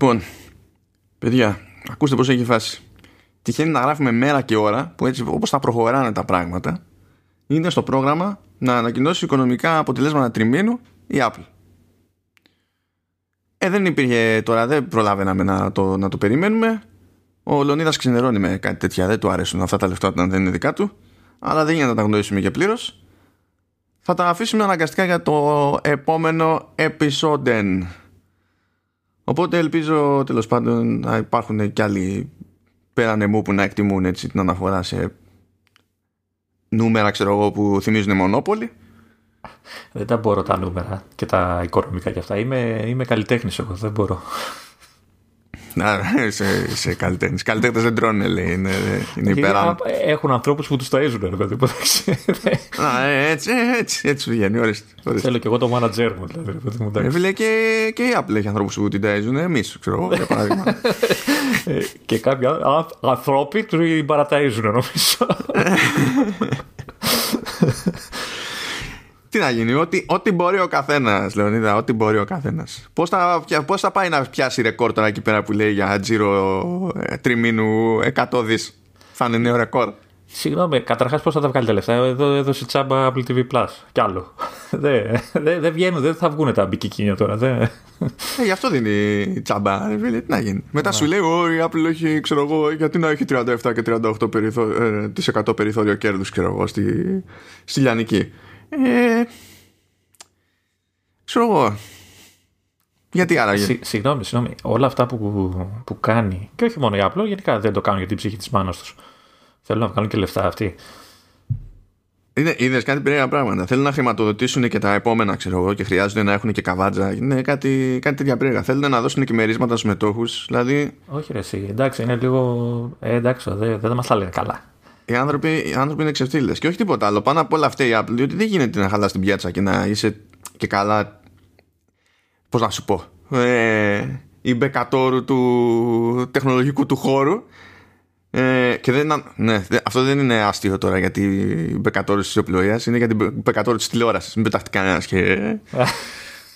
Λοιπόν, παιδιά, ακούστε πώς έχει φάση. Τυχαίνει να γράφουμε μέρα και ώρα που έτσι όπως θα προχωράνε τα πράγματα είναι στο πρόγραμμα να ανακοινώσει οικονομικά αποτελέσματα τριμήνου η Apple. Ε, δεν υπήρχε τώρα, δεν προλάβαιναμε να το, να το περιμένουμε. Ο Λονίδας ξενερώνει με κάτι τέτοια, δεν του αρέσουν αυτά τα λεφτά όταν δεν είναι δικά του. Αλλά δεν γίνεται να τα γνωρίσουμε και πλήρως. Θα τα αφήσουμε αναγκαστικά για το επόμενο επεισόδιο. Οπότε ελπίζω τέλος πάντων να υπάρχουν κι άλλοι πέραν εμού που να εκτιμούν έτσι την αναφορά σε νούμερα ξέρω εγώ που θυμίζουν μονόπολη. Δεν τα μπορώ τα νούμερα και τα οικονομικά και αυτά. Είμαι, είμαι καλλιτέχνης εγώ, δεν μπορώ. Να, σε, σε καλλιτέχνη. Καλλιτέχνες δεν τρώνε, λέει. Είναι, είναι υπεράνω. Έχουν ανθρώπους που τους ταΐζουν, ρε παιδί ε, έτσι, έτσι, έτσι βγαίνει. Ορίστε, Θέλω και εγώ το manager μου, δηλαδή. Ε, και, και η Apple έχει ανθρώπους που την ταΐζουν. Εμείς, ξέρω εγώ, για παράδειγμα. Ε, και κάποιοι ανθρώποι του παραταΐζουν, νομίζω. Τι να γίνει, ό,τι, ό,τι μπορεί ο καθένας, Λεωνίδα, ό,τι μπορεί ο καθένας. Πώς θα, πώς θα πάει να πιάσει ρεκόρ τώρα εκεί πέρα που λέει για τζίρο ε, τριμήνου 100 δις. Θα είναι νέο ρεκόρ. Συγγνώμη, καταρχάς πώς θα τα βγάλει τα λεφτά; Εδώ έδωσε τσάμπα Apple TV Plus. Κι άλλο. Δεν δε, δε βγαίνουν, δεν θα βγουν τα μπικικίνια τώρα. Δε. Ε, γι' αυτό δίνει τσάμπα. τι να γίνει. Μετά σου λέει, η Apple έχει, ξέρω εγώ, γιατί να έχει 37 και 38% περιθώριο, ε, περιθώριο κέρδους, ξέρω εγώ, στη, στη Λιανική. Ε, ξέρω εγώ. Γιατί άραγε; Συ, συγγνώμη, συγγνώμη. Όλα αυτά που, που κάνει, και όχι μόνο η Apple, γενικά δεν το κάνουν για την ψυχή της μάνας τους. Θέλουν να βγάλουν και λεφτά αυτοί. Είδες κάτι περίεργα πράγματα. Θέλουν να χρηματοδοτήσουν και τα επόμενα, ξέρω εγώ, και χρειάζονται να έχουν και καβάτζα. Είναι κάτι, κάτι τέτοια περίεργα. Θέλουν να δώσουν και μερίσματα στους μετόχους. Δηλαδή... Όχι, ρε, εσύ. Εντάξει, είναι λίγο. Ε, εντάξει, δεν, δεν μας τα λένε καλά οι άνθρωποι, οι άνθρωποι είναι ξεφτύλες. Και όχι τίποτα άλλο. Πάνω από όλα αυτά η Apple, διότι δεν γίνεται να χαλάς την πιάτσα και να είσαι και καλά. Πώς να σου πω. Ε, η Μπεκατώρου του τεχνολογικού του χώρου. Ε, και δεν, ναι, αυτό δεν είναι αστείο τώρα γιατί η Μπεκατώρου της ιστιοπλοΐας, είναι για την Μπεκατώρου της τηλεόρασης. Μην πετάχτηκε κανένας και.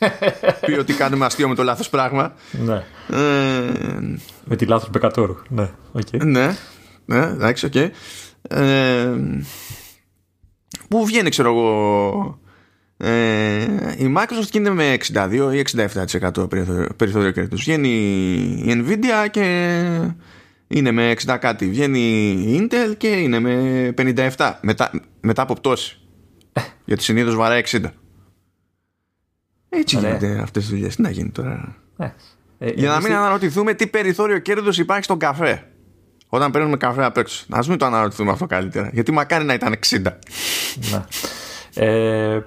πει ότι κάνουμε αστείο με το λάθος πράγμα. Ναι. Ε, με τη λάθος Μπεκατώρου. Ναι, okay. ναι, ναι, εντάξει, ok. Okay. Ε, που βγαίνει ξέρω εγώ ε, η Microsoft γίνεται με 62 ή 67% περιθώριο κέρδους. Βγαίνει η Nvidia και είναι με 60 κάτι. Βγαίνει η Intel και είναι με 57 μετά, μετά από πτώση. Γιατί συνήθως βαράει 60 έτσι γίνονται αυτές τις δουλειές. Τι να γίνει τώρα. Ε, για να μην αναρωτηθούμε τι περιθώριο κέρδους υπάρχει στον καφέ όταν παίρνουμε καφέ απ' έξω. Α μην το αναρωτηθούμε αυτό καλύτερα. Γιατί μακάρι να ήταν 60. Να. Ε,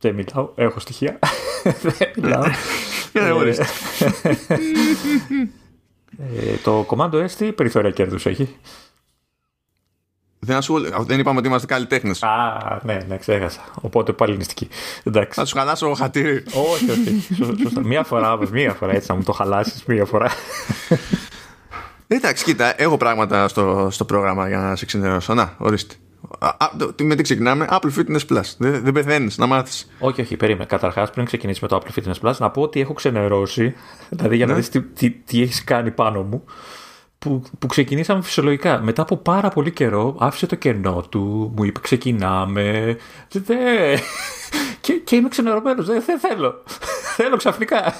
δεν μιλάω. Έχω στοιχεία. δεν μιλάω. Ε, ε, το κομμάτι S τι περιθώρια κέρδους έχει; Δεν, δεν είπαμε ότι είμαστε καλλιτέχνες. Α, ναι, ναι, ξέχασα. Οπότε πάλι νηστική. Θα σου χαλάσω χατήρι. όχι, όχι. Μία φορά, μία φορά έτσι, να μου το χαλάσεις, μία φορά. Εντάξει, κοίτα, έχω πράγματα στο, στο πρόγραμμα για να σε ξενερώσω. Να, ορίστε. με τι ξεκινάμε, Apple Fitness Plus. Δεν, δεν πεθαίνεις, να μάθεις. Όχι, όχι, περίμενε. Καταρχάς, πριν ξεκινήσει με το Apple Fitness Plus, να πω ότι έχω ξενερώσει. Δηλαδή, για να ναι. δεις τι, τι, τι έχεις κάνει πάνω μου. Που, που ξεκινήσαμε φυσιολογικά. Μετά από πάρα πολύ καιρό, άφησε το κενό του, μου είπε ξεκινάμε. Δε... και, και είμαι ξενερωμένος. Δεν θέλω. θέλω ξαφνικά.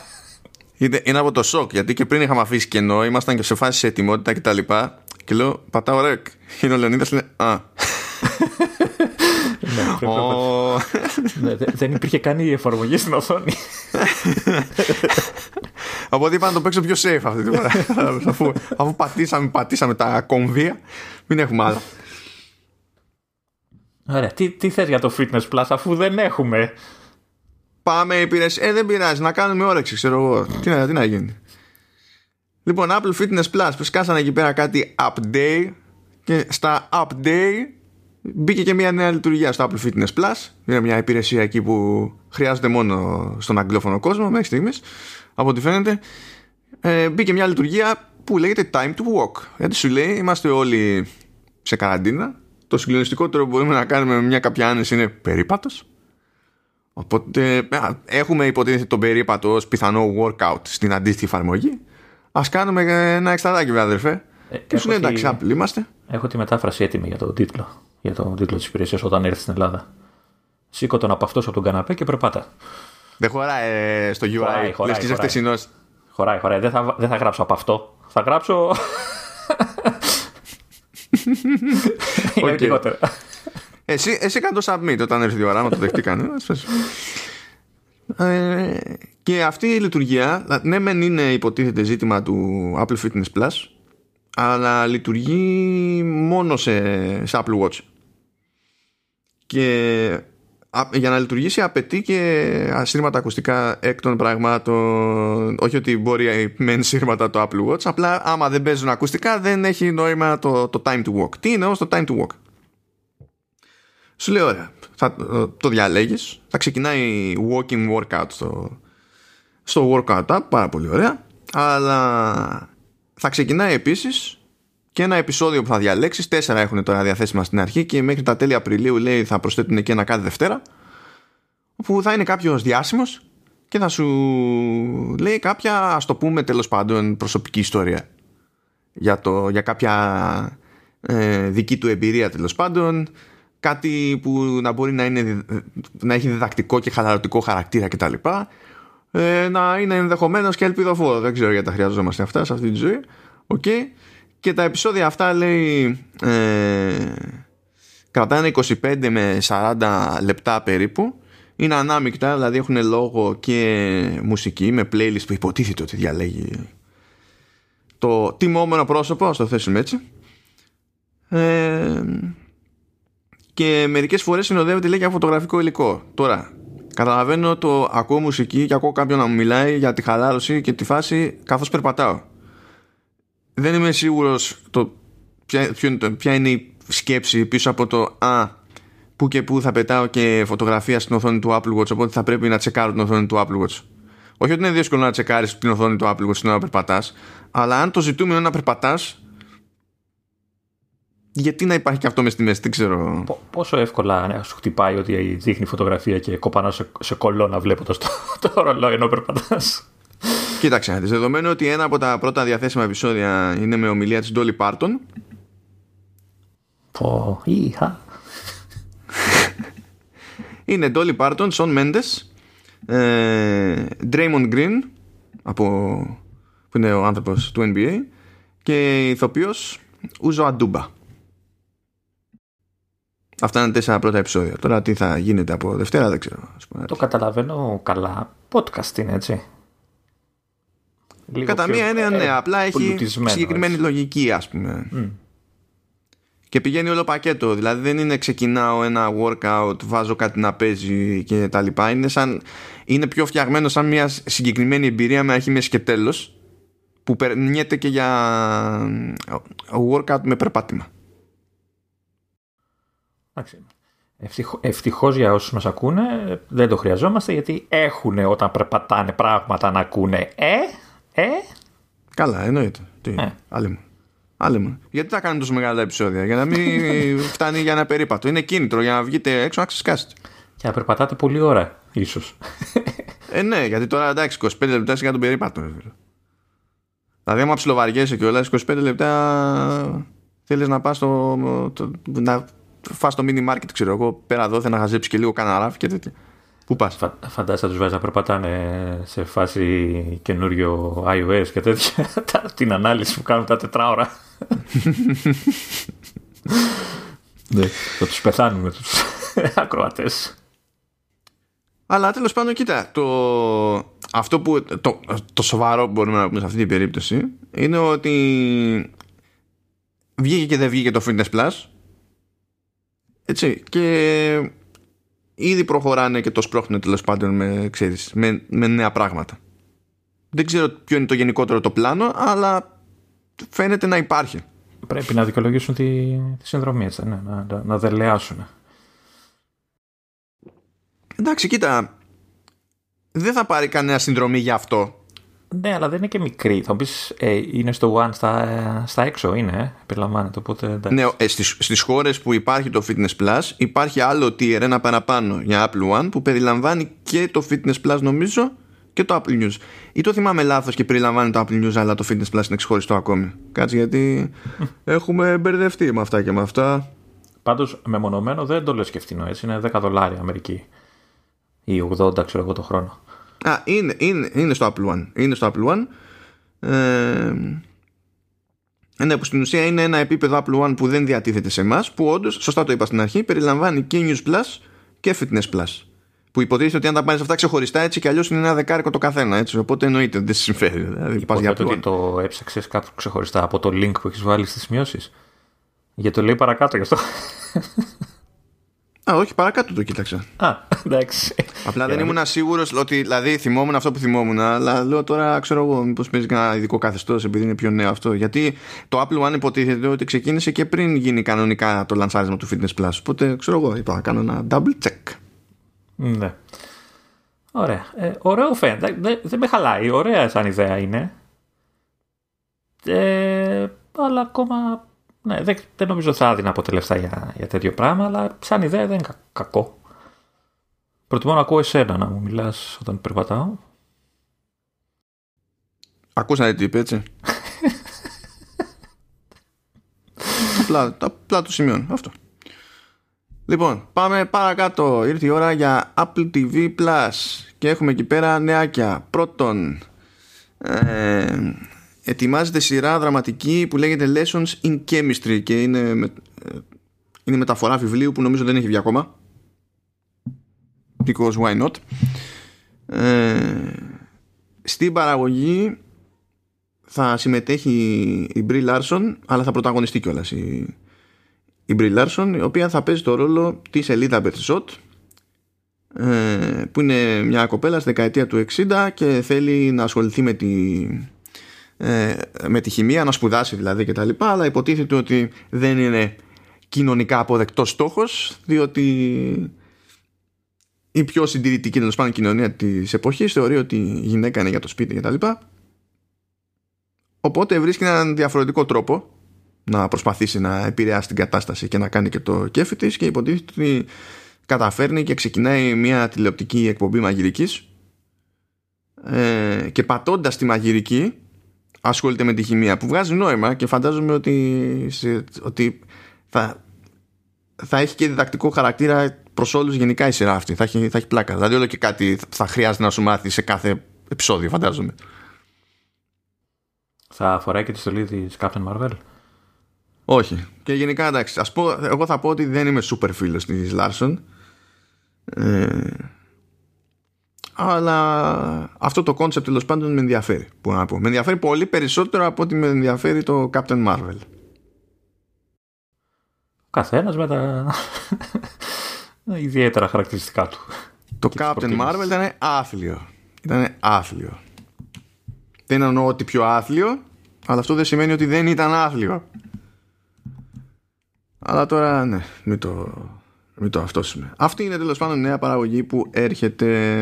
Είναι, είναι από το σοκ γιατί και πριν είχαμε αφήσει κενό, ήμασταν και σε φάση σε ετοιμότητα και τα λοιπά. Και λέω, πατάω ρεκ. Είναι ο Λεωνίδας, λέει, Α. ναι, ναι, δεν υπήρχε καν η εφαρμογή στην οθόνη. Οπότε είπα να το παίξω πιο safe αυτή τη φορά. αφού, αφού πατήσαμε, πατήσαμε τα κομβία, μην έχουμε άλλα. Ωραία. Τι, τι θες για το Fitness Plus αφού δεν έχουμε. Πάμε υπηρεσία. Ε, δεν πειράζει. Να κάνουμε όρεξη, ξέρω εγώ. Τι να, τι να γίνει. Λοιπόν, Apple Fitness Plus. Που σκάσανε εκεί πέρα κάτι update. Και στα update μπήκε και μια νέα λειτουργία στο Apple Fitness Plus. Είναι μια υπηρεσία εκεί που χρειάζεται μόνο στον αγγλόφωνο κόσμο μέχρι στιγμής. Από ό,τι φαίνεται. Ε, μπήκε μια λειτουργία που λέγεται Time to Walk. Γιατί σου λέει, είμαστε όλοι σε καραντίνα. Το συγκλονιστικότερο που μπορούμε να κάνουμε με μια κάποια άνεση είναι περίπατος Οπότε έχουμε υποτίθεται τον περίπατο ως πιθανό workout στην αντίστοιχη εφαρμογή ας κάνουμε ένα εξτραδάκι βέβαια αδερφέ. Ε, και σου λέει εντάξει, Apple είμαστε. Έχω τη μετάφραση έτοιμη για τον τίτλο. Για τον τίτλο της υπηρεσίας όταν έρθει στην Ελλάδα. Σήκω τον από αυτός από τον καναπέ και περπάτα. Δεν χωράει ε, στο UI. Χωράει, χωράει, Λες και είσαι χωράει. χτεσινός. Χωράει, χωράει. Δεν θα, δεν θα γράψω από αυτό. Θα γράψω. Είναι Οκ. λιγότερο. Εσύ, εσύ κάνε το submit όταν έρθει η ώρα να το δεχτεί κανένας. Ε, και αυτή η λειτουργία, δηλαδή, ναι, μεν είναι υποτίθεται ζήτημα του Apple Fitness Plus, αλλά λειτουργεί μόνο σε, σε Apple Watch. Και α, για να λειτουργήσει απαιτεί και ασύρματα ακουστικά εκ των πραγμάτων. Όχι ότι μπορεί μεν σύρματα το Apple Watch, απλά άμα δεν παίζουν ακουστικά δεν έχει νόημα το, το time to walk. Τι είναι όμως το time to walk; Σου λέει ωραία, θα το διαλέγεις, θα ξεκινάει walking workout στο, στο workout app, πάρα πολύ ωραία, αλλά θα ξεκινάει επίσης και ένα επεισόδιο που θα διαλέξεις, τέσσερα έχουν τώρα διαθέσιμα στην αρχή και μέχρι τα τέλη Απριλίου λέει θα προσθέτουν και ένα κάθε Δευτέρα, όπου θα είναι κάποιος διάσημος και θα σου λέει κάποια, ας το πούμε τέλος πάντων, προσωπική ιστορία. Για, το, για κάποια ε, δική του εμπειρία τέλος πάντων κάτι που να μπορεί να, είναι, διδ- να έχει διδακτικό και χαλαρωτικό χαρακτήρα κτλ. Ε, να είναι ενδεχομένως και ελπιδοφόρο. Δεν ξέρω γιατί τα χρειαζόμαστε αυτά σε αυτή τη ζωή. Οκ. Και τα επεισόδια αυτά λέει ε, κρατάνε 25 με 40 λεπτά περίπου. Είναι ανάμεικτα, δηλαδή έχουν λόγο και μουσική με playlist που υποτίθεται ότι διαλέγει το τιμόμενο πρόσωπο, ας το θέσουμε έτσι. Ε, και μερικές φορές συνοδεύεται λέει και από φωτογραφικό υλικό. Τώρα, καταλαβαίνω το ακούω μουσική και ακούω κάποιον να μου μιλάει για τη χαλάρωση και τη φάση καθώς περπατάω. Δεν είμαι σίγουρος το, ποια, ποιο είναι το- ποια είναι η σκέψη πίσω από το «Α, που και που θα πετάω και φωτογραφία στην οθόνη του Apple Watch οπότε θα πρέπει να τσεκάρω την οθόνη του Apple Watch». Όχι ότι είναι δύσκολο να τσεκάρεις την οθόνη του Apple Watch την ώρα που περπατάς, αλλά αν το ζητούμενο είναι να περπατάς, γιατί να υπάρχει και αυτό μες στη μέση, δεν ξέρω. Πο- Πόσο εύκολα ναι, σου χτυπάει ότι δείχνει φωτογραφία και κοπανά σε, σε κολόνα βλέποντας το, το ρολόι ενώ περπατάς; Κοίταξε, να δεις, δεδομένου ότι ένα από τα πρώτα διαθέσιμα επεισόδια είναι με ομιλία της Dolly Parton, Πω, είχα. είναι Dolly Parton, Sean Mendes, ε, Draymond Green, από, που είναι ο άνθρωπος του NBA, και η ηθοποιός Ούζο Αντούμπα. Αυτά είναι τέσσερα πρώτα επεισόδια. Τώρα τι θα γίνεται από Δευτέρα δεν ξέρω. ας πούμε. Το καταλαβαίνω καλά. Podcast είναι έτσι. Λίγο Κατά πιο, μία έννοια, ε, ναι, απλά έχει πολιτισμένο, συγκεκριμένη έτσι. λογική, ας πούμε. Και πηγαίνει όλο πακέτο. Δηλαδή δεν είναι ξεκινάω ένα workout, βάζω κάτι να παίζει και τα λοιπά. Είναι, σαν, είναι πιο φτιαγμένο σαν μια συγκεκριμένη εμπειρία με αρχή, μέση και τέλος που περνιέται και για workout με περπάτημα. Εντάξει. Ευτυχώ, ευτυχώς για όσους μας ακούνε δεν το χρειαζόμαστε γιατί έχουν όταν περπατάνε πράγματα να ακούνε ε, ε, Καλά, εννοείται. Τι, Ε. άλλη μου. Άλλη μου. Γιατί θα κάνουμε τόσο μεγάλα επεισόδια, για να μην φτάνει για ένα περίπατο. Είναι κίνητρο για να βγείτε έξω να ξεσκάσετε. και να περπατάτε πολλή ώρα ίσως. Ε, ναι, γιατί τώρα εντάξει, 25 λεπτά είσαι για τον περίπατο. ρε φίλε. Δηλαδή, άμα ψιλοβαριέσαι και όλα, 25 λεπτά θέλεις να πας στο. Το, να φας το mini market, ξέρω εγώ, πέρα δόθε να χαζέψει και λίγο κανένα ράφι και τέτοια. Πού πας; Φα, φαντάζεσαι να τους βάζεις να περπατάνε σε φάση καινούριο iOS και τέτοια τα- την ανάλυση που κάνουν τα τετράωρα. ναι, θα τους πεθάνουμε τους ακροατές. Αλλά τέλος πάντων, κοίτα, το, αυτό που, το, το σοβαρό που μπορούμε να πούμε σε αυτή την περίπτωση είναι ότι βγήκε και δεν βγήκε το Fitness Plus. Έτσι. Και ήδη προχωράνε και το σπρώχνουν τέλος πάντων με, ξέρεις, με, με νέα πράγματα. Δεν ξέρω ποιο είναι το γενικότερο το πλάνο, αλλά φαίνεται να υπάρχει. Πρέπει να δικαιολογήσουν τη, τη συνδρομή, έτσι, ναι, να, να, να δελεάσουν. Εντάξει, κοίτα, δεν θα πάρει κανένα συνδρομή για αυτό. Ναι, αλλά δεν είναι και μικρή. Θα μου πεις, ε, είναι στο One στα, ε, στα έξω, είναι, ε, περιλαμβάνεται, οπότε εντάξει. Ναι, ε, στις, στις χώρες που υπάρχει το Fitness Plus υπάρχει άλλο tier, ένα παραπάνω για Apple One που περιλαμβάνει και το Fitness Plus νομίζω και το Apple News. Ή το θυμάμαι λάθος και περιλαμβάνει το Apple News, αλλά το Fitness Plus είναι ξεχωριστό ακόμη. Κάτσε γιατί έχουμε μπερδευτεί με αυτά και με αυτά. Πάντως, μεμονωμένο δεν το λε και φτηνό έτσι. Είναι 10 δολάρια Αμερική. Ή 80, ξέρω εγώ το χρόνο. Α, είναι, είναι, είναι στο Apple One. Είναι στο Apple One. Ε, ναι, που στην ουσία είναι ένα επίπεδο Apple One που δεν διατίθεται σε εμάς, που όντως, σωστά το είπα στην αρχή, περιλαμβάνει και News Plus και Fitness Plus. Που υποτίθεται ότι αν τα πάρεις αυτά ξεχωριστά έτσι κι αλλιώς είναι ένα δεκάρικο το καθένα. Έτσι, οπότε εννοείται δεν συμφέρει. Δηλαδή, πας για ότι το έψαξες κάπου ξεχωριστά από το link που έχεις βάλει στις σημειώσεις. Γιατί το λέει παρακάτω γι' αυτό. Α, όχι, παρακάτω το κοίταξα. Α, εντάξει. Απλά δεν ήμουν σίγουρος ότι. Δηλαδή, θυμόμουν αυτό που θυμόμουν, αλλά λέω τώρα, ξέρω εγώ, μήπως παίζει ένα ειδικό καθεστώς επειδή είναι πιο νέο αυτό. Γιατί το Apple One υποτίθεται ότι ξεκίνησε και πριν γίνει κανονικά το λανσάρισμα του Fitness Plus. Οπότε, ξέρω εγώ, είπα να κάνω ένα double check. Ναι. Ωραία. Ε, ωραίο φαίνεται. Δεν, δεν με χαλάει. Ωραία σαν ιδέα είναι. Ε, αλλά ακόμα ναι, δεν, δεν νομίζω θα έδινα ποτέ λεφτά για, για τέτοιο πράγμα, αλλά σαν ιδέα δεν είναι κακό. Προτιμώ να ακούω εσένα να μου μιλάς όταν περπατάω. Ακούσατε τι είπε έτσι. απλά, απλά το σημειώνω αυτό. Λοιπόν, πάμε παρακάτω. Ήρθε η ώρα για Apple TV Plus και έχουμε εκεί πέρα νεάκια. Πρώτον, ε, ετοιμάζεται σειρά δραματική που λέγεται Lessons in Chemistry και είναι, με, είναι μεταφορά βιβλίου που νομίζω δεν έχει βγει ακόμα. Because why not; Ε, στην παραγωγή θα συμμετέχει η Brie Larson αλλά θα πρωταγωνιστεί κιόλας η, η Brie Larson η οποία θα παίζει το ρόλο της Elizabeth Zott ε, που είναι μια κοπέλα στη δεκαετία του 60 και θέλει να ασχοληθεί με τη ε, με τη χημεία, να σπουδάσει δηλαδή και τα λοιπά, αλλά υποτίθεται ότι δεν είναι κοινωνικά αποδεκτός στόχος, διότι η πιο συντηρητική τέλος πάντων κοινωνία της εποχής θεωρεί ότι η γυναίκα είναι για το σπίτι και τα λοιπά. Οπότε βρίσκει έναν διαφορετικό τρόπο να προσπαθήσει να επηρεάσει την κατάσταση και να κάνει και το κέφι της και υποτίθεται ότι καταφέρνει και ξεκινάει μια τηλεοπτική εκπομπή μαγειρικής ε, και πατώντας τη μαγειρική ασχολείται με τη χημεία που βγάζει νόημα και φαντάζομαι ότι, ότι θα, θα έχει και διδακτικό χαρακτήρα προς όλους γενικά η σειρά αυτή. Θα έχει, θα έχει πλάκα. Δηλαδή, όλο και κάτι θα χρειάζεται να σου μάθει σε κάθε επεισόδιο, φαντάζομαι. Θα φοράει και τη στολή της Captain Marvel; Όχι. Και γενικά εντάξει. Ας πω, εγώ θα πω ότι δεν είμαι super φίλος της Λάρσον. Ε, αλλά αυτό το concept τέλος πάντων με ενδιαφέρει. Που να πω. Με ενδιαφέρει πολύ περισσότερο από ότι με ενδιαφέρει το Captain Marvel. Ο καθένας με τα ιδιαίτερα χαρακτηριστικά του. Το Captain Marvel ήταν άθλιο. Ήταν άθλιο. Δεν εννοώ ότι πιο άθλιο, αλλά αυτό δεν σημαίνει ότι δεν ήταν άθλιο. Αλλά τώρα, ναι, μην το, μην το αυτόσουμε. Αυτή είναι τέλος πάντων νέα παραγωγή που έρχεται.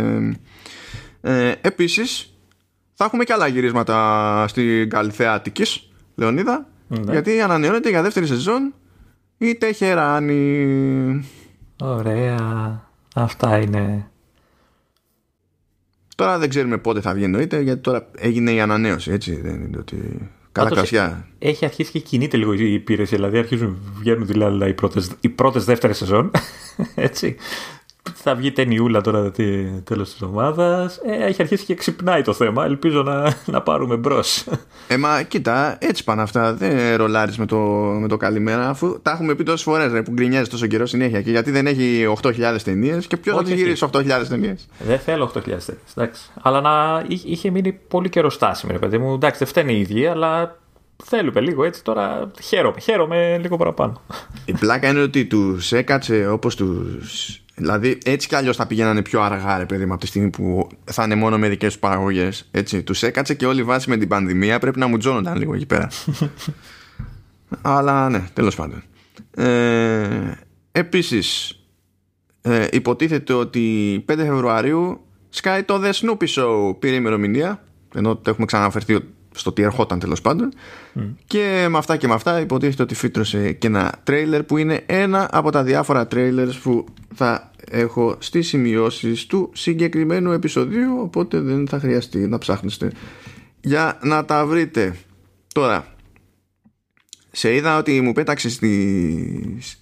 Ε, επίσης θα έχουμε και άλλα γυρίσματα στην Καλυθέα Αττικής, Λεωνίδα, ναι. γιατί ανανεώνεται για δεύτερη σεζόν η Τεχεράνη. Ωραία. Αυτά είναι. Τώρα δεν ξέρουμε πότε θα βγει εννοείται, γιατί τώρα έγινε η ανανέωση, έτσι δεν είναι ότι Καλά κρασιά. Έχει αρχίσει και κινείται λίγο η υπηρεσία. Δηλαδή αρχίζουν βγαίνουν δηλαδή οι πρώτε οι πρώτες δεύτερες σεζόν. Έτσι. Θα βγει ταινιούλα τώρα τέλος της εβδομάδας. Ε, έχει αρχίσει και ξυπνάει το θέμα. Ελπίζω να, να πάρουμε μπρος. Ε, μα κοίτα, έτσι πάνε αυτά. Δεν ρολάρεις με το, με το καλημέρα, αφού τα έχουμε πει τόσες φορές που γκρινιάζει τόσο καιρό συνέχεια. Και γιατί δεν έχει 8.000 ταινίες και ποιος θα τις γυρίσει 8.000 ταινίες. Δεν θέλω 8.000 ταινίες. Αλλά να είχε μείνει πολύ καιρό στάσιμο, ρε παιδί μου. Εντάξει, δεν φταίνει οι ίδιοι, αλλά θέλουμε λίγο έτσι τώρα. Χαίρομαι, χαίρομαι λίγο παραπάνω. Η πλάκα είναι ότι τους έκατσε όπως τους Δηλαδή έτσι κι αλλιώς θα πηγαίνανε πιο αργά, ρε παιδί μου, από τη στιγμή που θα είναι μόνο μερικέ τους παραγωγές. Τους έκατσε και όλη βάση με την πανδημία πρέπει να μου τζώνονταν λίγο εκεί πέρα. Αλλά ναι, τέλος πάντων. Ε, Επίσης, ε, υποτίθεται ότι 5 Φεβρουαρίου σκάει το The Snoopy Show πήρε ημερομηνία. Ενώ το έχουμε ξαναφερθεί στο τι ερχόταν τέλος πάντων. Και με αυτά και με αυτά υποτίθεται ότι φύτρωσε και ένα τρέιλερ που είναι ένα από τα διάφορα τρέιλερς που θα έχω στις σημειώσεις του συγκεκριμένου επεισοδίου οπότε δεν θα χρειαστεί να ψάχνεστε. Για να τα βρείτε. Τώρα σε είδα ότι μου πέταξε στις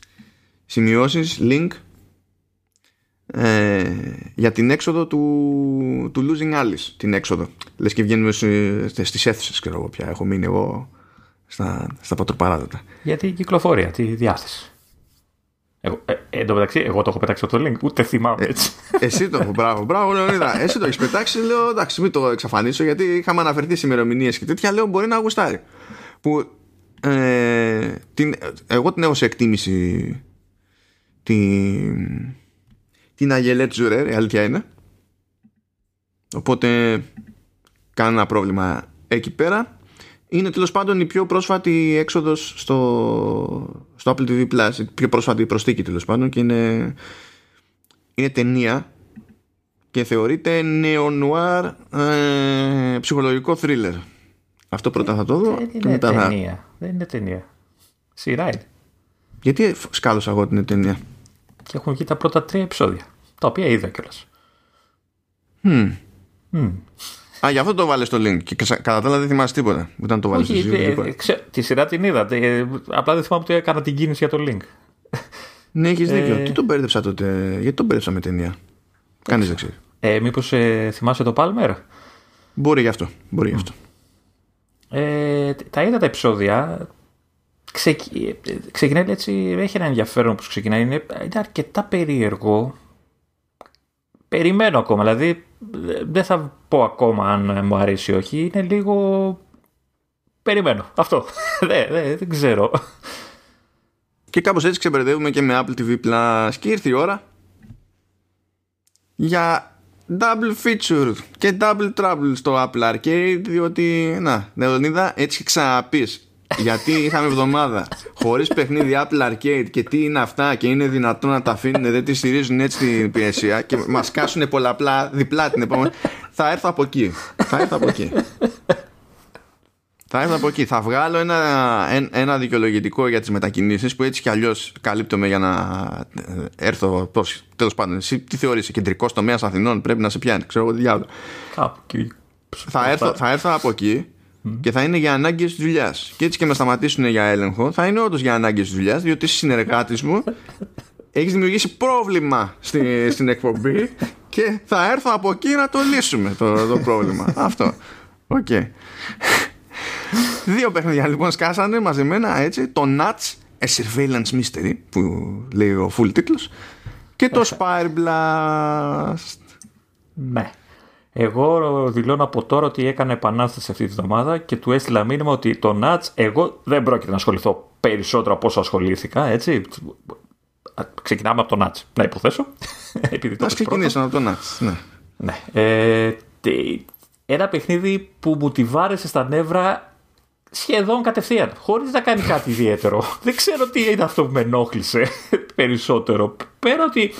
σημειώσεις link ε, για την έξοδο του, του Losing Alice την έξοδο λες και βγαίνουμε στις αίθουσες ξέρω εγώ πια έχω μείνει εγώ στα, στα πατροπαράδοτα Γιατί κυκλοφορία, τη διάθεση. Εγώ, ε, εν τω μεταξύ, εγώ το έχω πετάξει από το link, ούτε θυμάμαι έτσι. Εσύ το, μπράβο, μπράβο, Λεωνίδα. Εσύ το έχεις πετάξει, λέω εντάξει, μην το εξαφανίσω γιατί είχαμε αναφερθεί σε ημερομηνίες και τέτοια. Λέω μπορεί να γουστάρει. Που ε, την, εγώ την έχω σε εκτίμηση την, την Αγελέτ Ζουρέρ, η αλήθεια είναι. Οπότε κανένα πρόβλημα εκεί πέρα. Είναι τέλος πάντων η πιο πρόσφατη έξοδος στο, στο Apple TV Plus, η πιο πρόσφατη προστίκη τέλος πάντων και είναι, είναι ταινία και θεωρείται νεονουάρ ε, ψυχολογικό θρίλερ. Αυτό πρώτα θα το δω Δεν και είναι μετά θα... ταινία. Δεν είναι ταινία. Σειρά είναι. Γιατί σκάλωσα εγώ την ταινία; Και έχουν βγει τα πρώτα τρία επεισόδια. Τα οποία είδα κιόλας. Hm. Α, γι' αυτό το βάλες στο link. Και ξα- κατά τα άλλα δεν θυμάσαι τίποτα. Όταν το βάλεις στο Όχι, link. ε, ε, ξέ- τη σειρά την είδα. ε, Απλά δεν θυμάμαι ότι έκανα την κίνηση για το link. Ναι, έχεις δίκιο. ε, Τι τον μπέρδεψα τότε. Γιατί τον μπέρδεψα με ταινία; Κανείς δεν ξέρει. Ε, Μήπως ε, θυμάσαι το Palmer; Μπορεί γι' αυτό. Μπορεί γι' αυτό. Ε, τα είδα τα επεισόδια. Ξεκι... ε, Ξεκινάει έτσι, έχει ένα ενδιαφέρον που ξεκινάει. Είναι, είναι αρκετά περίεργο. Περιμένω ακόμα, δηλαδή ε, δεν θα πω ακόμα αν μου αρέσει ή όχι. Είναι λίγο. Περιμένω. Αυτό. δεν, δεν, δεν ξέρω. Και κάπως έτσι ξεμπερδεύουμε και με Apple TV Plus. Και ήρθε η ώρα για double feature και double trouble στο Apple Arcade διότι, να, Νεολονίδα, έτσι και ξαναπείς γιατί είχαμε εβδομάδα χωρίς παιχνίδι Apple Arcade και τι είναι αυτά και είναι δυνατόν να τα αφήνουν δεν τη στηρίζουν έτσι την υπηρεσία και μας κάσουν πολλαπλά διπλά την επόμενη θα έρθω από εκεί θα έρθω από εκεί θα έρθω από εκεί. Θα βγάλω ένα, ένα, ένα δικαιολογητικό για τις μετακινήσεις που έτσι κι αλλιώς καλύπτομαι για να ε, έρθω. Πώς, τέλος πάντων, εσύ τι θεωρείς, κεντρικός τομέας Αθηνών πρέπει να σε πιάνει. Ξέρω εγώ τι διάολο. Κάπου εκεί. Θα έρθω, θα έρθω από εκεί και θα είναι για ανάγκες της δουλειάς. Και έτσι και με σταματήσουν για έλεγχο, θα είναι όντως για ανάγκες της δουλειάς, διότι είσαι συνεργάτης μου έχεις δημιουργήσει πρόβλημα στη, στην εκπομπή και θα έρθω από εκεί να το λύσουμε το, το πρόβλημα. Αυτό. Οκ. Δύο παιχνίδια λοιπόν σκάσανε μαζεμένα έτσι. Το Nuts, A Surveillance Mystery, που λέει ο full τίτλος, και το Spire Blast. Ναι. Εγώ δηλώνω από τώρα ότι έκανα επανάσταση αυτή τη βδομάδα και του έστειλα μήνυμα ότι το Nuts εγώ δεν πρόκειται να ασχοληθώ περισσότερο από όσο ασχολήθηκα, έτσι. Ξεκινάμε από το Nuts, να υποθέσω. Επειδή το Ας είπες πρώτα. ξεκινήσουμε από το Nuts. Ναι. Ναι. Ε, τι- ένα παιχνίδι που μου τη βάρεσε στα νεύρα σχεδόν κατευθείαν, χωρίς να κάνει κάτι ιδιαίτερο. Δεν ξέρω τι είναι αυτό που με ενόχλησε περισσότερο. Πέρα ότι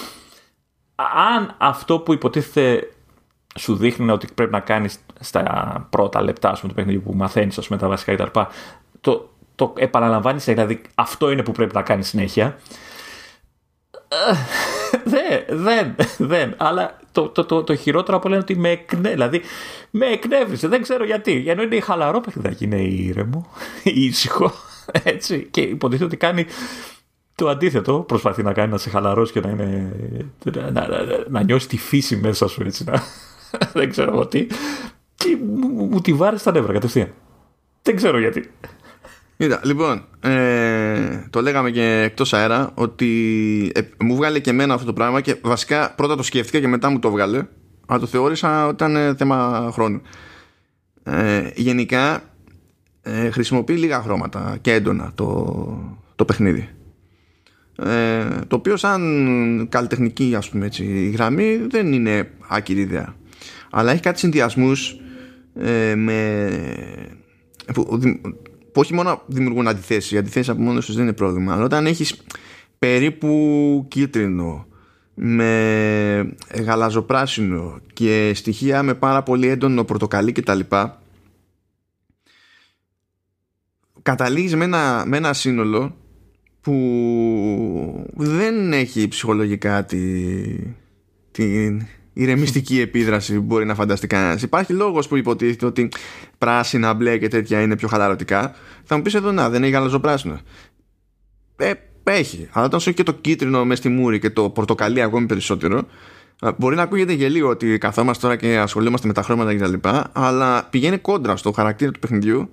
αν αυτό που υποτίθεται σου δείχνει ότι πρέπει να κάνεις στα πρώτα λεπτά ας πούμε, του παιχνιδιού που μαθαίνεις ας πούμε, τα βασικά κτλ. Το, το επαναλαμβάνεις, δηλαδή αυτό είναι που πρέπει να κάνεις συνέχεια. Ε, Δεν, δεν, δεν. Αλλά το, το, το, το χειρότερο από όλα είναι ότι με εκνε... δηλαδή, με εκνεύρισε. Δεν ξέρω γιατί. Ενώ είναι χαλαρό παιχνιδάκι, είναι ήρεμο, ήσυχο. Έτσι. Και υποτίθεται ότι κάνει το αντίθετο. Προσπαθεί να κάνει να σε χαλαρώσει και να είναι. να, να, να, να νιώσει τη φύση μέσα σου έτσι. Να, δεν ξέρω εγώ τι. Και μου, μου, μου τη βάρεσε στα νεύρα κατευθείαν. Δεν ξέρω γιατί. Κοίτα, λοιπόν, ε, το λέγαμε και εκτός αέρα ότι ε, μου βγάλε και εμένα αυτό το πράγμα και βασικά πρώτα το σκέφτηκα και μετά μου το βγάλε αλλά το θεώρησα ότι ήταν ε, θέμα χρόνου. Ε, γενικά ε, χρησιμοποιεί λίγα χρώματα και έντονα το, το παιχνίδι. Ε, το οποίο σαν καλλιτεχνική ας πούμε έτσι, γραμμή δεν είναι άκυρη ιδέα. Αλλά έχει κάτι συνδυασμούς ε, με, που, που όχι μόνο δημιουργούν αντιθέσεις, οι αντιθέσεις από μόνος τους δεν είναι πρόβλημα, αλλά όταν έχεις περίπου κίτρινο με γαλαζοπράσινο και στοιχεία με πάρα πολύ έντονο πορτοκαλί κτλ. καταλήγεις με ένα, με ένα σύνολο που δεν έχει ψυχολογικά τη, την ηρεμιστική επίδραση που μπορεί να φανταστεί κανένας. Υπάρχει λόγος που υποτίθεται ότι πράσινα, μπλε και τέτοια είναι πιο χαλαρωτικά. Θα μου πεις εδώ να, δεν έχει γαλαζοπράσινο. Ε, έχει. Αλλά όταν σου έχει και το κίτρινο μες στη μούρη και το πορτοκαλί ακόμη περισσότερο, μπορεί να ακούγεται γελίο ότι καθόμαστε τώρα και ασχολούμαστε με τα χρώματα κτλ. Αλλά πηγαίνει κόντρα στο χαρακτήρα του παιχνιδιού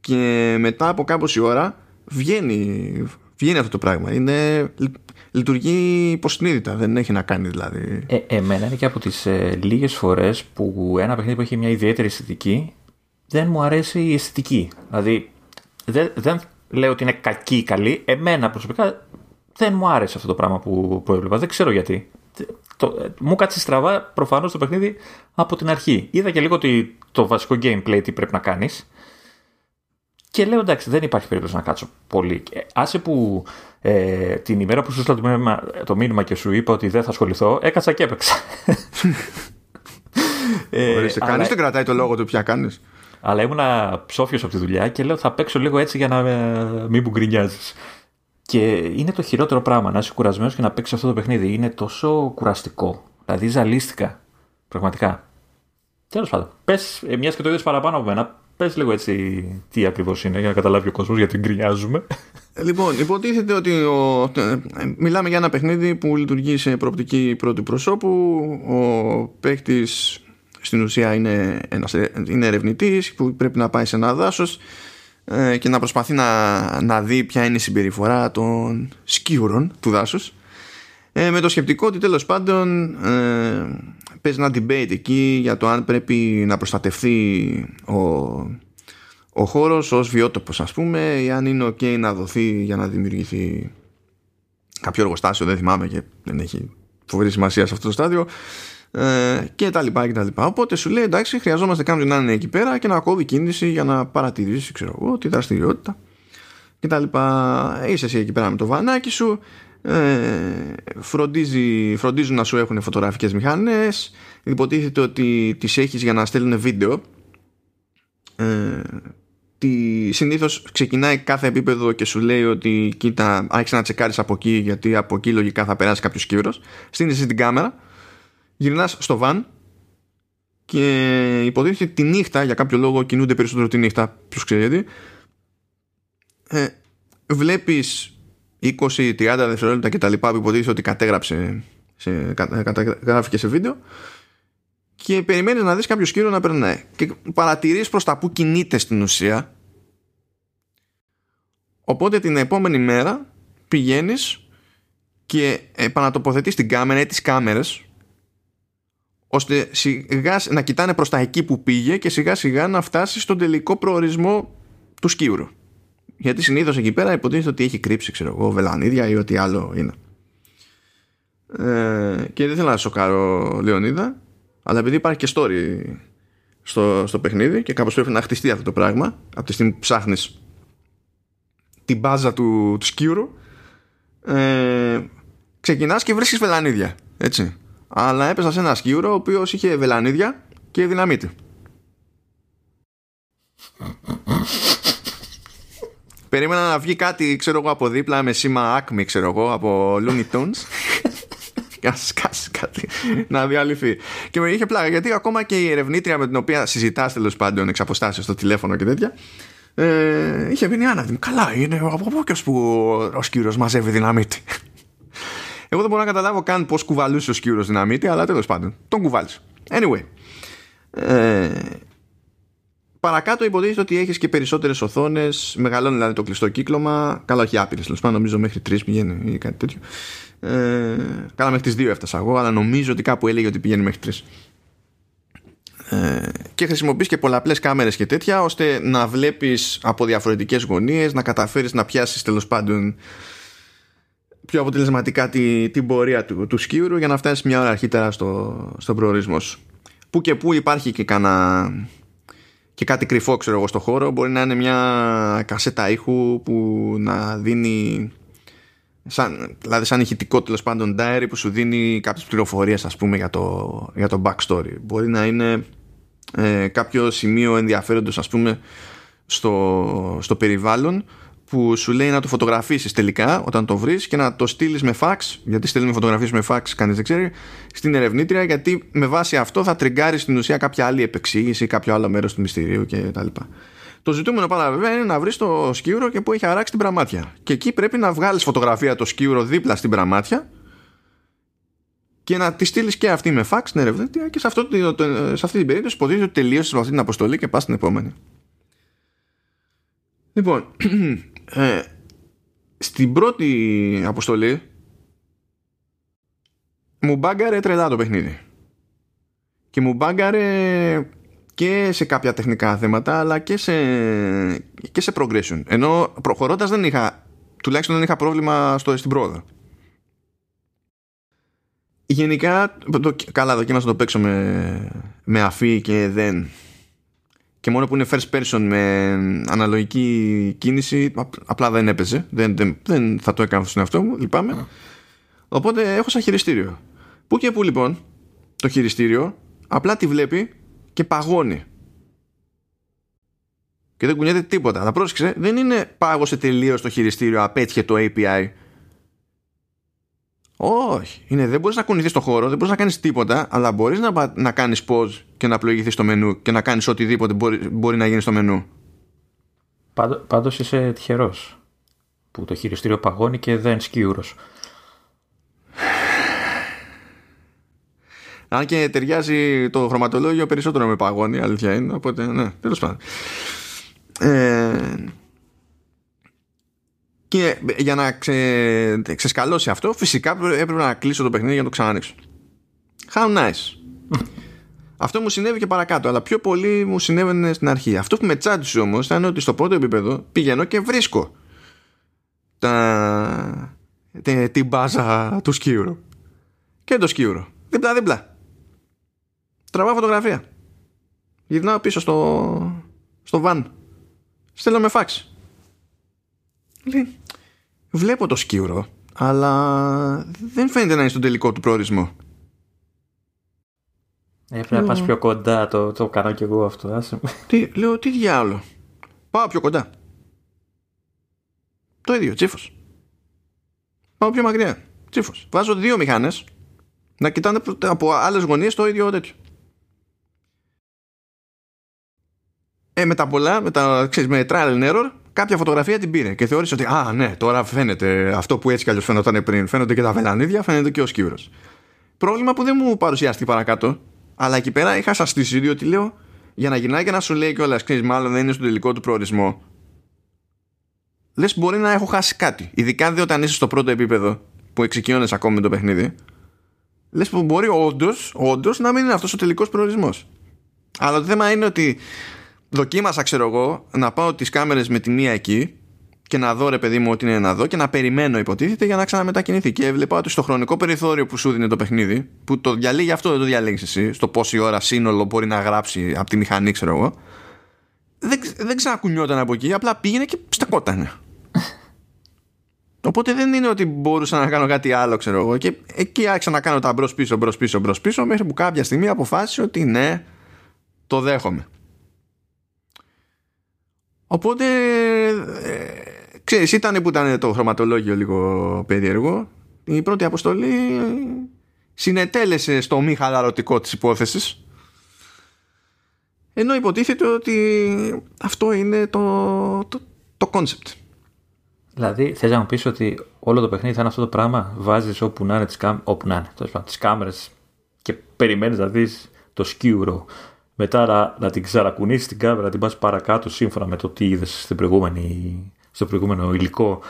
και μετά από κάμποση ώρα βγαίνει, βγαίνει αυτό το πράγμα. Είναι, λειτουργεί υποσυνείδητα, δεν έχει να κάνει δηλαδή. Ε, εμένα είναι και από τις ε, λίγες φορές που ένα παιχνίδι που έχει μια ιδιαίτερη αισθητική δεν μου αρέσει η αισθητική. Δηλαδή δεν, δεν λέω ότι είναι κακή ή καλή. Εμένα προσωπικά δεν μου άρεσε αυτό το πράγμα που, που έβλεπα. Δεν ξέρω γιατί. Το, ε, μου κάτσε στραβά προφανώς το παιχνίδι από την αρχή. Είδα και λίγο ότι το βασικό gameplay τι πρέπει να κάνεις. Και λέω εντάξει, δεν υπάρχει περίπτωση να κάτσω πολύ. Άσε που ε, την ημέρα που σου έστειλα το μήνυμα, το μήνυμα και σου είπα ότι δεν θα ασχοληθώ, έκατσα και έπαιξα. ε, Κανείς αλλά... δεν κρατάει το λόγο του πια κάνεις. Αλλά ήμουνα ψόφιος από τη δουλειά και λέω θα παίξω λίγο έτσι για να μην μου γκρινιάζεις. Και είναι το χειρότερο πράγμα να είσαι κουρασμένος και να παίξεις αυτό το παιχνίδι. Είναι τόσο κουραστικό. Δηλαδή ζαλίστηκα. Πραγματικά. Τέλος πάντων. Πες, ε, μιας και το είδες παραπάνω από μένα, πες λίγο έτσι τι ακριβώς είναι για να καταλάβει ο κόσμος γιατί γκρινιάζουμε. Λοιπόν, υποτίθεται ότι ο, ε, μιλάμε για ένα παιχνίδι που λειτουργεί σε προοπτική πρώτου προσώπου. Ο παίκτης στην ουσία είναι, ένας, είναι ερευνητής που πρέπει να πάει σε ένα δάσος ε, και να προσπαθεί να, να δει ποια είναι η συμπεριφορά των σκύουρων του δάσους ε, με το σκεπτικό ότι τέλος πάντων ε, παίζει ένα debate εκεί για το αν πρέπει να προστατευτεί ο, ο χώρος ως βιότοπος ας πούμε ή αν είναι ok να δοθεί για να δημιουργηθεί κάποιο εργοστάσιο δεν θυμάμαι και δεν έχει φοβερή σημασία σε αυτό το στάδιο ε, και τα λοιπά και τα λοιπά. Οπότε σου λέει εντάξει χρειαζόμαστε κάποιον να είναι εκεί πέρα και να κόβει κίνηση για να παρατηρήσει ξέρω εγώ τη δραστηριότητα και τα λοιπά. Είσαι εσύ εκεί πέρα με το βανάκι σου ε, φροντίζει, φροντίζουν να σου έχουν φωτογραφικές μηχανές. Υποτίθεται ότι τις έχεις για να στέλνουν βίντεο. Ε, τη, συνήθως ξεκινάει κάθε επίπεδο και σου λέει ότι κοίτα άρχισε να τσεκάρεις από εκεί γιατί από εκεί λογικά θα περάσει κάποιος κύβρος στείνεις την κάμερα γυρνάς στο βαν και υποτίθεται τη νύχτα για κάποιο λόγο κινούνται περισσότερο τη νύχτα ποιος ξέρει γιατί ε, βλέπεις 20-30 δευτερόλεπτα και τα λοιπά που υποτίθεται ότι κατέγραψε σε, καταγράφηκε σε βίντεο. Και περιμένεις να δεις κάποιο σκύρο να περνάει. Και παρατηρείς προς τα που κινείται στην ουσία. Οπότε την επόμενη μέρα πηγαίνεις και επανατοποθετείς την κάμερα ή τις κάμερες ώστε σιγά να κοιτάνε προς τα εκεί που πήγε και σιγά σιγά να φτάσεις στον τελικό προορισμό του σκύουρου. Γιατί συνήθως εκεί πέρα υποτίθεται ότι έχει κρύψει, ξέρω εγώ, βελανίδια ή ό,τι άλλο είναι. Ε, και δεν θέλω να σοκάρω Λεωνίδα, αλλά επειδή υπάρχει και story στο, στο παιχνίδι και κάπως πρέπει να χτιστεί αυτό το πράγμα, από τη στιγμή που ψάχνεις την μπάζα του, του σκύουρου, ε, ξεκινάς και βρίσκεις βελανίδια, έτσι αλλά έπεσα σε ένα σκύουρο ο οποίος είχε βελανίδια και δυναμίτη. Περίμενα να βγει κάτι, ξέρω εγώ, από δίπλα με σήμα Acme, ξέρω εγώ, από Looney Tunes. και να σκάσει κάτι, να διαλυθεί. Και με είχε πλάκα, γιατί ακόμα και η ερευνήτρια με την οποία συζητάς τέλος πάντων εξ στο τηλέφωνο και τέτοια, ε, είχε βγει άναδη. Καλά, είναι από πού που ο σκύρος μαζεύει δυναμίτη. Εγώ δεν μπορώ να καταλάβω καν πώς κουβαλούσε ο σκύρος δυναμίτη, αλλά τέλος πάντων. Τον κουβάλει. Anyway. Ε, παρακάτω υποτίθεται ότι έχεις και περισσότερες οθόνες. Μεγαλώνει δηλαδή το κλειστό κύκλωμα. Καλά, όχι άπειρες. Τέλος πάντων, νομίζω μέχρι τρεις πηγαίνει ή κάτι τέτοιο. Ε, καλά, μέχρι τις δύο έφτασα εγώ, αλλά νομίζω ότι κάπου έλεγε ότι πηγαίνει μέχρι τρεις. Ε, και χρησιμοποιείς και πολλαπλές κάμερες και τέτοια ώστε να βλέπεις από διαφορετικές γωνίες να καταφέρεις να πιάσεις τέλος πάντων πιο αποτελεσματικά τη, την πορεία του, του σκιούρου για να φτάσεις μια ώρα αρχίτερα στο, στον προορισμό σου. Που και που υπάρχει και κανένα και κάτι κρυφό ξέρω εγώ στο χώρο. Μπορεί να είναι μια κασέτα ήχου που να δίνει σαν, δηλαδή σαν ηχητικό τέλος πάντων diary που σου δίνει κάποιες πληροφορίες ας πούμε για το, για το backstory. Μπορεί να είναι ε, κάποιο σημείο ενδιαφέροντος ας πούμε στο, στο περιβάλλον που σου λέει να το φωτογραφίσεις τελικά όταν το βρεις και να το στείλεις με fax γιατί στέλνουμε φωτογραφίες με fax κανείς δεν ξέρει στην ερευνήτρια γιατί με βάση αυτό θα τριγκάρεις στην ουσία κάποια άλλη επεξήγηση ή κάποιο άλλο μέρος του μυστηρίου κτλ. Το ζητούμενο πάντα βέβαια είναι να βρεις το σκύουρο και που έχει αράξει την πραμάτια. Και εκεί πρέπει να βγάλεις φωτογραφία το σκύουρο δίπλα στην πραμάτια και να τη στείλεις και αυτή με fax στην ερευνήτρια και σε, αυτό, σε αυτή την περίπτωση υποτίθεται ότι τελείωσες αυτή την αποστολή και πας στην επόμενη. Λοιπόν, ε, στην πρώτη αποστολή μου μπάγκαρε τρελά το παιχνίδι. Και μου μπάγκαρε και σε κάποια τεχνικά θέματα αλλά και σε, και σε progression. Ενώ προχωρώντας δεν είχα, τουλάχιστον δεν είχα πρόβλημα στο, στην πρόοδο. Γενικά, το, καλά δοκίμασα να το παίξω με, με αφή και δεν και μόνο που είναι first person με αναλογική κίνηση απλά δεν έπαιζε. Δεν, δεν, δεν θα το έκανα στον εαυτό μου λυπάμαι. Οπότε έχω σαν χειριστήριο. Που και που λοιπόν το χειριστήριο απλά τη βλέπει και παγώνει. Και δεν κουνιέται τίποτα. Αλλά πρόσεξε δεν είναι πάγωσε τελείως το χειριστήριο απέτυχε το API όχι. Είναι, δεν μπορείς να κουνηθείς στο χώρο, δεν μπορείς να κάνεις τίποτα, αλλά μπορείς να, να κάνεις pause και να πλοηγηθείς στο μενού και να κάνεις οτιδήποτε μπορεί, μπορεί να γίνει στο μενού. Πάντως είσαι τυχερός που το χειριστήριο παγώνει και δεν σκιούρο. Αν και ταιριάζει το χρωματολόγιο περισσότερο με παγώνει, αλήθεια είναι. Οπότε, ναι, τέλος πάντων. Ε, και για να ξε... ξεσκαλώσει αυτό, φυσικά έπρεπε να κλείσω το παιχνίδι για να το ξανανοίξω. How nice. αυτό μου συνέβη και παρακάτω, αλλά πιο πολύ μου συνέβαινε στην αρχή. Αυτό που με τσάντισε όμως ήταν ότι στο πρώτο επίπεδο πηγαίνω και βρίσκω τα... την μπάζα του σκιούρου. Και το σκιούρο. Δίπλα-δίπλα. Τραβάω φωτογραφία. Γυρνάω πίσω στο, στο βαν. Στέλνω με φάξ. Λέει, βλέπω το σκύρο, αλλά δεν φαίνεται να είναι στον τελικό του προορισμό. Ε, πρέπει να πας πιο κοντά, το, το κάνω κι εγώ αυτό. Άσε. Τι, λέω, τι διάλογο. Πάω πιο κοντά. Το ίδιο, τσίφος. Πάω πιο μακριά. Τσίφος. Βάζω δύο μηχάνες να κοιτάνε από άλλες γωνίες το ίδιο τέτοιο. Ε, με τα πολλά, με τα, ξέρεις, με trial and error, κάποια φωτογραφία την πήρε και θεώρησε ότι Α, ναι, τώρα φαίνεται αυτό που έτσι κι αλλιώς φαίνονταν πριν. Φαίνονται και τα βελανίδια, φαίνεται και ο σκύβρος. Πρόβλημα που δεν μου παρουσιάστηκε παρακάτω, αλλά εκεί πέρα είχα σαστήσει διότι λέω για να γυρνάει και να σου λέει κιόλας, ξέρεις, μάλλον δεν είναι στον τελικό του προορισμό. Λες, μπορεί να έχω χάσει κάτι. Ειδικά δεν όταν είσαι στο πρώτο επίπεδο που εξοικειώνει ακόμη με το παιχνίδι. Λες που μπορεί όντως όντως, να μην είναι αυτός ο τελικός προορισμός. Αλλά το θέμα είναι ότι δοκίμασα ξέρω εγώ να πάω τις κάμερες με τη μία εκεί και να δω ρε παιδί μου ότι είναι να δω και να περιμένω υποτίθεται για να ξαναμετακινηθεί και έβλεπα ότι στο χρονικό περιθώριο που σου δίνει το παιχνίδι που το διαλέγει αυτό δεν το διαλέγεις εσύ στο πόση ώρα σύνολο μπορεί να γράψει από τη μηχανή ξέρω εγώ δεν, δεν ξανακουνιόταν από εκεί απλά πήγαινε και στεκότανε Οπότε δεν είναι ότι μπορούσα να κάνω κάτι άλλο, ξέρω εγώ. Και εκεί άρχισα να κάνω τα μπρος πίσω, μπρος πίσω, μπρος πίσω, μέχρι που κάποια στιγμή αποφάσισε ότι ναι, το δέχομαι. Οπότε, ε, ξέρεις, ήταν που ήταν το χρωματολόγιο λίγο περίεργο. Η πρώτη αποστολή συνετέλεσε στο μη χαλαρωτικό της υπόθεσης. Ενώ υποτίθεται ότι αυτό είναι το, το, το concept. Δηλαδή, θες να μου πεις ότι όλο το παιχνίδι θα είναι αυτό το πράγμα; Βάζεις όπου να είναι τις, κάμ... όπου να είναι, τις κάμερες και περιμένεις να δεις το σκιούρο μετά να, να την ξανακουνήσει την κάμερα, να την πας παρακάτω σύμφωνα με το τι είδες στο προηγούμενο υλικό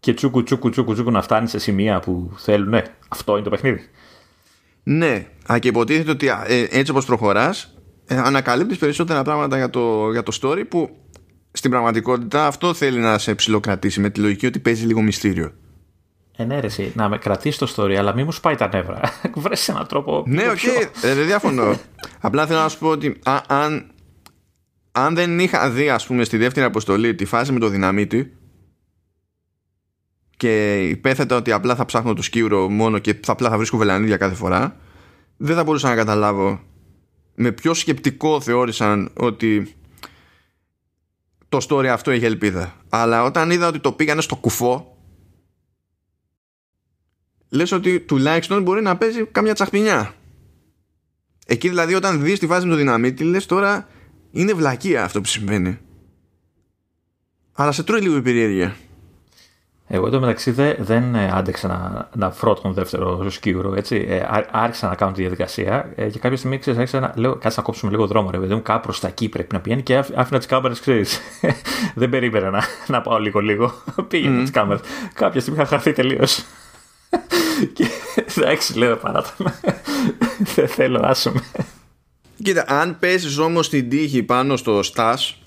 και τσούκου τσούκου τσούκου τσούκου να φτάνει σε σημεία που θέλουν. Ναι, αυτό είναι το παιχνίδι. Ναι, α, και υποτίθεται ότι ε, έτσι όπως προχωράς, ε, ανακαλύπτεις περισσότερα πράγματα για το, για το story που στην πραγματικότητα αυτό θέλει να σε ψιλοκρατήσει με τη λογική ότι παίζει λίγο μυστήριο εν μέρει να με κρατήσει το story, αλλά μην μου σπάει τα νεύρα. Βρες έναν τρόπο. Ναι, OK, okay. ε, δεν διαφωνώ. Απλά θέλω να σου πω ότι αν, αν δεν είχα δει, ας πούμε, στη δεύτερη αποστολή τη φάση με το δυναμίτι και υπέθετα ότι απλά θα ψάχνω το σκύρο μόνο και θα απλά θα βρίσκω βελανίδια κάθε φορά, δεν θα μπορούσα να καταλάβω με ποιο σκεπτικό θεώρησαν ότι το story αυτό είχε ελπίδα. Αλλά όταν είδα ότι το πήγανε στο κουφό, λες ότι τουλάχιστον μπορεί να παίζει καμιά τσαχπινιά. Εκεί δηλαδή όταν δεις τη φάση με το δυναμίτη, λες τώρα είναι βλακεία αυτό που συμβαίνει. Αλλά σε τρώει λίγο η περιέργεια. Εγώ εδώ μεταξύ δεν ε, άντεξα να, να φρώ τον δεύτερο σκύουρο. Έτσι. Ε, άρχισα να κάνω τη διαδικασία ε, και κάποια στιγμή ξέρεις, άρχισα να λέω: Κάτσε να κόψουμε λίγο δρόμο. Ρε παιδί μου, κάπου προς τα εκεί πρέπει να πηγαίνει και άφηνα τις κάμερες, ξέρεις. δεν περίμενα να, να πάω λίγο-λίγο. Πήγαινε mm. τις κάμερες. Κάποια στιγμή είχα χαθεί τελείως. Και εντάξει, λέω παράτα δεν θέλω, άσομαι. Κοίτα, αν πέσει όμως την τύχη πάνω στο στάς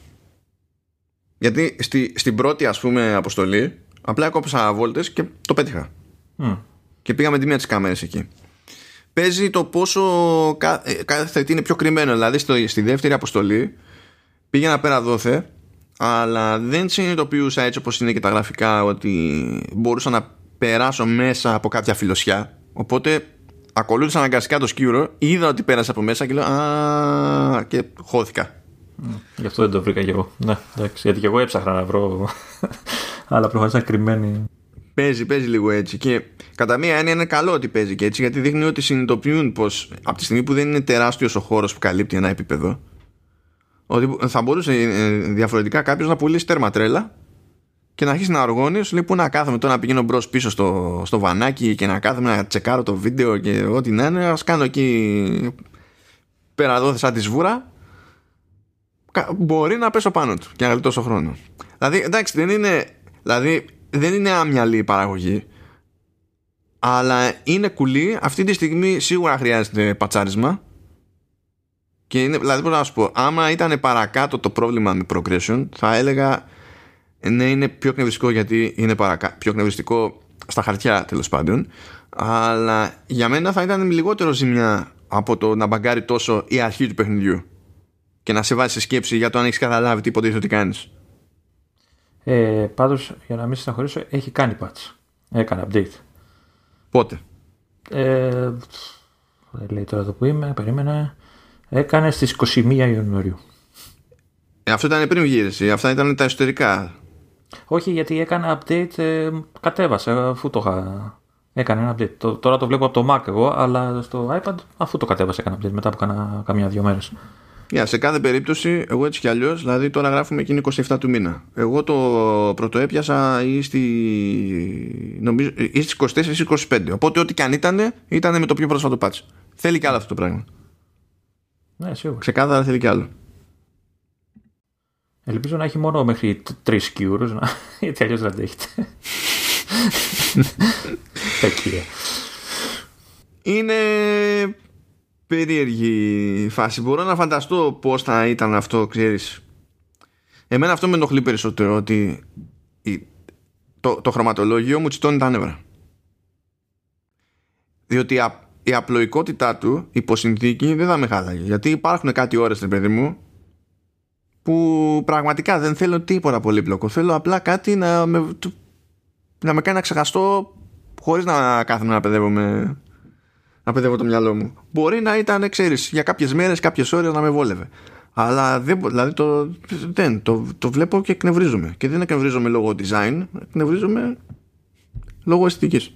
γιατί στη, στην πρώτη ας πούμε αποστολή Απλά έκοψα βόλτες και το πέτυχα. Mm. Και πήγαμε τη μία της κάμερε εκεί. Παίζει το πόσο ε, κάθε είναι πιο κρυμμένο. Δηλαδή στο, στη δεύτερη αποστολή πήγαινα πέρα δόθε, αλλά δεν συνειδητοποιούσα έτσι όπως είναι και τα γραφικά ότι μπορούσα να περάσω μέσα από κάποια φιλοσιά. Οπότε ακολούθησα αναγκαστικά το σκύρο, είδα ότι πέρασε από μέσα και λέω Α, και χώθηκα. Γι' αυτό δεν το βρήκα κι εγώ. Ναι, εντάξει, γιατί κι εγώ έψαχνα να βρω αλλά προφανώ κρυμμένη. Παίζει, παίζει λίγο έτσι. Και κατά μία έννοια είναι καλό ότι παίζει και έτσι, γιατί δείχνει ότι συνειδητοποιούν πως από τη στιγμή που δεν είναι τεράστιος ο χώρος που καλύπτει ένα επίπεδο, ότι θα μπορούσε ε, διαφορετικά κάποιος να πουλήσει τέρμα τρέλα και να αρχίσει να αργώνει, λέει που να κάθομαι τώρα να πηγαίνω μπρος πίσω στο, στο βανάκι και να κάθομαι να τσεκάρω το βίντεο και ό,τι να είναι. Α κάνω εκεί πέρα εδώ σαν τη σβούρα. Μπορεί να πέσω πάνω του και να γλιτώσω χρόνο. Δηλαδή, εντάξει, δεν είναι Δηλαδή δεν είναι άμυαλη η παραγωγή αλλά είναι κουλή αυτή τη στιγμή σίγουρα χρειάζεται πατσάρισμα και είναι, δηλαδή μπορώ να σου πω άμα ήταν παρακάτω το πρόβλημα με progression θα έλεγα ναι είναι πιο κνευριστικό γιατί είναι παρακά, πιο κνευριστικό στα χαρτιά τέλος πάντων αλλά για μένα θα ήταν λιγότερο ζημιά από το να μπαγκάρει τόσο η αρχή του παιχνιδιού και να σε βάζει σε σκέψη για το αν έχεις καταλάβει τι υποτίθεται ότι κάνεις ε, πάντως, για να μην στεναχωρήσω, έχει κάνει patch. Έκανε update. Πότε; Ε, δεν λέει τώρα εδώ που είμαι, περίμενα. Έκανε στις 21 Ιανουαρίου. Ε, αυτό ήταν πριν γύρισε, αυτά ήταν τα εσωτερικά. Όχι, γιατί έκανα update, ε, κατέβασε αφού το είχα... Έκανε ένα update. τώρα το βλέπω από το Mac εγώ, αλλά στο iPad αφού το κατέβασε έκανα update μετά από κάνα, καμιά δύο μέρες. Yeah, σε κάθε περίπτωση, εγώ έτσι κι αλλιώς, δηλαδή τώρα γράφουμε εκείνη 27 του μήνα. Εγώ το πρωτοέπιασα ή, στη, νομίζω, ή στις 24 ή 25. Οπότε ό,τι και αν ήταν, ήταν με το πιο πρόσφατο patch. Θέλει κι άλλο αυτό το πράγμα. Ναι, σίγουρα. Ξεκάθαρα θέλει κι άλλο. Ελπίζω να έχει μόνο μέχρι τρεις κιούρου, γιατί αλλιώς δεν αντέχετε. Τα Είναι περίεργη φάση. Μπορώ να φανταστώ πώς θα ήταν αυτό, ξέρεις. Εμένα αυτό με ενοχλεί περισσότερο, ότι το, το χρωματολόγιο μου τσιτώνει τα νεύρα. Διότι η, η απλοϊκότητά του υποσυνθήκη δεν θα με χάλαγε. Γιατί υπάρχουν κάτι ώρες, παιδί μου, που πραγματικά δεν θέλω τίποτα πολύπλοκο. Θέλω απλά κάτι να με, να με κάνει να ξεχαστώ χωρίς να κάθομαι να παιδεύομαι να παιδεύω το μυαλό μου. Μπορεί να ήταν, ξέρεις, για κάποιες μέρες, κάποιες ώρες να με βόλευε. Αλλά δεν, δηλαδή το, δεν, το, το βλέπω και εκνευρίζομαι. Και δεν εκνευρίζομαι λόγω design, εκνευρίζομαι λόγω αισθητικής.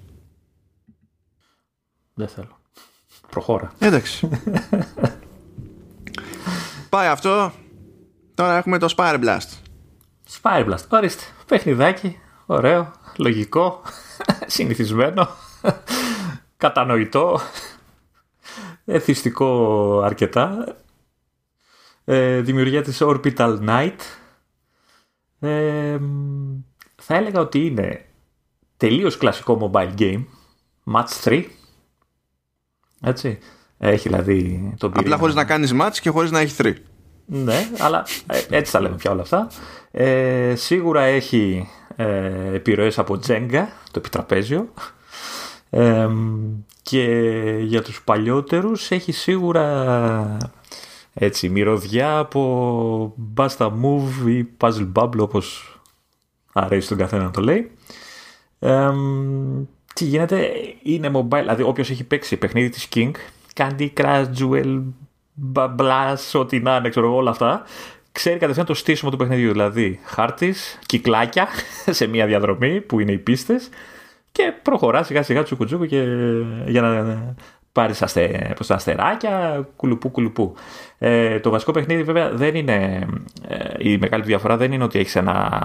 Δεν θέλω. Προχώρα. Εντάξει. Πάει αυτό. Τώρα έχουμε το Spire Blast. Spire Blast. Ορίστε. Παιχνιδάκι. Ωραίο. Λογικό. Συνηθισμένο κατανοητό, εθιστικό αρκετά. Ε, δημιουργία της Orbital Night. Ε, θα έλεγα ότι είναι τελείως κλασικό mobile game. Match 3. Έτσι. Έχει δηλαδή τον πυρήνα. Απλά χωρίς να κάνεις match και χωρίς να έχει 3. Ναι, αλλά ε, έτσι τα λέμε πια όλα αυτά. Ε, σίγουρα έχει ε, επιρροές από Jenga, το επιτραπέζιο και για τους παλιότερους έχει σίγουρα έτσι μυρωδιά από Basta Move ή Puzzle Bubble όπως αρέσει τον καθένα να το λέει. τι γίνεται, είναι mobile, δηλαδή όποιος έχει παίξει παιχνίδι της King, Candy Crush, Jewel, Blast, ό,τι να είναι, ξέρω όλα αυτά, ξέρει κατευθείαν το στήσιμο του παιχνιδιού. Δηλαδή, χάρτης, κυκλάκια σε μια διαδρομή που είναι οι πίστες και προχωράς σιγά σιγά τσουκουτζούκου και για να πάρεις αστε, τα αστεράκια, κουλουπού κουλουπού. Ε, το βασικό παιχνίδι βέβαια δεν είναι, ε, η μεγάλη διαφορά δεν είναι ότι έχεις ένα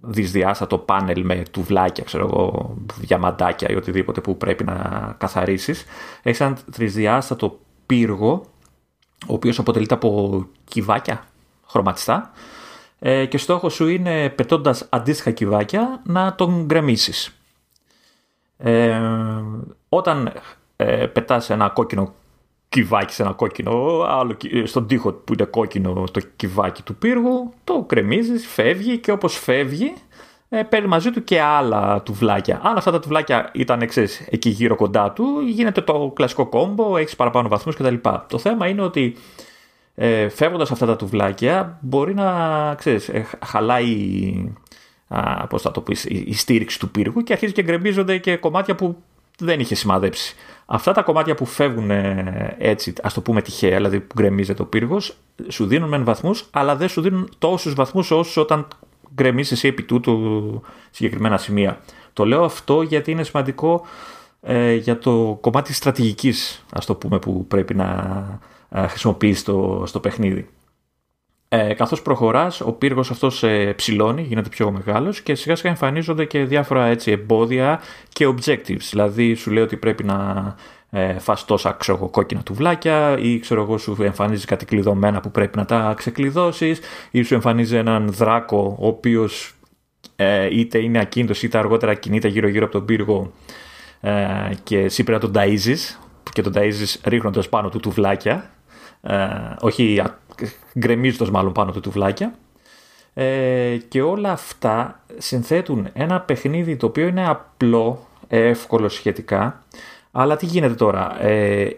δυσδιάστατο πάνελ με τουβλάκια, ξέρω εγώ, διαμαντάκια ή οτιδήποτε που πρέπει να καθαρίσεις. Έχεις ένα τρισδιάστατο πύργο, ο οποίος αποτελείται από κυβάκια χρωματιστά ε, και στόχος σου είναι πετώντας αντίστοιχα κυβάκια να τον γκρεμίσεις. Ε, όταν ε, πετάς ένα κόκκινο κυβάκι σε ένα κόκκινο, άλλο στον τοίχο που είναι κόκκινο το κυβάκι του πύργου, το κρεμίζεις, φεύγει και όπως φεύγει ε, παίρνει μαζί του και άλλα τουβλάκια. Αν αυτά τα τουβλάκια ήταν εξής, εκεί γύρω κοντά του, γίνεται το κλασικό κόμπο, έχεις παραπάνω βαθμούς κτλ. Το θέμα είναι ότι ε, φεύγοντας αυτά τα τουβλάκια μπορεί να ξέρεις, ε, χαλάει α, πώς θα το πεις, η, η στήριξη του πύργου και αρχίζει και γκρεμίζονται και κομμάτια που δεν είχε σημαδέψει. Αυτά τα κομμάτια που φεύγουν ε, έτσι, ας το πούμε τυχαία, δηλαδή που γκρεμίζεται ο πύργος, σου δίνουν μεν βαθμούς, αλλά δεν σου δίνουν τόσους βαθμούς όσου όταν γκρεμίσει εσύ επί τούτου συγκεκριμένα σημεία. Το λέω αυτό γιατί είναι σημαντικό ε, για το κομμάτι στρατηγικής, ας το πούμε, που πρέπει να ε, χρησιμοποιείς στο, στο παιχνίδι. Ε, καθώς προχωράς, ο πύργος αυτός ε, ψηλώνει, γίνεται πιο μεγάλος και σιγά σιγά εμφανίζονται και διάφορα έτσι, εμπόδια και objectives. Δηλαδή σου λέει ότι πρέπει να ε, φας τόσα ξέρω, κόκκινα τουβλάκια ή ξέρω εγώ σου εμφανίζεις κάτι κλειδωμένα που πρέπει να τα ξεκλειδώσεις ή σου εμφανίζει έναν δράκο ο οποίος ε, είτε είναι ακίνητος είτε αργότερα κινείται γύρω γύρω από τον πύργο ε, και εσύ πρέπει να τον ταΐζεις και τον ταΐζεις ρίχνοντας πάνω του τουβλάκια ε, όχι γκρεμίζοντας μάλλον πάνω του τουβλάκια. Ε, και όλα αυτά συνθέτουν ένα παιχνίδι το οποίο είναι απλό, εύκολο σχετικά, αλλά τι γίνεται τώρα. Ε,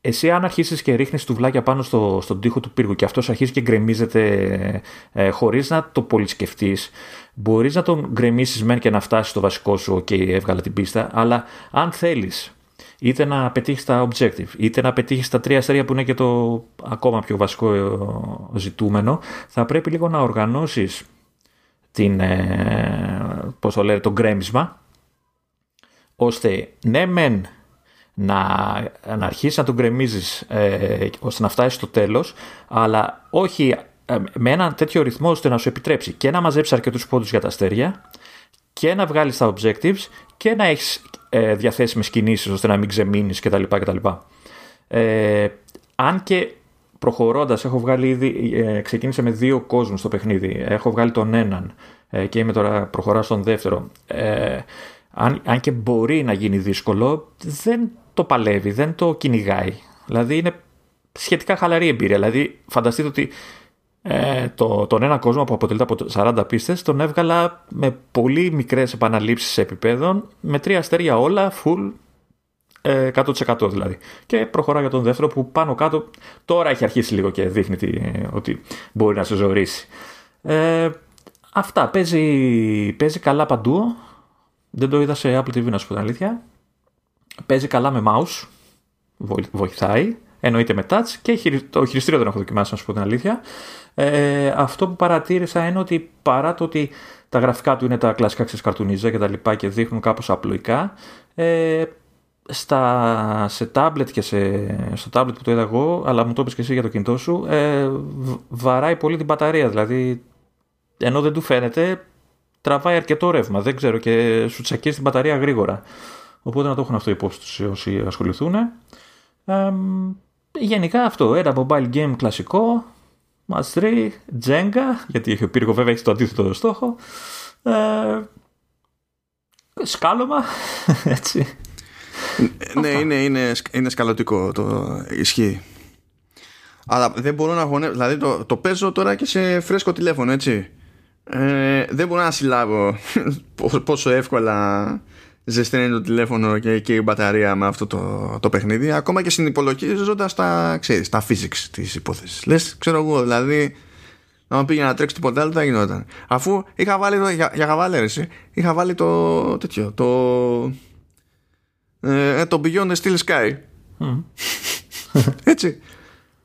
εσύ αν αρχίσεις και ρίχνεις τουβλάκια πάνω στο, στον τοίχο του πύργου και αυτός αρχίζει και γκρεμίζεται ε, χωρίς να το πολύ σκεφτείς, μπορείς να τον γκρεμίσεις μεν και να φτάσει στο βασικό σου, ok, έβγαλα την πίστα, αλλά αν θέλεις είτε να πετύχεις τα objective, είτε να πετύχεις τα τρία αστέρια που είναι και το ακόμα πιο βασικό ε, ζητούμενο, θα πρέπει λίγο να οργανώσεις την, ε, πώς το, λέει, το γκρέμισμα, ώστε ναι μεν να, να αρχίσεις να τον γκρεμίζεις ε, ώστε να φτάσεις στο τέλος, αλλά όχι ε, με ένα τέτοιο ρυθμό ώστε να σου επιτρέψει και να μαζέψεις αρκετούς πόντους για τα αστέρια και να βγάλεις τα objectives και να έχεις ε, διαθέσιμες κινήσεις ώστε να μην ξεμείνεις κτλ. κτλ. Ε, αν και προχωρώντας έχω βγάλει ήδη, ε, ξεκίνησε με δύο κόσμους στο παιχνίδι, έχω βγάλει τον έναν ε, και είμαι τώρα προχωράω στον δεύτερο. Ε, αν, αν και μπορεί να γίνει δύσκολο, δεν το παλεύει, δεν το κυνηγάει. Δηλαδή είναι σχετικά χαλαρή εμπειρία. Δηλαδή φανταστείτε ότι ε, το, τον ένα κόσμο που αποτελείται από 40 πίστες τον έβγαλα με πολύ μικρές επαναλήψεις επίπεδων με τρία αστέρια όλα full 100% δηλαδή. Και προχωρά για τον δεύτερο που πάνω κάτω τώρα έχει αρχίσει λίγο και δείχνει ότι μπορεί να σε ζωρίσει. Ε, αυτά. Παίζει, παίζει καλά παντού. Δεν το είδα σε Apple TV να σου πω την αλήθεια. Παίζει καλά με mouse. Βοηθάει. Εννοείται με touch και το χειριστήριο δεν έχω δοκιμάσει να σου πω την αλήθεια. Ε, αυτό που παρατήρησα είναι ότι παρά το ότι τα γραφικά του είναι τα κλασικά ξεσκαρτουνίζα και τα λοιπά και δείχνουν κάπως απλοϊκά, ε, στα, σε tablet και σε, στο tablet που το είδα εγώ, αλλά μου το είπες και εσύ για το κινητό σου, ε, βαράει πολύ την μπαταρία. Δηλαδή, ενώ δεν του φαίνεται, τραβάει αρκετό ρεύμα. Δεν ξέρω και σου τσακίζει την μπαταρία γρήγορα. Οπότε να το έχουν αυτό υπόψη τους όσοι ασχοληθούν. Ε, γενικά αυτό, ένα mobile game κλασικό, Match 3, Jenga, γιατί έχει ο πύργο βέβαια έχει το αντίθετο στόχο. Ε, σκάλωμα, έτσι. ναι, είναι, είναι, είναι σκαλωτικό το ισχύει. Αλλά δεν μπορώ να γονεύω. Δηλαδή το, το παίζω τώρα και σε φρέσκο τηλέφωνο, έτσι. Ε, δεν μπορώ να συλλάβω πόσο εύκολα ζεσταίνει το τηλέφωνο και, και η μπαταρία με αυτό το, το παιχνίδι. Ακόμα και συνυπολογίζοντας τα, ξέρεις, τα physics της υπόθεσης. Λες ξέρω εγώ δηλαδή να πήγε να τρέξει τίποτα άλλο θα γινόταν. Αφού είχα βάλει το, για, για χαβάλερεση είχα βάλει το τέτοιο το ε, το Beyond the Steel Sky. Έτσι.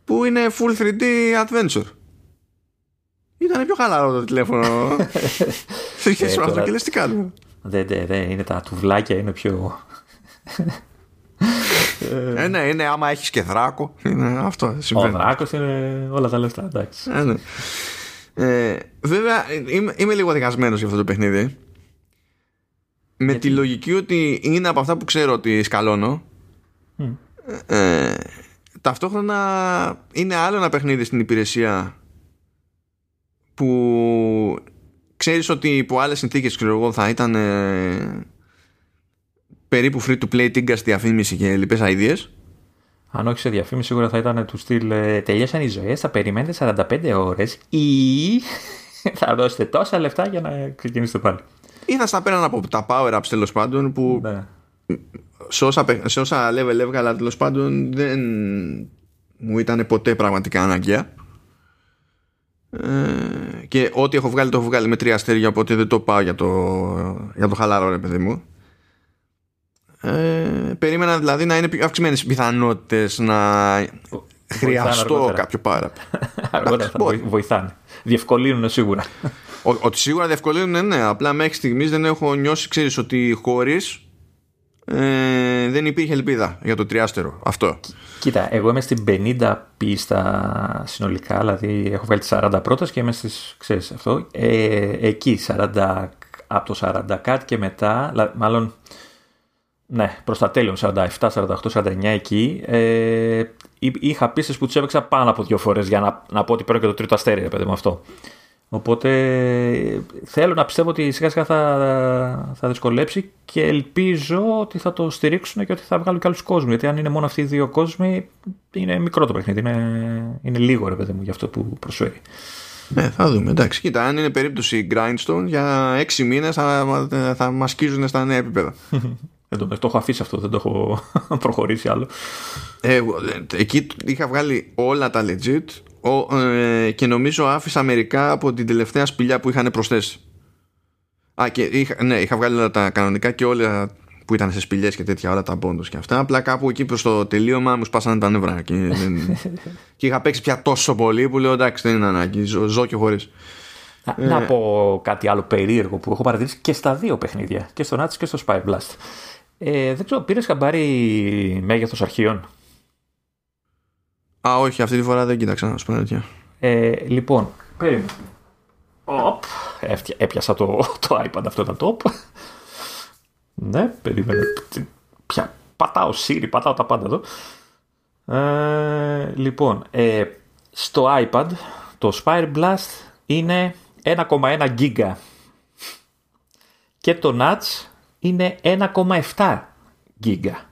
Που είναι full 3D adventure. Ήταν πιο χαλαρό το τηλέφωνο. Σε σχέση με αυτό και λες τι κάνουμε. Δεν, δεν, δεν, είναι τα τουβλάκια, είναι πιο. Ε, ναι, είναι άμα έχεις και δράκο. Είναι αυτό. Ο Συμβαίνει. δράκος είναι όλα τα λεφτά, εντάξει. Ε, ναι. Ε, βέβαια, είμαι, είμαι λίγο διχασμένο για αυτό το παιχνίδι. Με τη λογική ότι είναι από αυτά που ξέρω ότι σκαλώνω. Μμ. Ε, ταυτόχρονα είναι άλλο ένα παιχνίδι στην υπηρεσία που ξέρεις ότι υπό άλλες συνθήκες ξέρω εγώ θα ήταν ε, περίπου free to play τίγκας διαφήμιση και λοιπές ideas; Αν όχι σε διαφήμιση, σίγουρα θα ήταν του στυλ ε, Τελειώσαν οι ζωές, θα περιμένετε 45 ώρες ή θα δώσετε τόσα λεφτά για να ξεκινήσετε πάλι. ή θα στα πέραν από τα power ups τέλος πάντων που Ναι. σε όσα, παι- σε όσα level έβγαλα τέλος πάντων δεν μου ήταν ποτέ πραγματικά αναγκαία. Ε, και ό,τι έχω βγάλει το έχω βγάλει με τρία αστέρια οπότε δεν το πάω για το, για το χαλαρό ρε παιδί μου ε, περίμενα δηλαδή να είναι πιο αυξημένες οι πιθανότητες να χρειαστώ αργότερα. κάποιο πάρα Αργότερα θα μπορεί. βοη- βοηθάνε. Διευκολύνουν σίγουρα. Ότι σίγουρα διευκολύνουν ναι απλά μέχρι στιγμής δεν έχω νιώσει ξέρεις ότι χωρίς ε, δεν υπήρχε ελπίδα για το τριάστερο αυτό Κοίτα, εγώ είμαι στην 50 πίστα συνολικά, δηλαδή έχω βγάλει τις 40 πρώτες και είμαι στις, ξέρεις αυτό, ε, εκεί 40, από το 40 κάτι και μετά, λα- μάλλον, ναι, προς τα τέλη, 47, 48, 49 εκεί, ε, εί- είχα πίστες που τους έπαιξα πάνω από δύο φορές για να, να πω ότι παίρνω και το τρίτο αστέρι, ρε παιδί μου αυτό. Οπότε θέλω να πιστεύω ότι σιγά σιγά θα, θα δυσκολέψει και ελπίζω ότι θα το στηρίξουν και ότι θα βγάλουν και άλλους κόσμους. Γιατί αν είναι μόνο αυτοί οι δύο κόσμοι, είναι μικρό το παιχνίδι. Είναι, είναι λίγο ρε παιδί μου για αυτό που προσφέρει. Ναι, θα δούμε. Εντάξει, κοίτα, αν είναι περίπτωση grindstone για έξι μήνες θα, θα μας σκίζουν στα νέα επίπεδα. Δεν το, το έχω αφήσει αυτό, δεν το έχω προχωρήσει άλλο. Ε, εγώ, ε, εκεί είχα βγάλει όλα τα legit ο, ε, και νομίζω άφησα μερικά από την τελευταία σπηλιά που είχαν προσθέσει. Α, και είχα, ναι, είχα βγάλει όλα τα κανονικά και όλα που ήταν σε σπηλιές και τέτοια, όλα τα bondos και αυτά. Απλά κάπου εκεί προς το τελείωμα μου σπάσανε τα νεύρα. Και, δεν- και είχα παίξει πια τόσο πολύ που λέω εντάξει δεν είναι ανάγκη, ζω, ζω και χωρίς. Να, Ε. να πω κάτι άλλο περίεργο που έχω παρατηρήσει και στα δύο παιχνίδια, και στο Nats και στο Spy Blast. Ε, δεν ξέρω, πήρες χαμπάρι μέγεθος αρχείων; Α, όχι, αυτή τη φορά δεν κοίταξα να σου πω την αλήθεια. Ε, λοιπόν, περίμενε. Οπ, έφτια- έπιασα το, το iPad αυτό το top. ναι, περίμενε. Τι- Πια, πατάω Siri, πατάω τα πάντα εδώ. Ε, λοιπόν, ε, στο iPad το Spire Blast είναι 1,1 γίγκα και το Nats είναι 1,7 γίγκα.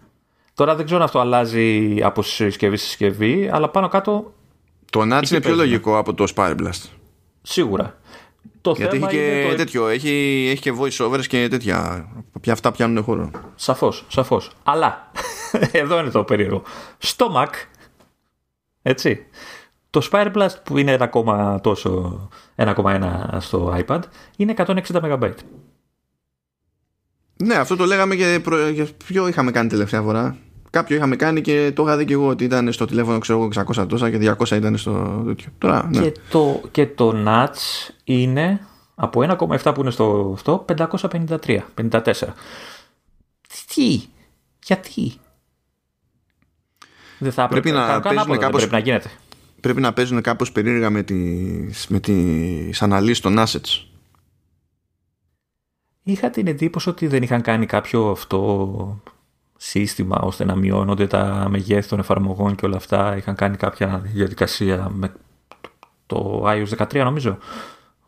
Τώρα δεν ξέρω αν αυτό αλλάζει από συσκευή σε συσκευή, αλλά πάνω κάτω Το Nats είναι πιο παίζουμε. λογικό από το Spire Blast. Σίγουρα. Το Γιατί έχει θέμα και είναι το... τέτοιο, έχει, έχει και voice overs και τέτοια. Πια αυτά πιάνουν χώρο. Σαφώς, σαφώς. Αλλά, εδώ είναι το περίεργο. Στο Mac, έτσι, το Spire Blast που είναι 1, τόσο, 1,1 στο iPad, είναι 160 MB. Ναι, αυτό το λέγαμε και προ... για ποιο είχαμε κάνει τελευταία φορά. Κάποιο είχαμε κάνει και το είχα δει και εγώ ότι ήταν στο τηλέφωνο ξέρω εγώ 600 τόσα και 200 ήταν στο τέτοιο. Τώρα, ναι. Και, το, και το Nats είναι από 1,7 που είναι στο αυτό, 553, 54. Τι, γιατί; Δεν θα Πρέπει έπρεπε- να κα- παίζουν ανάποδα δεν κάπως- πρέπει να γίνεται. Πρέπει να παίζουν κάπως περίεργα με τις, με τις αναλύσεις των assets. Είχα την εντύπωση ότι δεν είχαν κάνει κάποιο αυτό σύστημα ώστε να μειώνονται τα μεγέθη των εφαρμογών και όλα αυτά. Είχαν κάνει κάποια διαδικασία με το iOS 13 νομίζω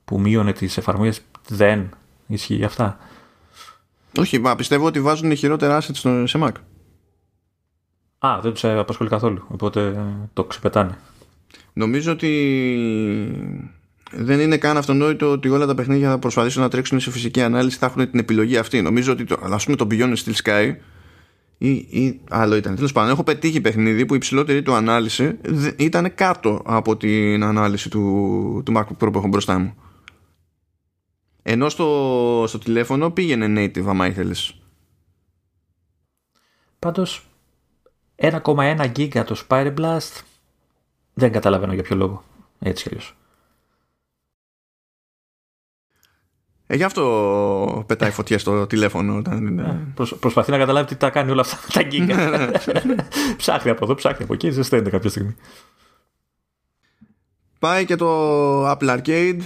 που μείωνε τις εφαρμογές. Δεν ισχύει αυτά. Όχι, μα πιστεύω ότι βάζουν χειρότερα assets στο, σε Mac. Α, δεν τους απασχολεί καθόλου, οπότε ε, το ξεπετάνε. Νομίζω ότι δεν είναι καν αυτονόητο ότι όλα τα παιχνίδια θα προσπαθήσουν να τρέξουν σε φυσική ανάλυση θα έχουν την επιλογή αυτή. Νομίζω ότι το, ας πούμε το Beyond Steel Sky ή, ή άλλο ήταν. Τέλος πάντων, έχω πετύχει παιχνίδι που η υψηλότερη του ανάλυση δε- ήταν κάτω από την ανάλυση του, του MacBook Pro που έχω μπροστά μου. Ενώ στο, στο τηλέφωνο πήγαινε native άμα ήθελες. Πάντως 1,1 γίγκα το Spire Blast δεν καταλαβαίνω για ποιο λόγο. Έτσι κι Ε, γι' αυτό πετάει φωτιά στο τηλέφωνο. Όταν... είναι- Προσ- προσπαθεί να καταλάβει τι τα κάνει όλα αυτά τα γκίγκα. ψάχνει από εδώ, ψάχνει από εκεί, ζεσταίνεται κάποια στιγμή. Πάει και το Apple Arcade.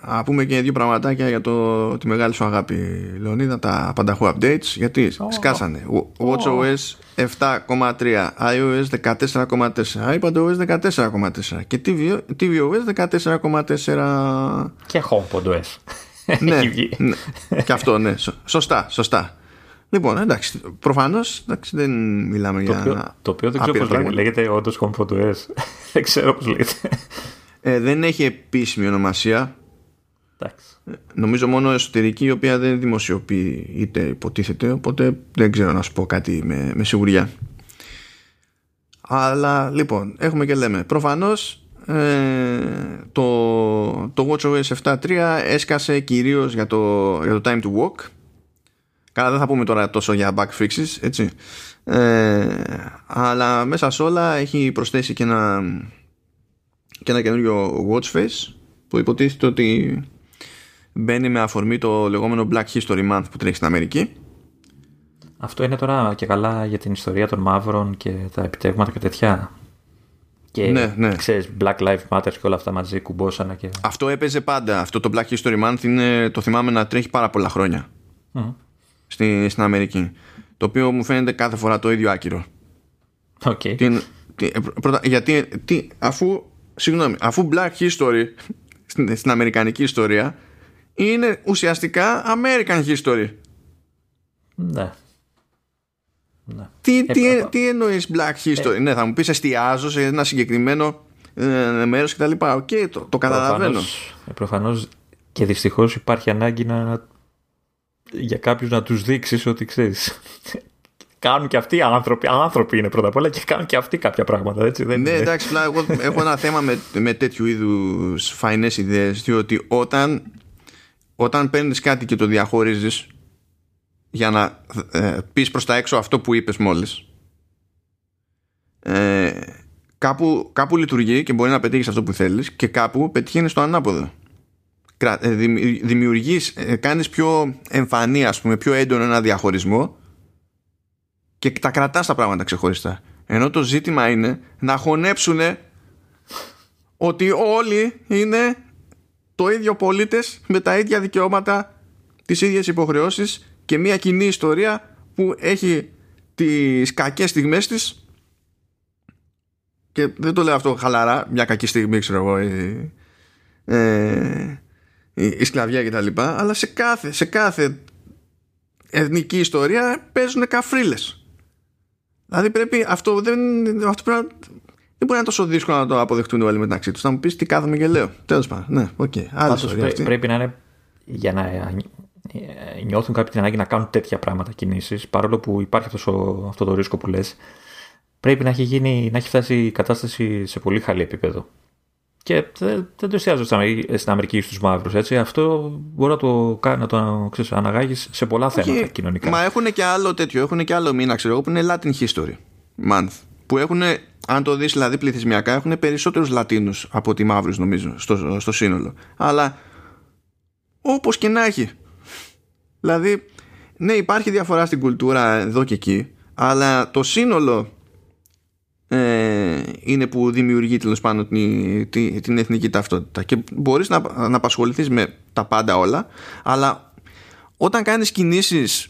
Α πούμε και δύο πραγματάκια για το, τη μεγάλη σου αγάπη Λεωνίδα, τα πανταχού updates. Γιατί σκάσανε. WatchOS 7,3, iOS 14,4, iPadOS 14,4 και TV, tvOS 14,4. Και HomePod OS. Ναι, Έχει βγει. ναι, και αυτό, ναι. Σω- Σωστά, σωστά. Λοιπόν, εντάξει, προφανώς δεν μιλάμε Το για. οποίο, το οποίο δεν ξέρω άπειρα πώς λέγεται. πράγματα. Λέγεται όντως HomePod OS. δεν ξέρω πώς λέγεται. Ε, δεν έχει επίσημη ονομασία. Εντάξει. Νομίζω μόνο εσωτερική η οποία δεν δημοσιοποιείται υποτίθεται οπότε δεν ξέρω να σου πω κάτι με, με σιγουριά αλλά λοιπόν έχουμε και λέμε προφανώς ε, το, το WatchOS 7.3 έσκασε κυρίως για το, για το time to walk Καλά δεν θα πούμε τώρα τόσο για bug fixes έτσι ε, αλλά μέσα σε όλα έχει προσθέσει και ένα και ένα καινούριο watch face που υποτίθεται ότι μπαίνει με αφορμή το λεγόμενο Black History Month που τρέχει στην Αμερική. Αυτό είναι τώρα και καλά για την ιστορία των μαύρων και τα επιτεύγματα και τέτοια. Και Ναι, ναι. ξέρεις, Black Lives Matter και όλα αυτά μαζί κουμπόσανα και... Αυτό έπαιζε πάντα. Αυτό το Black History Month είναι, το θυμάμαι να τρέχει πάρα πολλά χρόνια Μμμ. στη, στην Αμερική. Το οποίο μου φαίνεται κάθε φορά το ίδιο άκυρο. Οκ. Τι, τι, ε, πρώτα, γιατί τι, αφού, συγγνώμη, αφού Black History στην, στην Αμερικανική ιστορία είναι ουσιαστικά American History. Ναι. Ναι. Τι, τι, Ε, τι εννοείς Black History; Ναι, θα μου πεις εστιάζω σε ένα συγκεκριμένο ε, μέρος κτλ. Οκ, το, το καταλαβαίνω. Προφανώς, ε, προφανώς και δυστυχώς υπάρχει ανάγκη να, για κάποιους να τους δείξεις ότι ξέρεις κάνουν και αυτοί άνθρωποι, άνθρωποι είναι πρώτα απ' όλα και κάνουν και αυτοί κάποια πράγματα έτσι δεν Ναι, είναι. εντάξει, απλά εγώ έχω ένα θέμα με, με τέτοιου είδους φαϊνές ιδέες, διότι όταν, όταν παίρνεις κάτι και το διαχωρίζεις για να ε, πεις προς τα έξω αυτό που είπες μόλις, ε, κάπου, κάπου λειτουργεί και μπορεί να πετύχεις αυτό που θέλεις και κάπου πετυχαίνει στο ανάποδο. Κρα- ε, δημι- Δημιουργείς, ε, κάνεις πιο εμφανή ας πούμε, πιο έντονο ένα διαχωρισμό και τα κρατάς τα πράγματα ξεχωριστά. Ενώ το ζήτημα είναι να χωνέψουν ότι όλοι είναι το ίδιο πολίτες με τα ίδια δικαιώματα, τις ίδιες υποχρεώσεις και μια κοινή ιστορία που έχει τις κακές στιγμές της και δεν το λέω αυτό χαλαρά, μια κακή στιγμή ξέρω εγώ η, ε, η, η σκλαβιά και τα λοιπά αλλά σε κάθε, σε κάθε εθνική ιστορία παίζουν καφρίλες Δηλαδή πρέπει αυτό δεν, αυτό πρέπει να, δεν μπορεί να είναι τόσο δύσκολο να το αποδεχτούν όλοι μεταξύ τους. Θα μου πεις τι κάθομαι και λέω. Τέλος πάντων. Ναι, OK. Okay. Άλλη Πάντως ιστορία πρέ- αυτή. πρέπει να είναι για να ε, νιώθουν κάποιοι την ανάγκη να κάνουν τέτοια πράγματα κινήσεις παρόλο που υπάρχει αυτός ο- αυτό το ρίσκο που λες πρέπει να έχει, γίνει, να έχει φτάσει η κατάσταση σε πολύ χαλή επίπεδο και δεν, δεν το εστιάζω στην Αμερική, στην Αμερική στους μαύρους έτσι. αυτό μπορεί να το, κα- να το ξέρεις, αναγάγεις σε πολλά θέματα Όχι, κοινωνικά Μα έχουν και άλλο τέτοιο. Έχουν και άλλο μήνα, ξέρω εγώ, που είναι Latin History Month. Που έχουν, αν το δεις δηλαδή πληθυσμιακά, έχουν περισσότερους Λατίνους από ότι μαύρους, νομίζω, στο, στο σύνολο. Αλλά όπως και να έχει. Δηλαδή, ναι, υπάρχει διαφορά στην κουλτούρα εδώ και εκεί, αλλά το σύνολο ε, είναι που δημιουργεί τέλος πάντων την, την, την εθνική ταυτότητα. Και μπορείς να, να απασχοληθείς με τα πάντα όλα, αλλά όταν κάνεις κινήσεις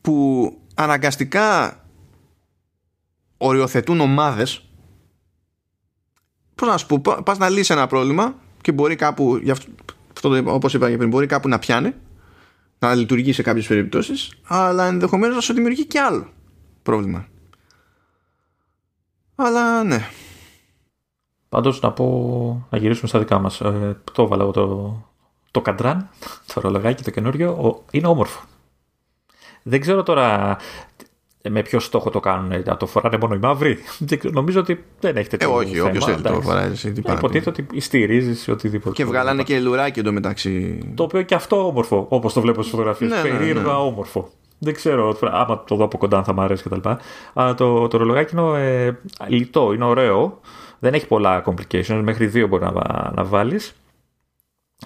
που αναγκαστικά οριοθετούν ομάδες πώς να σου πω, πα- πας να λύσεις ένα πρόβλημα και μπορεί κάπου, γι' αυτό, αυτό το είπα, όπως είπα και πριν, μπορεί κάπου να πιάνει να λειτουργεί σε κάποιες περιπτώσεις αλλά ενδεχομένως να σου δημιουργεί και άλλο πρόβλημα. Αλλά ναι. Πάντως να πω να γυρίσουμε στα δικά μας. Ε, το έβαλα εγώ το, το καντράν το ρολογάκι το καινούριο. Ο- είναι όμορφο. Δεν ξέρω τώρα με ποιο στόχο το κάνουν ε, να το φοράνε μόνο οι μαύροι; Δεν ξέρω, νομίζω ότι δεν έχει ε, τέτοιο όχι, θέμα, όποιος θέλει το εντάξει. φοράει εσύ, τι πάει να πει. υποτίθεται ότι στηρίζεις οτιδήποτε και βγάλανε και λουράκι εντωμεταξύ το οποίο και αυτό όμορφο, όπως το βλέπω στις φωτογραφίες. Ναι, ναι, Περίεργα ναι. όμορφο. Δεν ξέρω, άμα το δω από κοντά αν θα μου αρέσει κτλ. Αλλά το, το ρολογάκι είναι ε, λιτό, είναι ωραίο. Δεν έχει πολλά complications, μέχρι δύο μπορεί να, να βάλεις.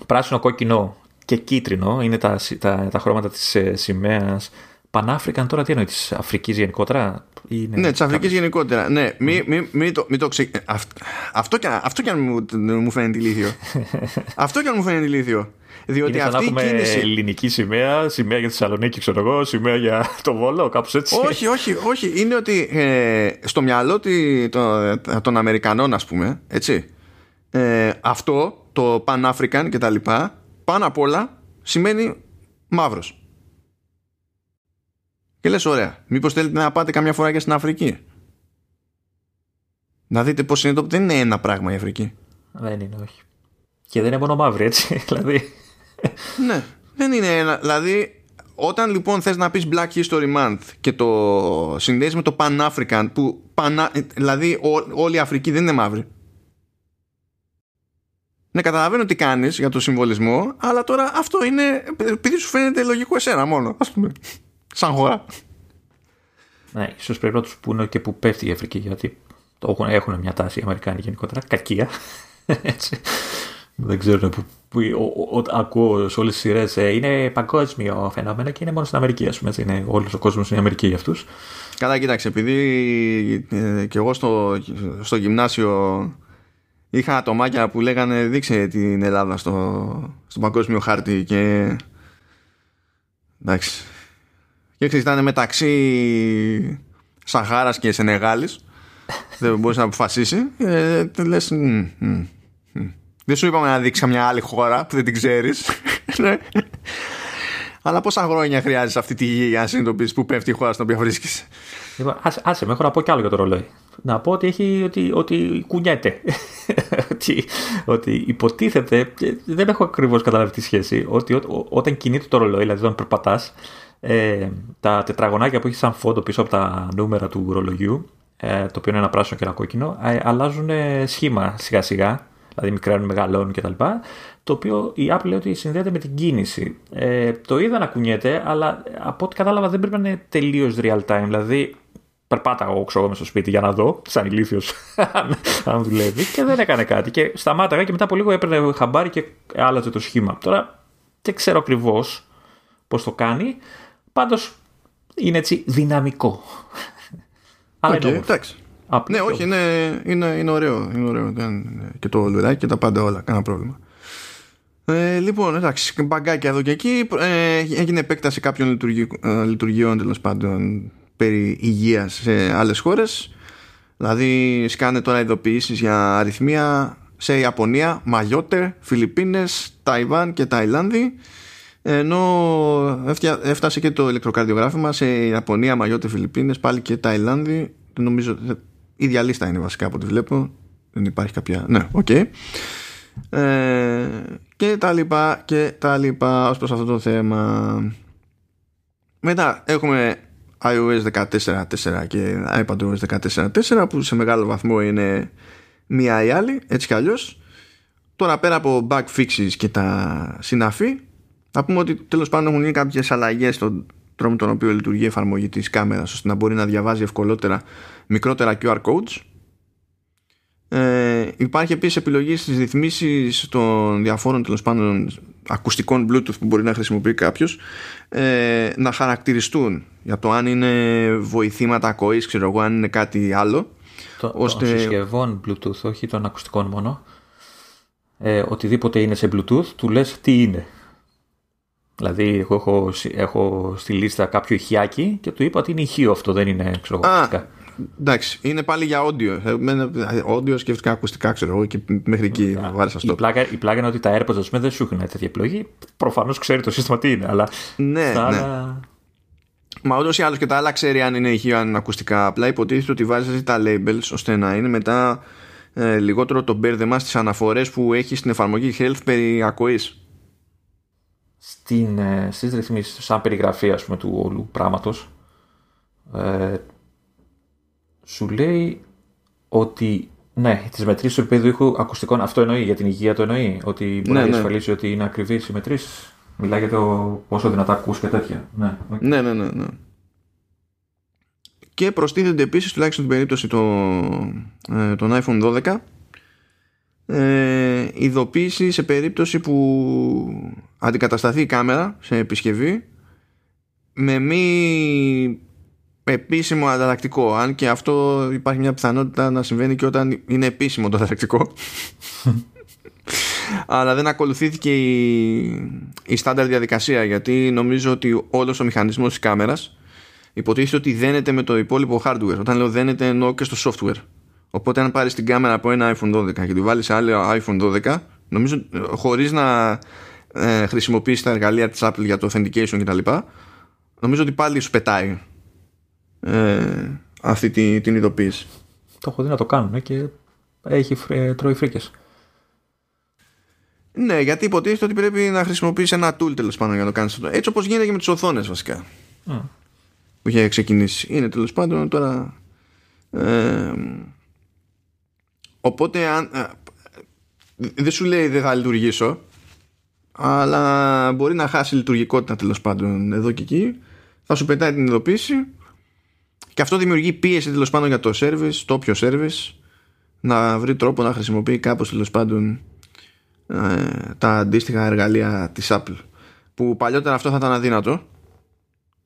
πράσινο, κόκκινο και κίτρινο είναι τα, τα, τα χρώματα της ε, σημαίας Πανάφρικαν τώρα τι εννοείς της Αφρικής γενικότερα. Είναι ναι, της Αφρικής γενικότερα. Ναι, μην μη, μη το, μη το ξε... αυτό, και, αυτό κι αν μου, μου φαίνεται ηλίθιο. αυτό κι αν μου φαίνεται ηλίθιο. Διότι είναι αυτή η κίνηση. ελληνική σημαία, σημαία για τη Θεσσαλονίκη, ξέρω εγώ, σημαία για το Βόλο, κάπως έτσι. Όχι, όχι, όχι. Είναι ότι ε, στο μυαλό το, των Αμερικανών, ας πούμε, έτσι. Ε, αυτό, το Pan African και τα λοιπά, πάνω απ' όλα σημαίνει μαύρος. Και λες ωραία, μήπως θέλετε να πάτε καμιά φορά και στην Αφρική; Να δείτε πώς είναι το... Δεν είναι ένα πράγμα η Αφρική. Δεν είναι, όχι. Και δεν είναι μόνο μαύρη, έτσι. δηλαδή. ναι, δεν είναι ένα. Δηλαδή, όταν λοιπόν θες να πεις Black History Month και το συνδέεις με το Pan African που πανα... δηλαδή όλη η Αφρική δεν είναι μαύρη ναι καταλαβαίνω τι κάνεις για το συμβολισμό αλλά τώρα αυτό είναι επειδή σου φαίνεται λογικό εσένα μόνο ας πούμε σαν χώρα. Ναι, ίσως πρέπει να τους πούνε και που πέφτει η Αφρική, γιατί το έχουν, έχουν μια τάση οι Αμερικάνοι γενικότερα. Κακία. Έτσι. Δεν ξέρω που, που ο, ο, ακούω σε όλες τις σειρές ε, είναι παγκόσμιο φαινόμενο και είναι μόνο στην Αμερική, ας πούμε. Έτσι, είναι όλος ο κόσμος στην Αμερική για αυτούς. Καλά, κοίταξε, επειδή ε, και εγώ στο, στο γυμνάσιο είχα ατομάκια που λέγανε δείξε την Ελλάδα στο, στο παγκόσμιο χάρτη και εντάξει και ξέρεις ήταν μεταξύ Σαχάρας και Σενεγάλης δεν μπορούσε να αποφασίσει ε, λες δεν σου είπαμε να δείξεις μια άλλη χώρα που δεν την ξέρεις ναι. αλλά πόσα χρόνια χρειάζεσαι αυτή τη γη για να συνειδητοποιήσεις που πέφτει η χώρα στην οποία βρίσκεσαι Λοιπόν, άσε, άσε με, έχω να πω κι άλλο για το ρολόι. Να πω ότι, έχει, ότι, ότι κουνιέται. ότι, ότι υποτίθεται, δεν έχω ακριβώς καταλάβει τη σχέση, ότι ό, όταν κινείται το ρολόι, δηλαδή όταν περπατάς, ε, τα τετραγωνάκια που έχει σαν φόντο πίσω από τα νούμερα του ρολογιού, ε, το οποίο είναι ένα πράσινο και ένα κόκκινο, ε, αλλάζουν σχήμα σιγά σιγά, δηλαδή μικραίνουν, μεγαλώνουν κτλ. Το οποίο η Apple λέει ότι συνδέεται με την κίνηση. Ε, το είδα να κουνιέται, αλλά από ό,τι κατάλαβα δεν πρέπει να είναι τελείως real time. Δηλαδή, περπάτα εγώ ξέρω στο σπίτι για να δω, σαν ηλίθιος, αν δουλεύει, και δεν έκανε κάτι. Και σταμάταγα και μετά από λίγο έπαιρνε χαμπάρι και άλλαζε το σχήμα. Τώρα δεν ξέρω ακριβώς πώς το κάνει. Πάντως είναι έτσι δυναμικό. Αλλά okay, εντάξει. ναι, όχι, είναι, είναι, είναι ωραίο. Είναι ωραίο. και το λουράκι και τα πάντα όλα. Κανένα πρόβλημα. Ε, λοιπόν, εντάξει, μπαγκάκια εδώ και εκεί. Ε, έγινε επέκταση κάποιων ε, λειτουργιών τέλος πάντων περί υγείας σε άλλες χώρες. Δηλαδή, σκάνε τώρα ειδοποιήσεις για αριθμία σε Ιαπωνία, Μαγιώτε, Φιλιππίνες, Ταϊβάν και Ταϊλάνδη ενώ έφτασε και το ηλεκτροκαρδιογράφημα σε Ιαπωνία, Μαγιότ, Φιλιππίνες, πάλι και Ταϊλάνδη. Νομίζω, η ίδια λίστα είναι βασικά από ό,τι βλέπω. Δεν υπάρχει κάποια... Ναι, OK. Okay. Ε, και τα λοιπά και τα λοιπά ως προς αυτό το θέμα. Μετά έχουμε iOS 14.4 και iPadOS 14.4 που σε μεγάλο βαθμό είναι μία η άλλη, έτσι κι αλλιώς. Τώρα πέρα από bug fixes και τα συναφή να πούμε ότι τέλος πάντων έχουν γίνει κάποιες αλλαγές στον τρόπο με τον οποίο λειτουργεί η εφαρμογή της κάμερας ώστε να μπορεί να διαβάζει ευκολότερα μικρότερα QR codes. Ε, υπάρχει επίσης επιλογή στις ρυθμίσεις των διαφόρων τέλος πάντων ακουστικών Bluetooth που μπορεί να χρησιμοποιεί κάποιος ε, να χαρακτηριστούν για το αν είναι βοηθήματα ακοής, ξέρω εγώ, αν είναι κάτι άλλο. Το, ώστε... Των συσκευών Bluetooth, όχι των ακουστικών μόνο. Ε, οτιδήποτε είναι σε Bluetooth, του λες τι είναι. Δηλαδή, εγώ έχω, έχω στη λίστα κάποιο ηχιάκι και του είπα ότι είναι ηχείο αυτό, δεν είναι ξέρω, ακουστικά. Εντάξει, είναι πάλι για audio. Audio σκέφτηκα ακουστικά, ξέρω εγώ, και μέχρι εκεί βάλει αυτό. Η πλάκα, η πλάκα είναι ότι τα AirPods πούμε, δεν σου έχουν τέτοια επιλογή. Προφανώς ξέρει το σύστημα τι είναι, αλλά. Ναι, ναι. Μα ούτως ή άλλως και τα άλλα ξέρει αν είναι ηχείο, αν είναι ακουστικά. Απλά υποτίθεται ότι βάζεις τα labels ώστε να είναι μετά ε, λιγότερο το μπέρδεμα στις αναφορές που έχει στην εφαρμογή Health περί ακοής στην, ε, στις ρυθμίσεις, σαν περιγραφή ας πούμε, του όλου πράγματος, ε, σου λέει ότι ναι, τις μετρήσεις του επίπεδου ήχου ακουστικών, αυτό εννοεί για την υγεία το εννοεί, ότι μπορεί ναι, να διασφαλίσει ναι. ότι είναι ακριβής οι μετρήσεις. Μιλάει για το πόσο δυνατά ακούς και τέτοια. Ναι, ναι, ναι, ναι, ναι. Και προστίθενται επίσης, τουλάχιστον στην περίπτωση το, ε, των iPhone 12, ε, ειδοποίηση σε περίπτωση που αντικατασταθεί η κάμερα σε επισκευή με μη επίσημο ανταλλακτικό. Αν και αυτό υπάρχει μια πιθανότητα να συμβαίνει και όταν είναι επίσημο το ανταλλακτικό. Αλλά δεν ακολουθήθηκε η, η στάνταρ διαδικασία γιατί νομίζω ότι όλος ο μηχανισμός της κάμερας υποτίθεται ότι δένεται με το υπόλοιπο hardware. Όταν λέω δένεται εννοώ και στο software. Οπότε αν πάρεις την κάμερα από ένα iPhone 12 και τη βάλεις σε άλλο iPhone 12 νομίζω χωρίς να ε, χρησιμοποιήσει τα εργαλεία της Apple για το authentication κτλ νομίζω ότι πάλι σου πετάει ε, αυτή την, την ειδοποίηση. Το έχω δει να το κάνουν και έχει, ε, τρώει φρίκες. Ναι, γιατί υποτίθεται ότι πρέπει να χρησιμοποιήσει ένα tool τέλος πάντων για να το κάνεις αυτό. Έτσι όπως γίνεται και με τις οθόνες βασικά. Mm. Που είχε ξεκινήσει. Είναι τέλος πάντων τώρα. Ε, οπότε αν, ε, δεν σου λέει δεν θα λειτουργήσω αλλά μπορεί να χάσει λειτουργικότητα τέλος πάντων εδώ και εκεί. Θα σου πετάει την ειδοποίηση και αυτό δημιουργεί πίεση τέλος πάντων για το service, το όποιο service να βρει τρόπο να χρησιμοποιεί κάπως τέλος πάντων ε, τα αντίστοιχα εργαλεία της Apple που παλιότερα αυτό θα ήταν αδύνατο.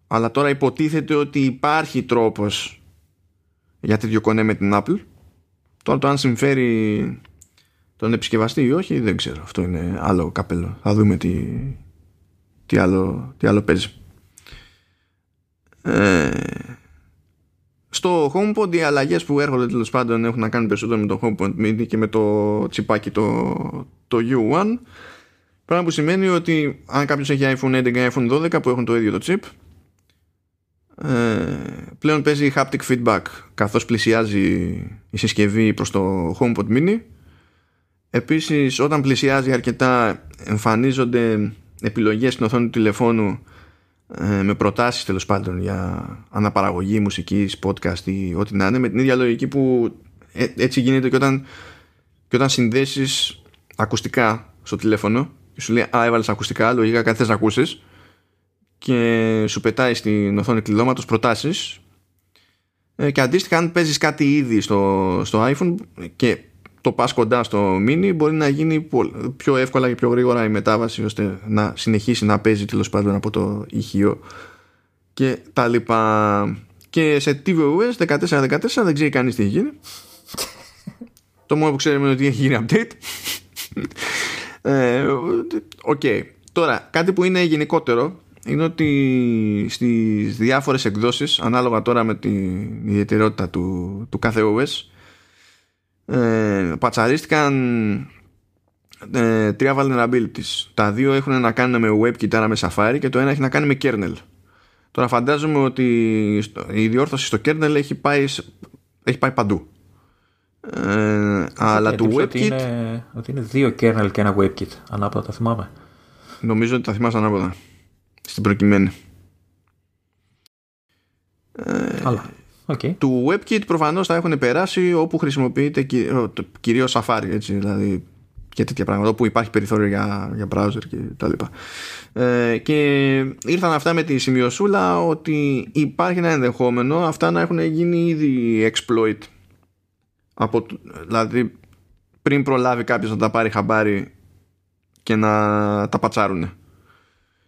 Αλλά τώρα υποτίθεται ότι υπάρχει τρόπος για τέτοιο κονέ με την Apple τώρα το αν συμφέρει τον επισκευαστή ή όχι δεν ξέρω. Αυτό είναι άλλο καπέλο. Θα δούμε τι, τι, άλλο, τι άλλο παίζει. Ε, στο HomePod οι αλλαγές που έρχονται τέλος πάντων έχουν να κάνουν περισσότερο με το HomePod Mini και με το τσιπάκι το, το U1 πράγμα που σημαίνει ότι αν κάποιος έχει iPhone 11 ή iPhone 12 που έχουν το ίδιο το chip ε, πλέον παίζει haptic feedback καθώς πλησιάζει η συσκευή προς το HomePod Mini. Επίσης όταν πλησιάζει αρκετά εμφανίζονται επιλογές στην οθόνη του τηλεφώνου ε, με προτάσεις τέλος πάντων για αναπαραγωγή μουσικής, podcast ή ό,τι να είναι με την ίδια λογική που ε, έτσι γίνεται και όταν, και όταν συνδέσεις ακουστικά στο τηλέφωνο και σου λέει α έβαλες ακουστικά λογικά κάτι θες να ακούσεις και σου πετάει στην οθόνη κλειδώματος προτάσεις. Ε, και αντίστοιχα αν παίζεις κάτι ήδη στο, στο iPhone και το πας κοντά στο mini μπορεί να γίνει πιο εύκολα και πιο γρήγορα η μετάβαση ώστε να συνεχίσει να παίζει τέλος πάντων από το ηχείο. Και τα λοιπά. Και σε tvOS 14-14 δεν ξέρει κανείς τι έχει γίνει. Το μόνο που ξέρουμε είναι ότι έχει γίνει update. Ε, OK. Okay. Τώρα κάτι που είναι γενικότερο είναι ότι στις διάφορες εκδόσεις ανάλογα τώρα με την ιδιαιτερότητα του, του κάθε OS ες, πατσαρίστηκαν ε, τρία vulnerabilities. Τα δύο έχουν να κάνουν με WebKit, άρα με Safari και το ένα έχει να κάνει με kernel. Τώρα φαντάζομαι ότι η διόρθωση στο kernel έχει πάει, έχει πάει παντού. Ε, αλλά του WebKit... Ότι είναι, ότι είναι δύο kernel και ένα WebKit. Ανάποδα τα θυμάμαι. Νομίζω ότι τα θυμάσαι ανάποδα. Στην προκειμένη. Αλλά. Okay. Του WebKit προφανώς θα έχουν περάσει όπου χρησιμοποιείται κυρίως Safari έτσι, δηλαδή και τέτοια πράγματα όπου υπάρχει περιθώριο για, για browser και τα λοιπά. Ε, και ήρθαν αυτά με τη σημειωσούλα ότι υπάρχει ένα ενδεχόμενο αυτά να έχουν γίνει ήδη exploit από, δηλαδή πριν προλάβει κάποιος να τα πάρει χαμπάρι και να τα πατσάρουν.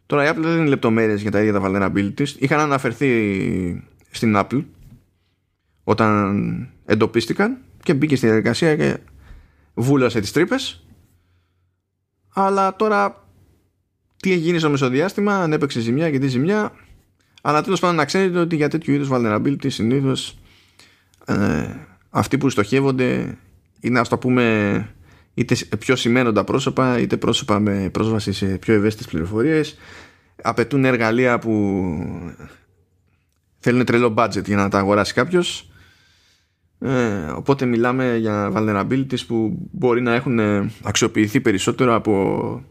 Τώρα η Apple δεν είναι λεπτομέρειες για τα ίδια τα vulnerabilities. Είχαν αναφερθεί στην Apple όταν εντοπίστηκαν και μπήκε στη διαδικασία και βούλασε τις τρύπες. αλλά τώρα τι έχει γίνει στο μεσοδιάστημα αν έπαιξε ζημιά και τι ζημιά αλλά τέλος πάντων να ξέρετε ότι για τέτοιου είδους vulnerability συνήθως ε, αυτοί που στοχεύονται είναι ας το πούμε είτε πιο σημαίνοντα πρόσωπα είτε πρόσωπα με πρόσβαση σε πιο ευαίσθητες πληροφορίες απαιτούν εργαλεία που θέλουν τρελό budget για να τα αγοράσει κάποιος ε, οπότε μιλάμε για vulnerabilities που μπορεί να έχουν αξιοποιηθεί περισσότερο από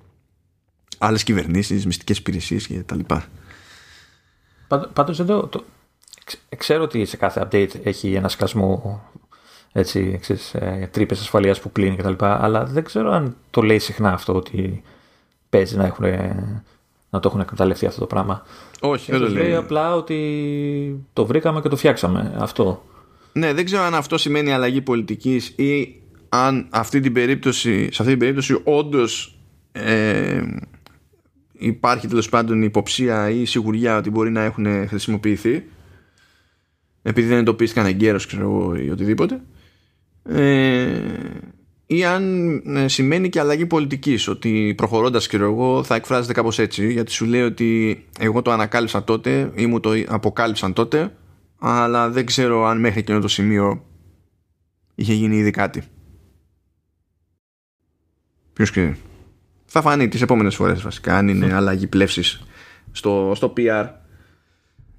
άλλες κυβερνήσεις, μυστικές υπηρεσίες και τα λοιπά. Πάντως εδώ το, ξέρω ότι σε κάθε update έχει ένα σκασμό έτσι, ξέρεις, ε, τρύπες ασφαλείας που κλείνει κτλ. Αλλά δεν ξέρω αν το λέει συχνά αυτό ότι παίζει να, έχουν, να το έχουν εκμεταλλευτεί αυτό το πράγμα. Όχι, δεν το λέει. απλά ότι το βρήκαμε και το φτιάξαμε. Αυτό. Ναι, δεν ξέρω αν αυτό σημαίνει αλλαγή πολιτικής ή αν αυτή την περίπτωση, σε αυτή την περίπτωση όντως ε, υπάρχει τέλος πάντων υποψία ή σιγουριά ότι μπορεί να έχουν χρησιμοποιηθεί επειδή δεν εντοπίστηκαν εγκαίρως ξέρω εγώ ή οτιδήποτε ε, ή αν ε, σημαίνει και αλλαγή πολιτικής ότι προχωρώντας και εγώ θα εκφράζεται κάπως έτσι γιατί σου λέει ότι εγώ το ανακάλυψα τότε ή μου το αποκάλυψαν τότε αλλά δεν ξέρω αν μέχρι εκείνο το σημείο είχε γίνει ήδη κάτι. Ποιος ξέρει. Θα φανεί τις επόμενες φορές βασικά αν είναι αλλαγή πλεύσης στο, στο PR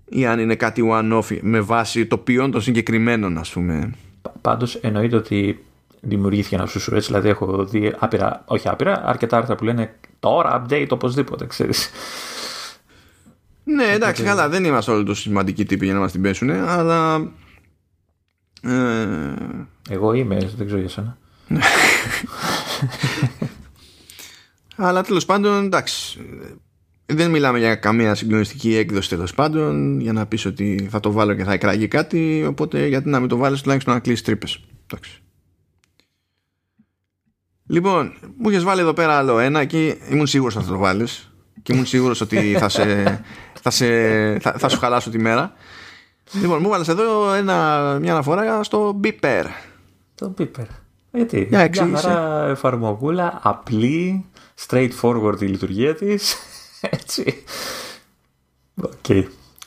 ή αν είναι κάτι one-off με βάση το ποιόν των συγκεκριμένων ας πούμε Πάντως εννοείται ότι δημιουργήθηκε ένα σουσουρέ. Δηλαδή, έχω δει άπειρα, όχι άπειρα, αρκετά άρθρα που λένε τώρα update οπωσδήποτε, ξέρεις. Ναι, εντάξει, καλά, δεν είμαστε όλοι τόσο σημαντικοί τύποι για να μας την πέσουν, αλλά. Ε... Εγώ είμαι, δεν ξέρω για σένα. αλλά τέλος πάντων, εντάξει. Δεν μιλάμε για καμία συγκλονιστική έκδοση τέλος πάντων για να πεις ότι θα το βάλω και θα εκραγεί κάτι. Οπότε γιατί να μην το βάλεις τουλάχιστον να κλείσεις τρύπες. Εντάξει. Λοιπόν, μου είχες βάλει εδώ πέρα άλλο ένα και ήμουν σίγουρος ότι θα το βάλεις. Και ήμουν σίγουρος ότι θα, σε, θα, σε, θα, θα σου χαλάσω τη μέρα. Λοιπόν, μου βάλες εδώ ένα, μια αναφορά στο Beeper. Το Beeper. Γιατί, για μια εφαρμογούλα, απλή, straightforward η λειτουργία της. Έτσι. OK. Okay.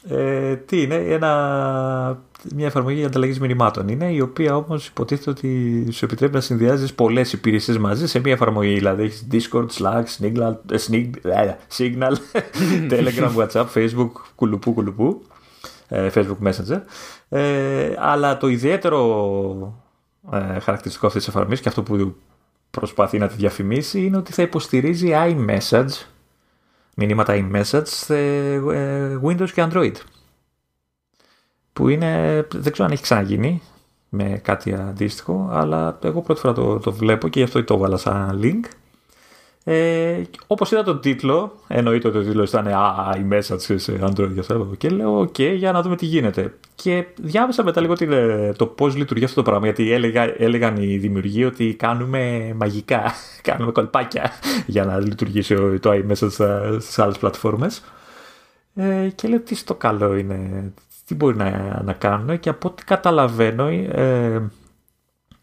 Ε, τι είναι, ένα μια εφαρμογή ανταλλαγής μηνυμάτων είναι, η οποία όμως υποτίθεται ότι σου επιτρέπει να συνδυάζεις πολλές υπηρεσίες μαζί σε μια εφαρμογή. Δηλαδή έχεις Discord, Slack, Signal, ε, ε, Signal Telegram, WhatsApp, Facebook, κουλουπού, κουλουπού, ε, Facebook Messenger. αλλά το ιδιαίτερο χαρακτηριστικό αυτής της εφαρμογής και αυτό που προσπαθεί να τη διαφημίσει είναι ότι θα υποστηρίζει iMessage, μηνύματα iMessage σε Windows και Android που είναι, δεν ξέρω αν έχει ξαναγίνει με κάτι αντίστοιχο, αλλά εγώ πρώτη φορά το, το βλέπω και γι' αυτό το έβαλα σαν link. Ε, Όπως είδα τον τίτλο, εννοείται ότι ο τίτλος ήταν Α, η μέσα σε Android και αυτό. Και λέω: OK, για να δούμε τι γίνεται. Και διάβασα μετά λίγο το πώς λειτουργεί αυτό το πράγμα. Γιατί έλεγα, έλεγαν οι δημιουργοί ότι κάνουμε μαγικά, κάνουμε κολπάκια για να λειτουργήσει το iMessage στις άλλες πλατφόρμες. Ε, και λέω: Τι στο καλό είναι, τι μπορεί να, να κάνουν και από ό,τι καταλαβαίνω ε,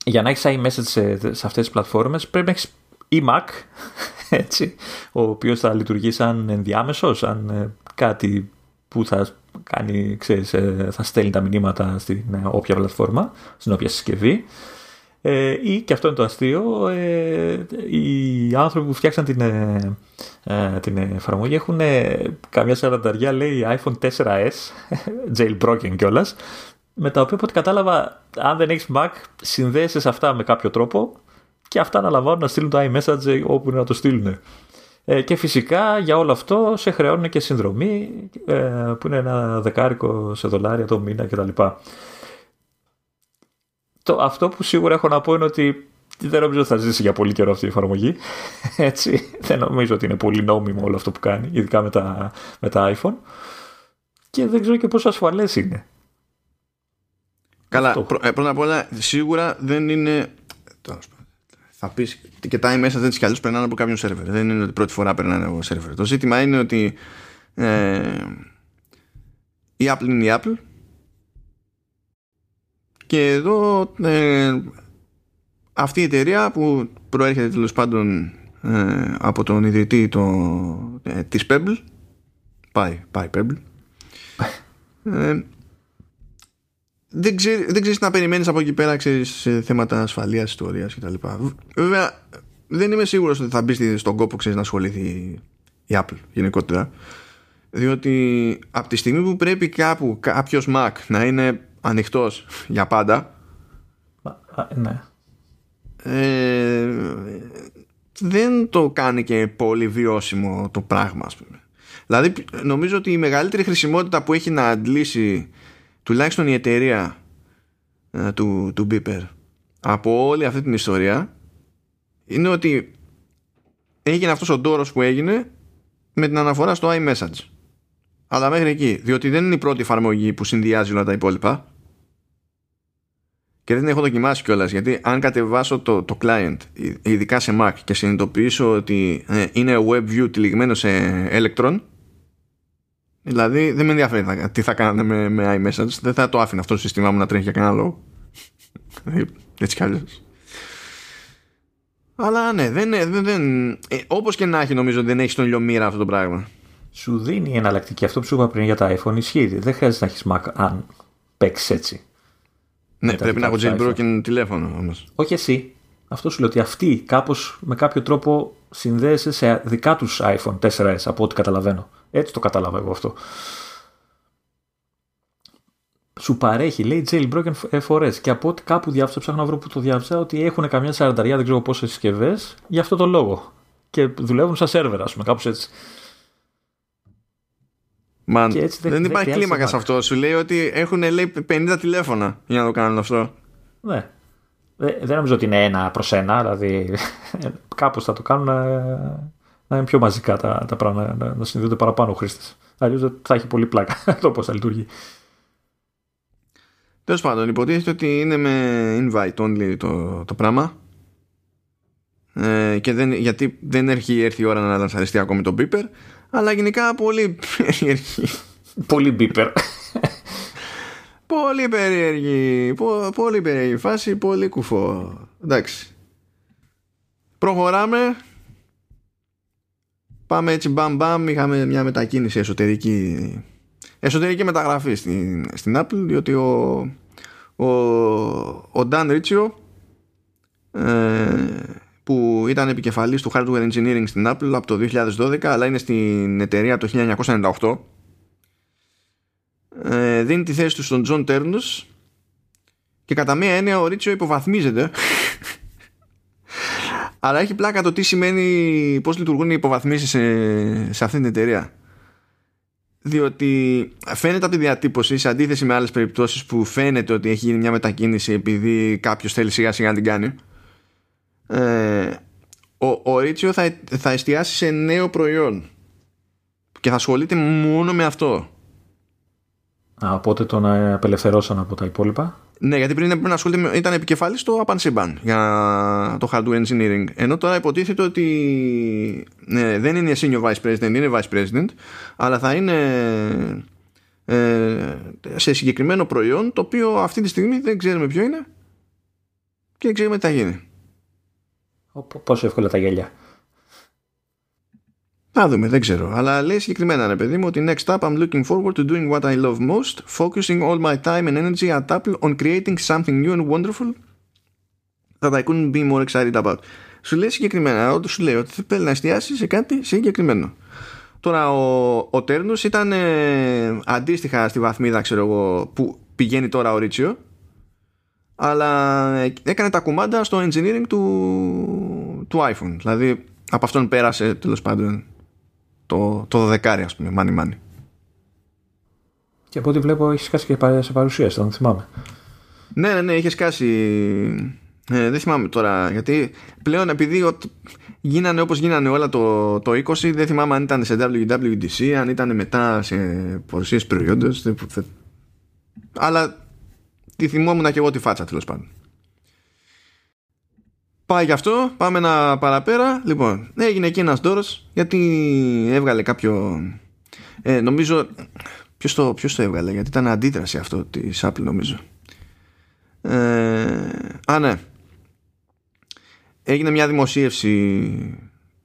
για να έχεις iMessage σε, σε αυτές τις πλατφόρμες πρέπει να έχεις e-Mac έτσι, ο οποίος θα λειτουργεί σαν ενδιάμεσος, σαν ε, κάτι που θα κάνει, ξέρεις, ε, θα στέλνει τα μηνύματα στην όποια πλατφόρμα, στην όποια συσκευή. Ε, ή και αυτό είναι το αστείο, ε, οι άνθρωποι που φτιάξαν την, ε, ε την εφαρμογή έχουν ε, καμιά σαρανταριά λέει iPhone 4S, jailbroken κιόλας, με τα οποία από ό,τι κατάλαβα, αν δεν έχεις Mac, συνδέεσαι σε αυτά με κάποιο τρόπο και αυτά αναλαμβάνουν να στείλουν το iMessage όπου να το στείλουν. Ε, και φυσικά για όλο αυτό σε χρεώνουν και συνδρομή ε, που είναι ένα δεκάρικο σε δολάρια το μήνα κτλ το, αυτό που σίγουρα έχω να πω είναι ότι δεν νομίζω ότι θα ζήσει για πολύ καιρό αυτή η εφαρμογή. Έτσι. Δεν νομίζω ότι είναι πολύ νόμιμο όλο αυτό που κάνει, ειδικά με τα, με τα iPhone. Και δεν ξέρω και πόσο ασφαλές είναι. Καλά, ε, πρώτα απ' όλα σίγουρα δεν είναι... Θα πεις και τα iMessage δεν τις κι περνάνε από κάποιον σερβερ. Δεν είναι ότι πρώτη φορά περνάνε από σερβερ. Το ζήτημα είναι ότι ε, η Apple είναι η Apple και εδώ ε, αυτή η εταιρεία που προέρχεται τέλος πάντων ε, από τον ιδρυτή το, ε, της Pebble πάει, πάει Pebble ε, δεν, ξέρει, δεν ξέρεις να περιμένεις από εκεί πέρα ξέρεις, σε θέματα ασφαλείας, ιστορίας κτλ. Βέβαια δεν είμαι σίγουρος ότι θα μπει στον κόπο ξέρεις, να ασχοληθεί η Apple γενικότερα διότι από τη στιγμή που πρέπει κάπου κάποιος Mac να είναι ανοιχτός για πάντα ναι. ε, δεν το κάνει και πολύ βιώσιμο το πράγμα ας πούμε. δηλαδή νομίζω ότι η μεγαλύτερη χρησιμότητα που έχει να αντλήσει τουλάχιστον η εταιρεία ε, του, του Beeper από όλη αυτή την ιστορία είναι ότι έγινε αυτός ο ντόρος που έγινε με την αναφορά στο iMessage. Αλλά μέχρι εκεί διότι δεν είναι η πρώτη εφαρμογή που συνδυάζει όλα τα υπόλοιπα και δεν έχω δοκιμάσει κιόλας γιατί αν κατεβάσω το, το client, ειδικά σε Mac, και συνειδητοποιήσω ότι ε, είναι WebView τυλιγμένο σε Electron, δηλαδή δεν με ενδιαφέρει τι θα κάνανε με, με iMessage, δεν θα το άφηνα αυτό το σύστημά μου να τρέχει για κανένα λόγο. Έτσι κι αλλιώς. Αλλά ναι, δεν, δεν, δεν, ε, όπως και να έχει νομίζω δεν έχει τον ηλιομήρα αυτό το πράγμα. Σου δίνει εναλλακτική. Αυτό που σου είπα πριν για τα iPhone ισχύει. Δεν χρειάζεται να έχεις Mac αν παίξεις έτσι. Ναι, πρέπει να έχω jailbroken τηλέφωνο όμως. Όχι εσύ. Αυτό σου λέω ότι αυτοί κάπως με κάποιο τρόπο συνδέεσαι σε δικά τους iPhone 4S από ό,τι καταλαβαίνω. Έτσι το κατάλαβα εγώ αυτό. Σου παρέχει, λέει jailbroken ε, φορές. Και από ό,τι κάπου διάβασα, ψάχνω να βρω που το διάβασα, ότι έχουν καμιά σαρανταριά, δεν ξέρω πόσες συσκευές, για αυτό το λόγο. Και δουλεύουν σαν σερβερ, ας πούμε, κάπως έτσι. Μαν, δεν, δεν υπάρχει κλίμακα σε αυτό. Σου λέει ότι έχουν λέει, 50 τηλέφωνα για να το κάνουν αυτό. Ναι. Δεν νομίζω ότι είναι ένα προς ένα, δηλαδή κάπως θα το κάνουν να, να είναι πιο μαζικά τα, τα πράγματα, να, να συνδέονται παραπάνω ο χρήστε. Αλλιώς θα έχει πολύ πλάκα το πώς θα λειτουργεί. Τέλος πάντων, υποτίθεται ότι είναι με invite only το, το πράγμα. Ε, και δεν, γιατί δεν έχει έρθει η ώρα να λανσαριστεί ακόμη το beeper αλλά γενικά πολύ περίεργη. Πολύ μπίπερ. πολύ περίεργη. πολύ περίεργη φάση, πολύ κουφό. Εντάξει. Προχωράμε. Πάμε έτσι μπαμ μπαμ. Είχαμε μια μετακίνηση εσωτερική. Εσωτερική μεταγραφή στην, στην Apple διότι ο, ο, ο Dan Riccio ε, που ήταν επικεφαλής του hardware engineering στην Apple από το 2012 αλλά είναι στην εταιρεία το 1998 ε, δίνει τη θέση του στον John Ternus και κατά μία έννοια ο Ρίτσιο υποβαθμίζεται αλλά έχει πλάκα το τι σημαίνει πώς λειτουργούν οι υποβαθμίσεις σε, σε αυτήν την εταιρεία διότι φαίνεται από τη διατύπωση σε αντίθεση με άλλες περιπτώσεις που φαίνεται ότι έχει γίνει μια μετακίνηση επειδή κάποιος θέλει σιγά σιγά να την κάνει ε, ο, ο Ρίτσιο θα, θα εστιάσει σε νέο προϊόν και θα ασχολείται μόνο με αυτό. Α, οπότε τον απελευθερώσαν από τα υπόλοιπα. Ναι, γιατί πριν να ασχολείται, ήταν επικεφάλης στο Apansiban για το hardware engineering. Ενώ τώρα υποτίθεται ότι ναι, δεν είναι senior vice president, είναι vice president, αλλά θα είναι ε, σε συγκεκριμένο προϊόν το οποίο αυτή τη στιγμή δεν ξέρουμε ποιο είναι και δεν ξέρουμε τι θα γίνει. Πόσο εύκολα τα γέλια. Θα δούμε, δεν ξέρω. Αλλά λέει συγκεκριμένα, ρε παιδί μου, ότι next up I'm looking forward to doing what I love most, focusing all my time and energy at Apple on creating something new and wonderful that I couldn't be more excited about. Σου λέει συγκεκριμένα, όταν σου λέει ότι θέλει να εστιάσει σε κάτι συγκεκριμένο. Τώρα ο, ο Τέρνους ήταν ε, αντίστοιχα στη βαθμίδα, ξέρω εγώ, που πηγαίνει τώρα ο Ρίτσιο αλλά έκανε τα κουμάντα στο engineering του, του iPhone. Δηλαδή από αυτόν πέρασε τέλος πάντων το, το 12 ας πούμε, money money. Και από ό,τι βλέπω έχεις σκάσει και σε παρουσίαση, δεν θυμάμαι. Ναι, ναι, ναι, είχε σκάσει. Ε, δεν θυμάμαι τώρα γιατί πλέον επειδή γίνανε όπως γίνανε όλα το, το 20 δεν θυμάμαι αν ήταν σε WWDC αν ήταν μετά σε παρουσίες προϊόντος αλλά τη θυμόμουν και εγώ τη φάτσα τέλος πάντων. Πάει γι' αυτό, πάμε να παραπέρα. Λοιπόν, έγινε εκεί ένας δώρος γιατί έβγαλε κάποιο... Ε, νομίζω... Ποιος το, ποιος το έβγαλε, γιατί ήταν αντίδραση αυτό της Apple νομίζω. Ε, α, ναι. Έγινε μια δημοσίευση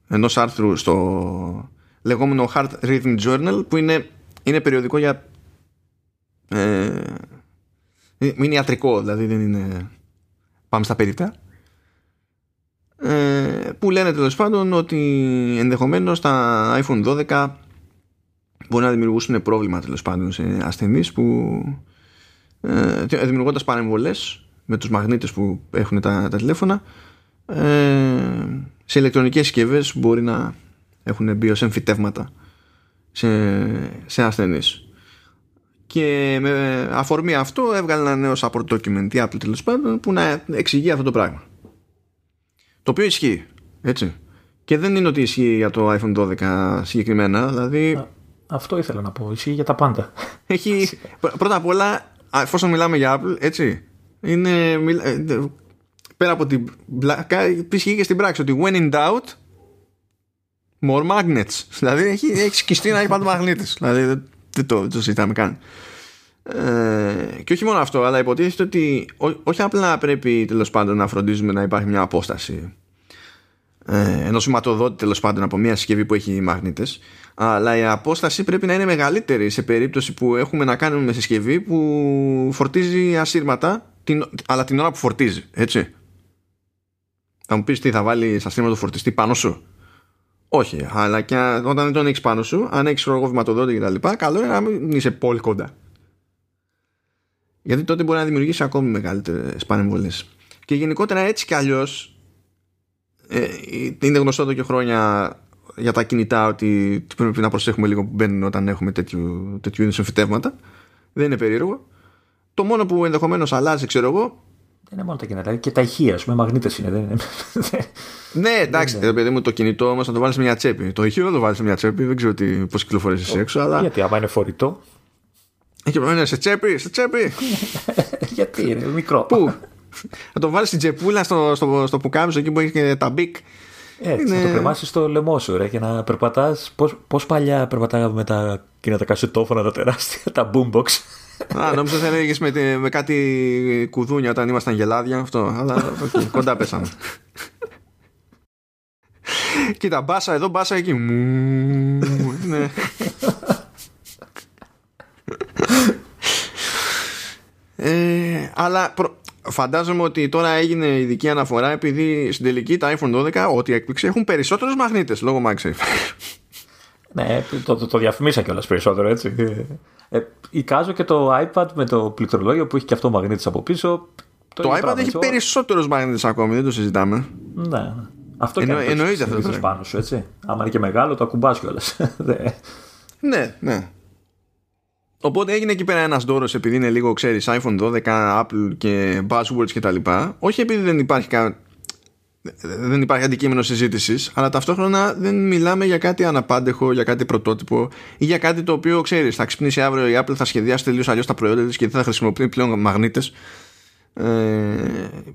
ενός άρθρου στο λεγόμενο Heart Rhythm Journal που είναι, είναι περιοδικό για ε, είναι ιατρικό, δηλαδή δεν είναι. Πάμε στα περίπτερα. Ε, που λένε τέλος πάντων ότι ενδεχομένως τα iPhone 12 μπορεί να δημιουργήσουν πρόβλημα τέλος πάντων σε ασθενείς που ε, δημιουργώντας παρεμβολές με τους μαγνήτες που έχουν τα, τα τηλέφωνα ε, σε ηλεκτρονικές συσκευές μπορεί να έχουν μπει ως εμφυτεύματα σε, σε ασθενείς. Και με αφορμή αυτό έβγαλε ένα νέο support document η Apple τέλος πάντων που να εξηγεί αυτό το πράγμα το οποίο ισχύει έτσι και δεν είναι ότι ισχύει για το iPhone 12 συγκεκριμένα δηλαδή αυτό ήθελα να πω, ισχύει για τα πάντα έχει, πρώτα απ' όλα εφόσον μιλάμε για Apple έτσι Είναι, ε, πέρα από την πλάκα, π.χ. και στην πράξη ότι when in doubt, more magnets. Δηλαδή έχει, έχει σκιστεί να έχει πάντα μαγνήτες. Δηλαδή δεν το, το συζητάμε καν. Ε, και όχι μόνο αυτό, αλλά υποτίθεται ότι όχι απλά πρέπει τέλος πάντων να φροντίζουμε να υπάρχει μια απόσταση ε, ενός σηματοδότη τέλος πάντων από μια συσκευή που έχει μαγνήτες αλλά η απόσταση πρέπει να είναι μεγαλύτερη σε περίπτωση που έχουμε να κάνουμε με συσκευή που φορτίζει ασύρματα την, αλλά την ώρα που φορτίζει έτσι θα μου πεις τι θα βάλει στα στήματα του φορτιστή πάνω σου; Όχι, αλλά και όταν δεν τον έχεις πάνω σου, αν έχεις εγώ βηματοδότη κτλ., καλό είναι να μην είσαι πολύ κοντά. Γιατί τότε μπορεί να δημιουργήσει ακόμη μεγαλύτερες πανεμβολές. Και γενικότερα έτσι κι αλλιώς. Ε, είναι γνωστό εδώ και χρόνια για τα κινητά ότι πρέπει να προσέχουμε λίγο που μπαίνουν όταν έχουμε τέτοιου, τέτοιου είδους εμφυτεύματα. Δεν είναι περίεργο. Το μόνο που ενδεχομένως αλλάζει, ξέρω εγώ, δεν είναι μόνο τα κινητά, και τα ηχεία, ας πούμε, μαγνήτες είναι. Δεν είναι. ναι, εντάξει, ρε παιδί μου, το κινητό όμως να το βάλεις σε μια τσέπη. Το ηχείο δεν το βάλεις σε μια τσέπη, δεν ξέρω πώς κυκλοφορείς εσύ έξω. Αλλά... Γιατί άμα είναι φορητό. Έχει είναι σε τσέπη, σε τσέπη. Γιατί είναι μικρό. Πού; Να το βάλεις στην τσεπούλα στο, στο, στο πουκάμισο εκεί που έχεις και τα μπικ. Έτσι, είναι... να το κρεμάσεις στο λαιμό σου ρε, και να περπατάς. Πώς παλιά περπατάγαμε με τα, και τα κασετόφωνα τα τεράστια, τα boombox; Α, νόμιζα θα έλεγες με, με κάτι κουδούνια όταν ήμασταν γελάδια αυτό. Αλλά okay, κοντά πέσαμε. Κοίτα, μπάσα εδώ, μπάσα εκεί. ναι. ε, αλλά προ... φαντάζομαι ότι τώρα έγινε ειδική αναφορά επειδή στην τελική τα iPhone 12 ό,τι έκπληξε έχουν περισσότερους μαγνήτες λόγω MagSafe. ναι, το, το, το διαφημίσα κιόλας περισσότερο έτσι. Ε, εικάζω και το iPad με το πληκτρολόγιο που έχει και αυτό μαγνήτης από πίσω. Το, το iPad έχει περισσότερους μαγνήτες ακόμη, δεν το συζητάμε. Ναι. Αυτό Εννο, εννοείται αυτό. Το πάνω σου, έτσι. Άμα είναι και μεγάλο, το ακουμπάς κιόλας. ναι, ναι. Οπότε έγινε εκεί πέρα ένας δώρος επειδή είναι λίγο, ξέρεις, iPhone 12, Apple και buzzwords κτλ. Όχι επειδή δεν υπάρχει κα δεν υπάρχει αντικείμενο συζήτησης, αλλά ταυτόχρονα δεν μιλάμε για κάτι αναπάντεχο, για κάτι πρωτότυπο ή για κάτι το οποίο ξέρεις. Θα ξυπνήσει αύριο η Apple, θα σχεδιάσει τελείως αλλιώς τα προϊόντα της και δεν θα χρησιμοποιεί πλέον μαγνήτες. Ε,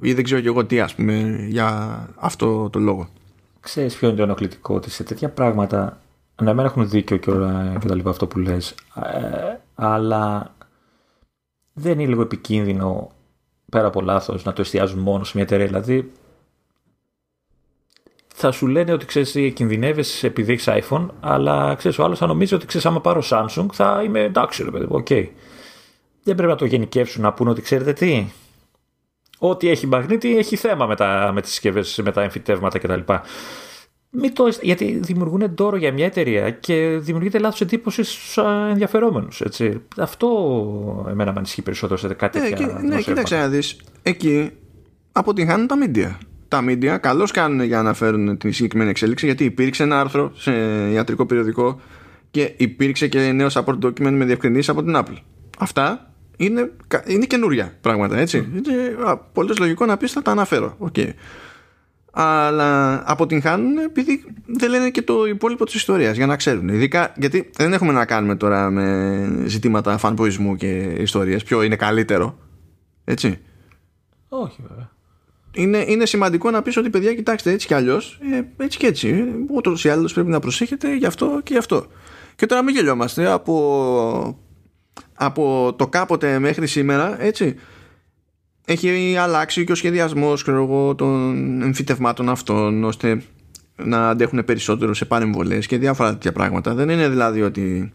ή δεν ξέρω και εγώ τι, ας πούμε, για αυτό το λόγο. Ξέρεις ποιο είναι το ενοχλητικό ότι σε τέτοια πράγματα. Ναι, μεν έχουν δίκιο και όλα και τα λοιπά αυτό που λες. Ε, αλλά δεν είναι λίγο επικίνδυνο πέρα από λάθος να το εστιάζουν μόνο σε μια εταιρεία. Δηλαδή, θα σου λένε ότι ξέρεις, κινδυνεύεις επειδή έχει iPhone, αλλά ξέρεις, ο άλλος θα νομίζει ότι ξέρεις, άμα πάρω Samsung θα είμαι εντάξει, ρε παιδί OK. Okay. Δεν πρέπει να το γενικεύσουν να πούνε ότι ξέρετε τι. Ό,τι έχει μαγνήτη έχει θέμα με, τα, με τις συσκευές, με τα εμφυτεύματα κτλ. Μην το, γιατί δημιουργούν ντόρο για μια εταιρεία και δημιουργείται λάθος εντύπωση στους ενδιαφερόμενους. Αυτό εμένα με ανησυχεί περισσότερο σε κάτι τέτοια. Ναι, ναι κοίταξε να δεις. Εκεί αποτυγχάνουν τα media τα media καλώς κάνουν για να φέρουν την συγκεκριμένη εξέλιξη γιατί υπήρξε ένα άρθρο σε ιατρικό περιοδικό και υπήρξε και νέο support document με διευκρινήσεις από την Apple. Αυτά είναι, είναι καινούρια πράγματα, έτσι. Mm. Είναι πολύ λογικό να πεις θα τα αναφέρω. Okay. Αλλά αποτυγχάνουν επειδή δεν λένε και το υπόλοιπο της ιστορίας για να ξέρουν. Ειδικά γιατί δεν έχουμε να κάνουμε τώρα με ζητήματα φανποϊσμού και ιστορίες. Ποιο είναι καλύτερο. Έτσι; Όχι βέβαια είναι, είναι σημαντικό να πεις ότι παιδιά κοιτάξτε έτσι κι αλλιώς, ε, έτσι και έτσι ούτως ή άλλως πρέπει να προσέχετε γι' αυτό και γι' αυτό και τώρα μην γελιόμαστε από, από το κάποτε μέχρι σήμερα έτσι έχει αλλάξει και ο σχεδιασμός εγώ, των εμφυτευμάτων αυτών ώστε να αντέχουν περισσότερο σε πανεμβολές και διάφορα τέτοια πράγματα. Δεν είναι δηλαδή ότι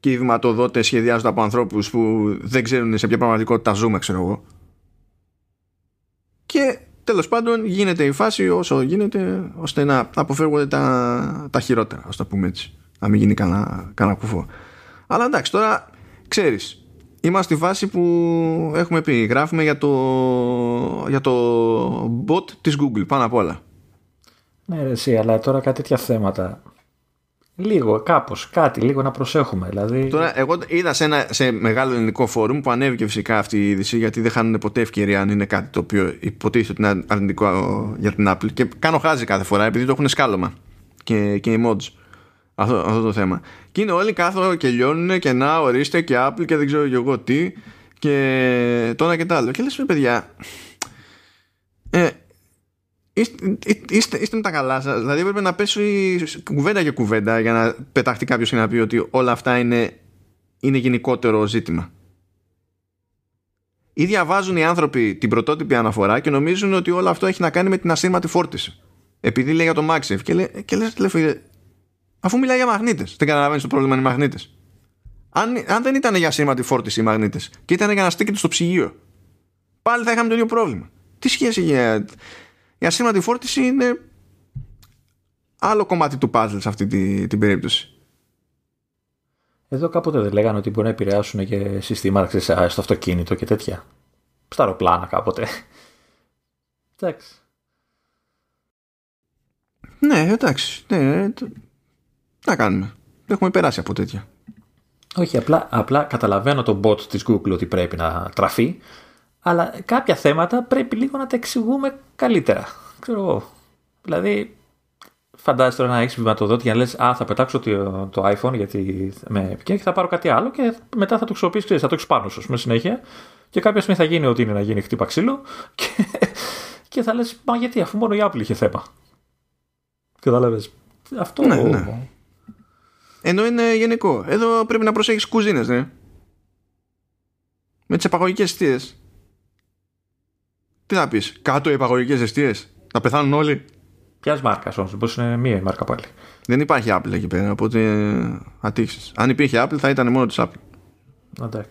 και οι βηματοδότες σχεδιάζονται από ανθρώπους που δεν ξέρουν σε ποια πραγματικότητα ζούμε ξέρω εγώ. Και τέλος πάντων γίνεται η φάση όσο γίνεται ώστε να αποφεύγονται τα, τα χειρότερα ας το πούμε έτσι. Να μην γίνει κανένα, κανένα κουφό. Αλλά εντάξει τώρα ξέρεις είμαστε στη φάση που έχουμε πει γράφουμε για το, για το bot της Google πάνω απ' όλα ναι ρε εσύ αλλά τώρα κάτι τέτοια θέματα Λίγο, κάπως, κάτι, λίγο να προσέχουμε. Δηλαδή... Τώρα, εγώ είδα σε, ένα, σε μεγάλο ελληνικό φόρουμ που ανέβηκε φυσικά αυτή η είδηση, γιατί δεν χάνουν ποτέ ευκαιρία αν είναι κάτι το οποίο υποτίθεται ότι είναι αρνητικό για την Apple. Και κάνω χάζι κάθε φορά επειδή το έχουν σκάλωμα και, και οι mods. Αυτό, αυτό το θέμα. Και είναι όλοι κάθονται και λιώνουν και να ορίστε και Apple και δεν ξέρω και εγώ τι. και τώρα και τα άλλο. Και λες, παιδιά, ε, είστε, είστε, είστε με τα καλά σας. Δηλαδή έπρεπε να πέσει κουβέντα για κουβέντα για να πεταχτεί κάποιος και να πει ότι όλα αυτά είναι, είναι γενικότερο ζήτημα. Ή διαβάζουν οι άνθρωποι την πρωτότυπη αναφορά και νομίζουν ότι όλο αυτό έχει να κάνει με την ασύρματη φόρτιση. Επειδή λέει για το MagSafe και, λέ, και λες, αφού μιλάει για μαγνήτες, δεν καταλαβαίνεις το πρόβλημα είναι οι μαγνήτες. Αν, αν δεν ήταν για ασύρματη φόρτιση οι μαγνήτες και ήταν για να στέκεται στο ψυγείο, πάλι θα είχαμε το ίδιο πρόβλημα. Τι σχέση για... Η ασύρματη φόρτιση είναι άλλο κομμάτι του puzzle σε αυτή την, την περίπτωση. Εδώ κάποτε δεν λέγανε ότι μπορεί να επηρεάσουν και συστήματα στο αυτοκίνητο και τέτοια. Στα αεροπλάνα κάποτε. Εντάξει. Ναι, εντάξει. Ναι, να κάνουμε. Έχουμε περάσει από τέτοια. Όχι, απλά, απλά καταλαβαίνω τον bot της Google ότι πρέπει να τραφεί, αλλά κάποια θέματα πρέπει λίγο να τα εξηγούμε καλύτερα. Ξέρω εγώ. Δηλαδή, φαντάζεσαι τώρα να έχεις βηματοδότη για να λες: Α, θα πετάξω το, το iPhone γιατί με επικίνδυνο και θα πάρω κάτι άλλο και μετά θα το χρησιμοποιήσεις, θα το έχεις πάνω σου με συνέχεια. Και κάποια στιγμή θα γίνει ό,τι είναι να γίνει χτύπα ξύλο και, και θα λες: Μα γιατί, αφού μόνο η Apple είχε θέμα. Κατάλαβε. Αυτό. Ναι, ναι. Ενώ είναι γενικό. Εδώ πρέπει να προσέχεις κουζίνες, ναι. Με τις επαγωγικές αιστείες. Τι θα πεις, κάτω οι επαγωγικές αιστείες. Να πεθάνουν όλοι. Ποια μάρκα όμω, πώς είναι μία η μάρκα πάλι. Δεν υπάρχει Apple εκεί πέρα, οπότε ατύχει. Αν υπήρχε Apple θα ήταν μόνο της Apple. Εντάξει.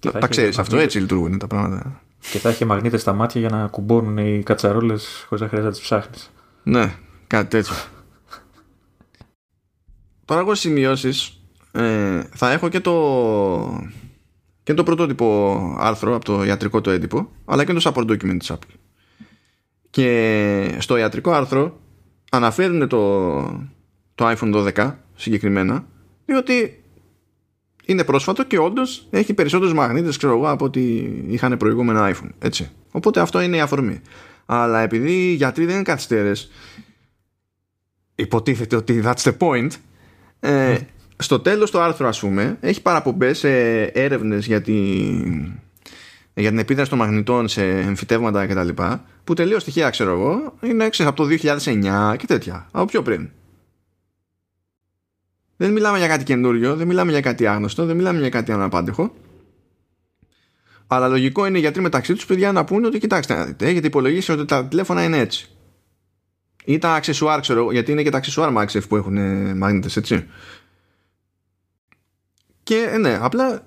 Τα ξέρεις αυτό, έτσι λειτουργούν τα πράγματα. Και θα έχει μαγνήτες στα μάτια για να κουμπώνουν οι κατσαρόλες χωρίς να χρειάζεται να τις ψάχνεις. Ναι, κάτι τέτοιο. Τώρα εγώ σημειώσεις ε, θα έχω και το και το πρωτότυπο άρθρο από το ιατρικό το έντυπο αλλά και το support document της Apple και στο ιατρικό άρθρο αναφέρουν το, το iPhone 12 συγκεκριμένα διότι είναι πρόσφατο και όντως έχει περισσότερους μαγνήτες ξέρω εγώ από ότι είχαν προηγούμενα iPhone έτσι. οπότε αυτό είναι η αφορμή αλλά επειδή οι γιατροί δεν είναι καθυστέρες υποτίθεται ότι that's the point ε, στο τέλος του άρθρου ας πούμε έχει παραπομπές σε έρευνες για, για την επίδραση των μαγνητών σε εμφυτεύματα κτλ που τελείως στοιχεία ξέρω εγώ είναι έξω από το 2009 και τέτοια από πιο πριν. Δεν μιλάμε για κάτι καινούριο δεν μιλάμε για κάτι άγνωστο δεν μιλάμε για κάτι αναπάντεχο. Αλλά λογικό είναι οι γιατροί μεταξύ τους παιδιά να πούνε ότι κοιτάξτε να δείτε έχετε υπολογίσει ότι τα τηλέφωνα είναι έτσι ή τα αξεσουάρ ξέρω γιατί είναι και τα αξεσουάρ MagSafe που έχουν μαγνήτες έτσι και ε, ναι απλά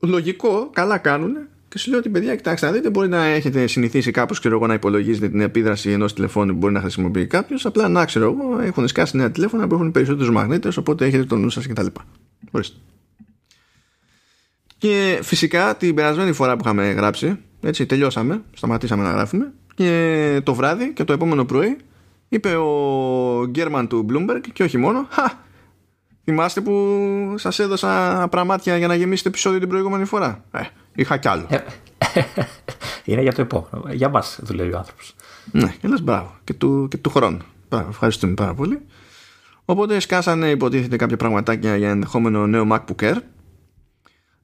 λογικό καλά κάνουν και σου λέω ότι παιδιά κοιτάξτε να δείτε μπορεί να έχετε συνηθίσει κάπως ξέρω εγώ να υπολογίζετε την επίδραση ενός τηλεφώνου που μπορεί να χρησιμοποιεί κάποιος. απλά να ξέρω εγώ έχουν σκάσει νέα τηλέφωνα που έχουν περισσότερους μαγνήτες οπότε έχετε τον νου σας κτλ. Ορίστε. Και φυσικά την περασμένη φορά που είχαμε γράψει, έτσι τελειώσαμε, σταματήσαμε να γράφουμε και το βράδυ και το επόμενο πρωί είπε ο Γκέρμαν του Bloomberg και όχι μόνο. Χα, θυμάστε που σας έδωσα πραμάτια για να γεμίσετε επεισόδιο την προηγούμενη φορά; Ε, είχα κι άλλο. Ε, είναι για το επόμενο. Για μας δουλεύει ο άνθρωπος. Ναι και λες μπράβο. Και του, και του χρόνου. Μπράβο, ευχαριστούμε πάρα πολύ. Οπότε σκάσανε υποτίθεται κάποια πραγματάκια για ενδεχόμενο νέο MacBook Air.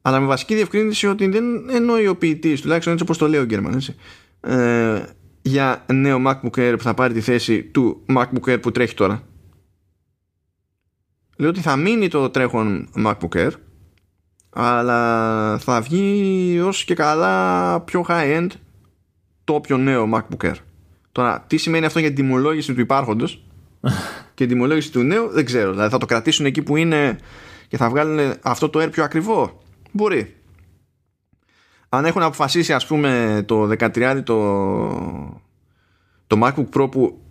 Αλλά με βασική διευκρίνηση ότι δεν εννοεί ο ποιητής τουλάχιστον έτσι όπως το λέει ο Γκέρμαν έτσι. Ε, για νέο MacBook Air που θα πάρει τη θέση του MacBook Air που τρέχει τώρα. Λέω ότι θα μείνει το τρέχον MacBook Air αλλά θα βγει όσο και καλά πιο high-end το όποιο νέο MacBook Air. Τώρα, τι σημαίνει αυτό για την τιμολόγηση του υπάρχοντος; Και την τιμολόγηση του νέου δεν ξέρω. Δηλαδή θα το κρατήσουν εκεί που είναι και θα βγάλουν αυτό το Air πιο ακριβό; Μπορεί αν έχουν αποφασίσει ας πούμε το 13 το, το MacBook Pro που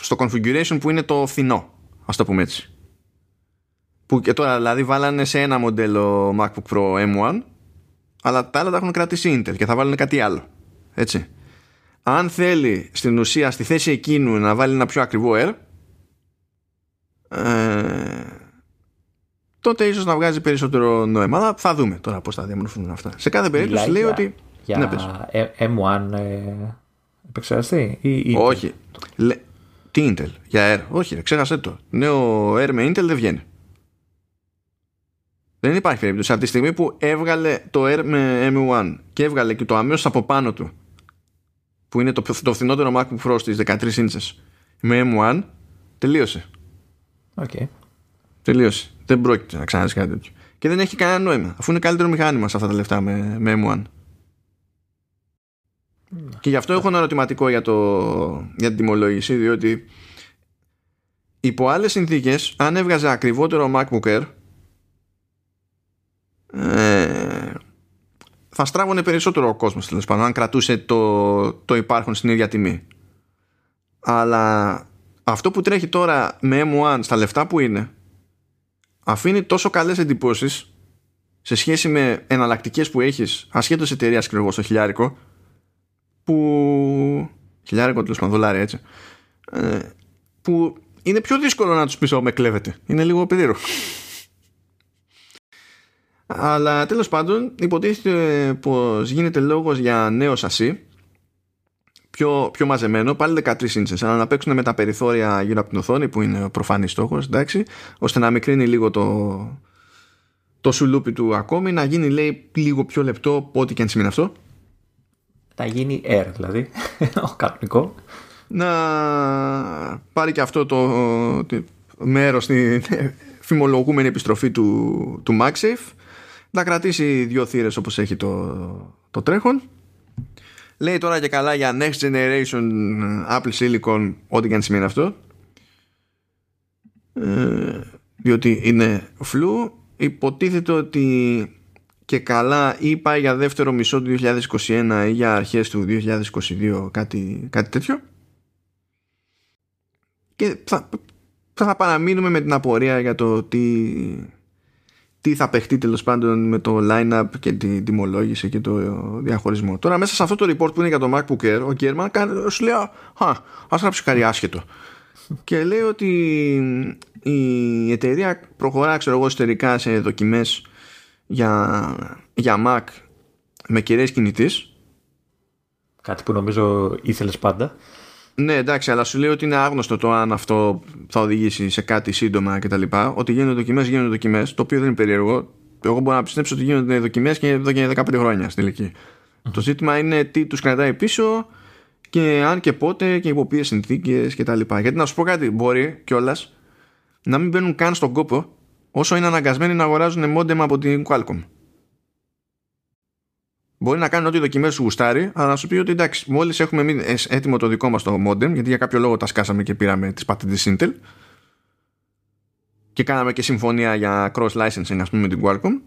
στο configuration που είναι το φθηνό ας το πούμε έτσι. Που και τώρα δηλαδή βάλανε σε ένα μοντέλο MacBook Pro M1 αλλά τα άλλα τα έχουν κρατήσει Intel και θα βάλουν κάτι άλλο έτσι. Αν θέλει στην ουσία στη θέση εκείνου να βάλει ένα πιο ακριβό Air ε, τότε ίσως να βγάζει περισσότερο νόημα. Αλλά θα δούμε τώρα πώς θα διαμορφωθούν αυτά. Σε κάθε περίπτωση λέει ότι... Για ναι, M1 ε, επεξεργαστή ή Όχι. Λε... Τι Intel, για Air. Όχι, ρε, ξέχασέ το. Νέο Air με Intel δεν βγαίνει. Δεν υπάρχει περίπτωση. Από τη στιγμή που έβγαλε το Air με M1 και έβγαλε και το αμέσως από πάνω του, που είναι το, το φθηνότερο MacBook Pro στις 13 inches, με M1, τελείωσε. Okay. Τελείωσε. Δεν πρόκειται να ξαναδείς κάτι τέτοιο. Και δεν έχει κανένα νόημα, αφού είναι καλύτερο μηχάνημα σε αυτά τα λεφτά με, με M1. Και γι' αυτό έχω ένα ερωτηματικό για, το, για την τιμολόγηση, διότι υπό άλλες συνθήκες, αν έβγαζε ακριβότερο MacBook Air, ε, θα στράβωνε περισσότερο ο κόσμος τέλος πάντων αν κρατούσε το, το υπάρχον στην ίδια τιμή αλλά αυτό που τρέχει τώρα με M1 στα λεφτά που είναι αφήνει τόσο καλές εντυπώσεις σε σχέση με εναλλακτικές που έχεις ασχέτως εταιρείας και στο χιλιάρικο που χιλιάρικο τέλος πάντων δολάρια έτσι ε, που είναι πιο δύσκολο να τους πεις με κλέβετε είναι λίγο περίεργο. Αλλά τέλος πάντων υποτίθεται πως γίνεται λόγος για νέο σασί πιο, πιο μαζεμένο, πάλι 13 inches, αλλά να παίξουν με τα περιθώρια γύρω από την οθόνη που είναι ο προφανής στόχος, εντάξει, ώστε να μικρύνει λίγο το, το σουλούπι του ακόμη, να γίνει λέει λίγο πιο λεπτό, ό,τι και αν σημαίνει αυτό. Να γίνει air δηλαδή, ο κανονικό. Να πάρει και αυτό το, το μέρος στην φημολογούμενη επιστροφή του, του MagSafe να κρατήσει δύο θύρες όπως έχει το, το τρέχον λέει τώρα και καλά για next generation Apple Silicon ό,τι και αν σημαίνει αυτό. Ε, διότι είναι φλού υποτίθεται ότι και καλά ή πάει για δεύτερο μισό του 2021 ή για αρχές του 2022 κάτι, κάτι τέτοιο. Και θα, θα παραμείνουμε με την απορία για το τι τι θα παιχτεί τέλος πάντων με το line-up και την τιμολόγηση και το διαχωρισμό. Τώρα μέσα σε αυτό το report που είναι για το MacBook Air, ο Γκέρμαν σου λέει Α, ας γράψει κάτι άσχετο. και λέει ότι η εταιρεία προχωρά ξέρω εγώ εσωτερικά σε δοκιμές για, για Mac με κεραίες κινητής Κάτι που νομίζω ήθελες πάντα ναι, εντάξει, αλλά σου λέει ότι είναι άγνωστο το αν αυτό θα οδηγήσει σε κάτι σύντομα κτλ. Ότι γίνονται δοκιμές, γίνονται δοκιμές, το οποίο δεν είναι περίεργο. Εγώ μπορώ να πιστέψω ότι γίνονται δοκιμές και εδώ και 15 χρόνια στην τελικη Το ζήτημα είναι τι τους κρατάει πίσω και αν και πότε και υπό ποιες συνθήκες κτλ. Γιατί να σου πω κάτι, μπορεί κιόλας να μην μπαίνουν καν στον κόπο όσο είναι αναγκασμένοι να αγοράζουν μόντεμ από την Qualcomm. Μπορεί να κάνει ό,τι δοκιμές σου γουστάρει, αλλά να σου πει ότι εντάξει, μόλις έχουμε έτοιμο το δικό μας το modem, γιατί για κάποιο λόγο τα σκάσαμε και πήραμε τις πατέντες Intel και κάναμε και συμφωνία για cross licensing, ας πούμε, με την Qualcomm.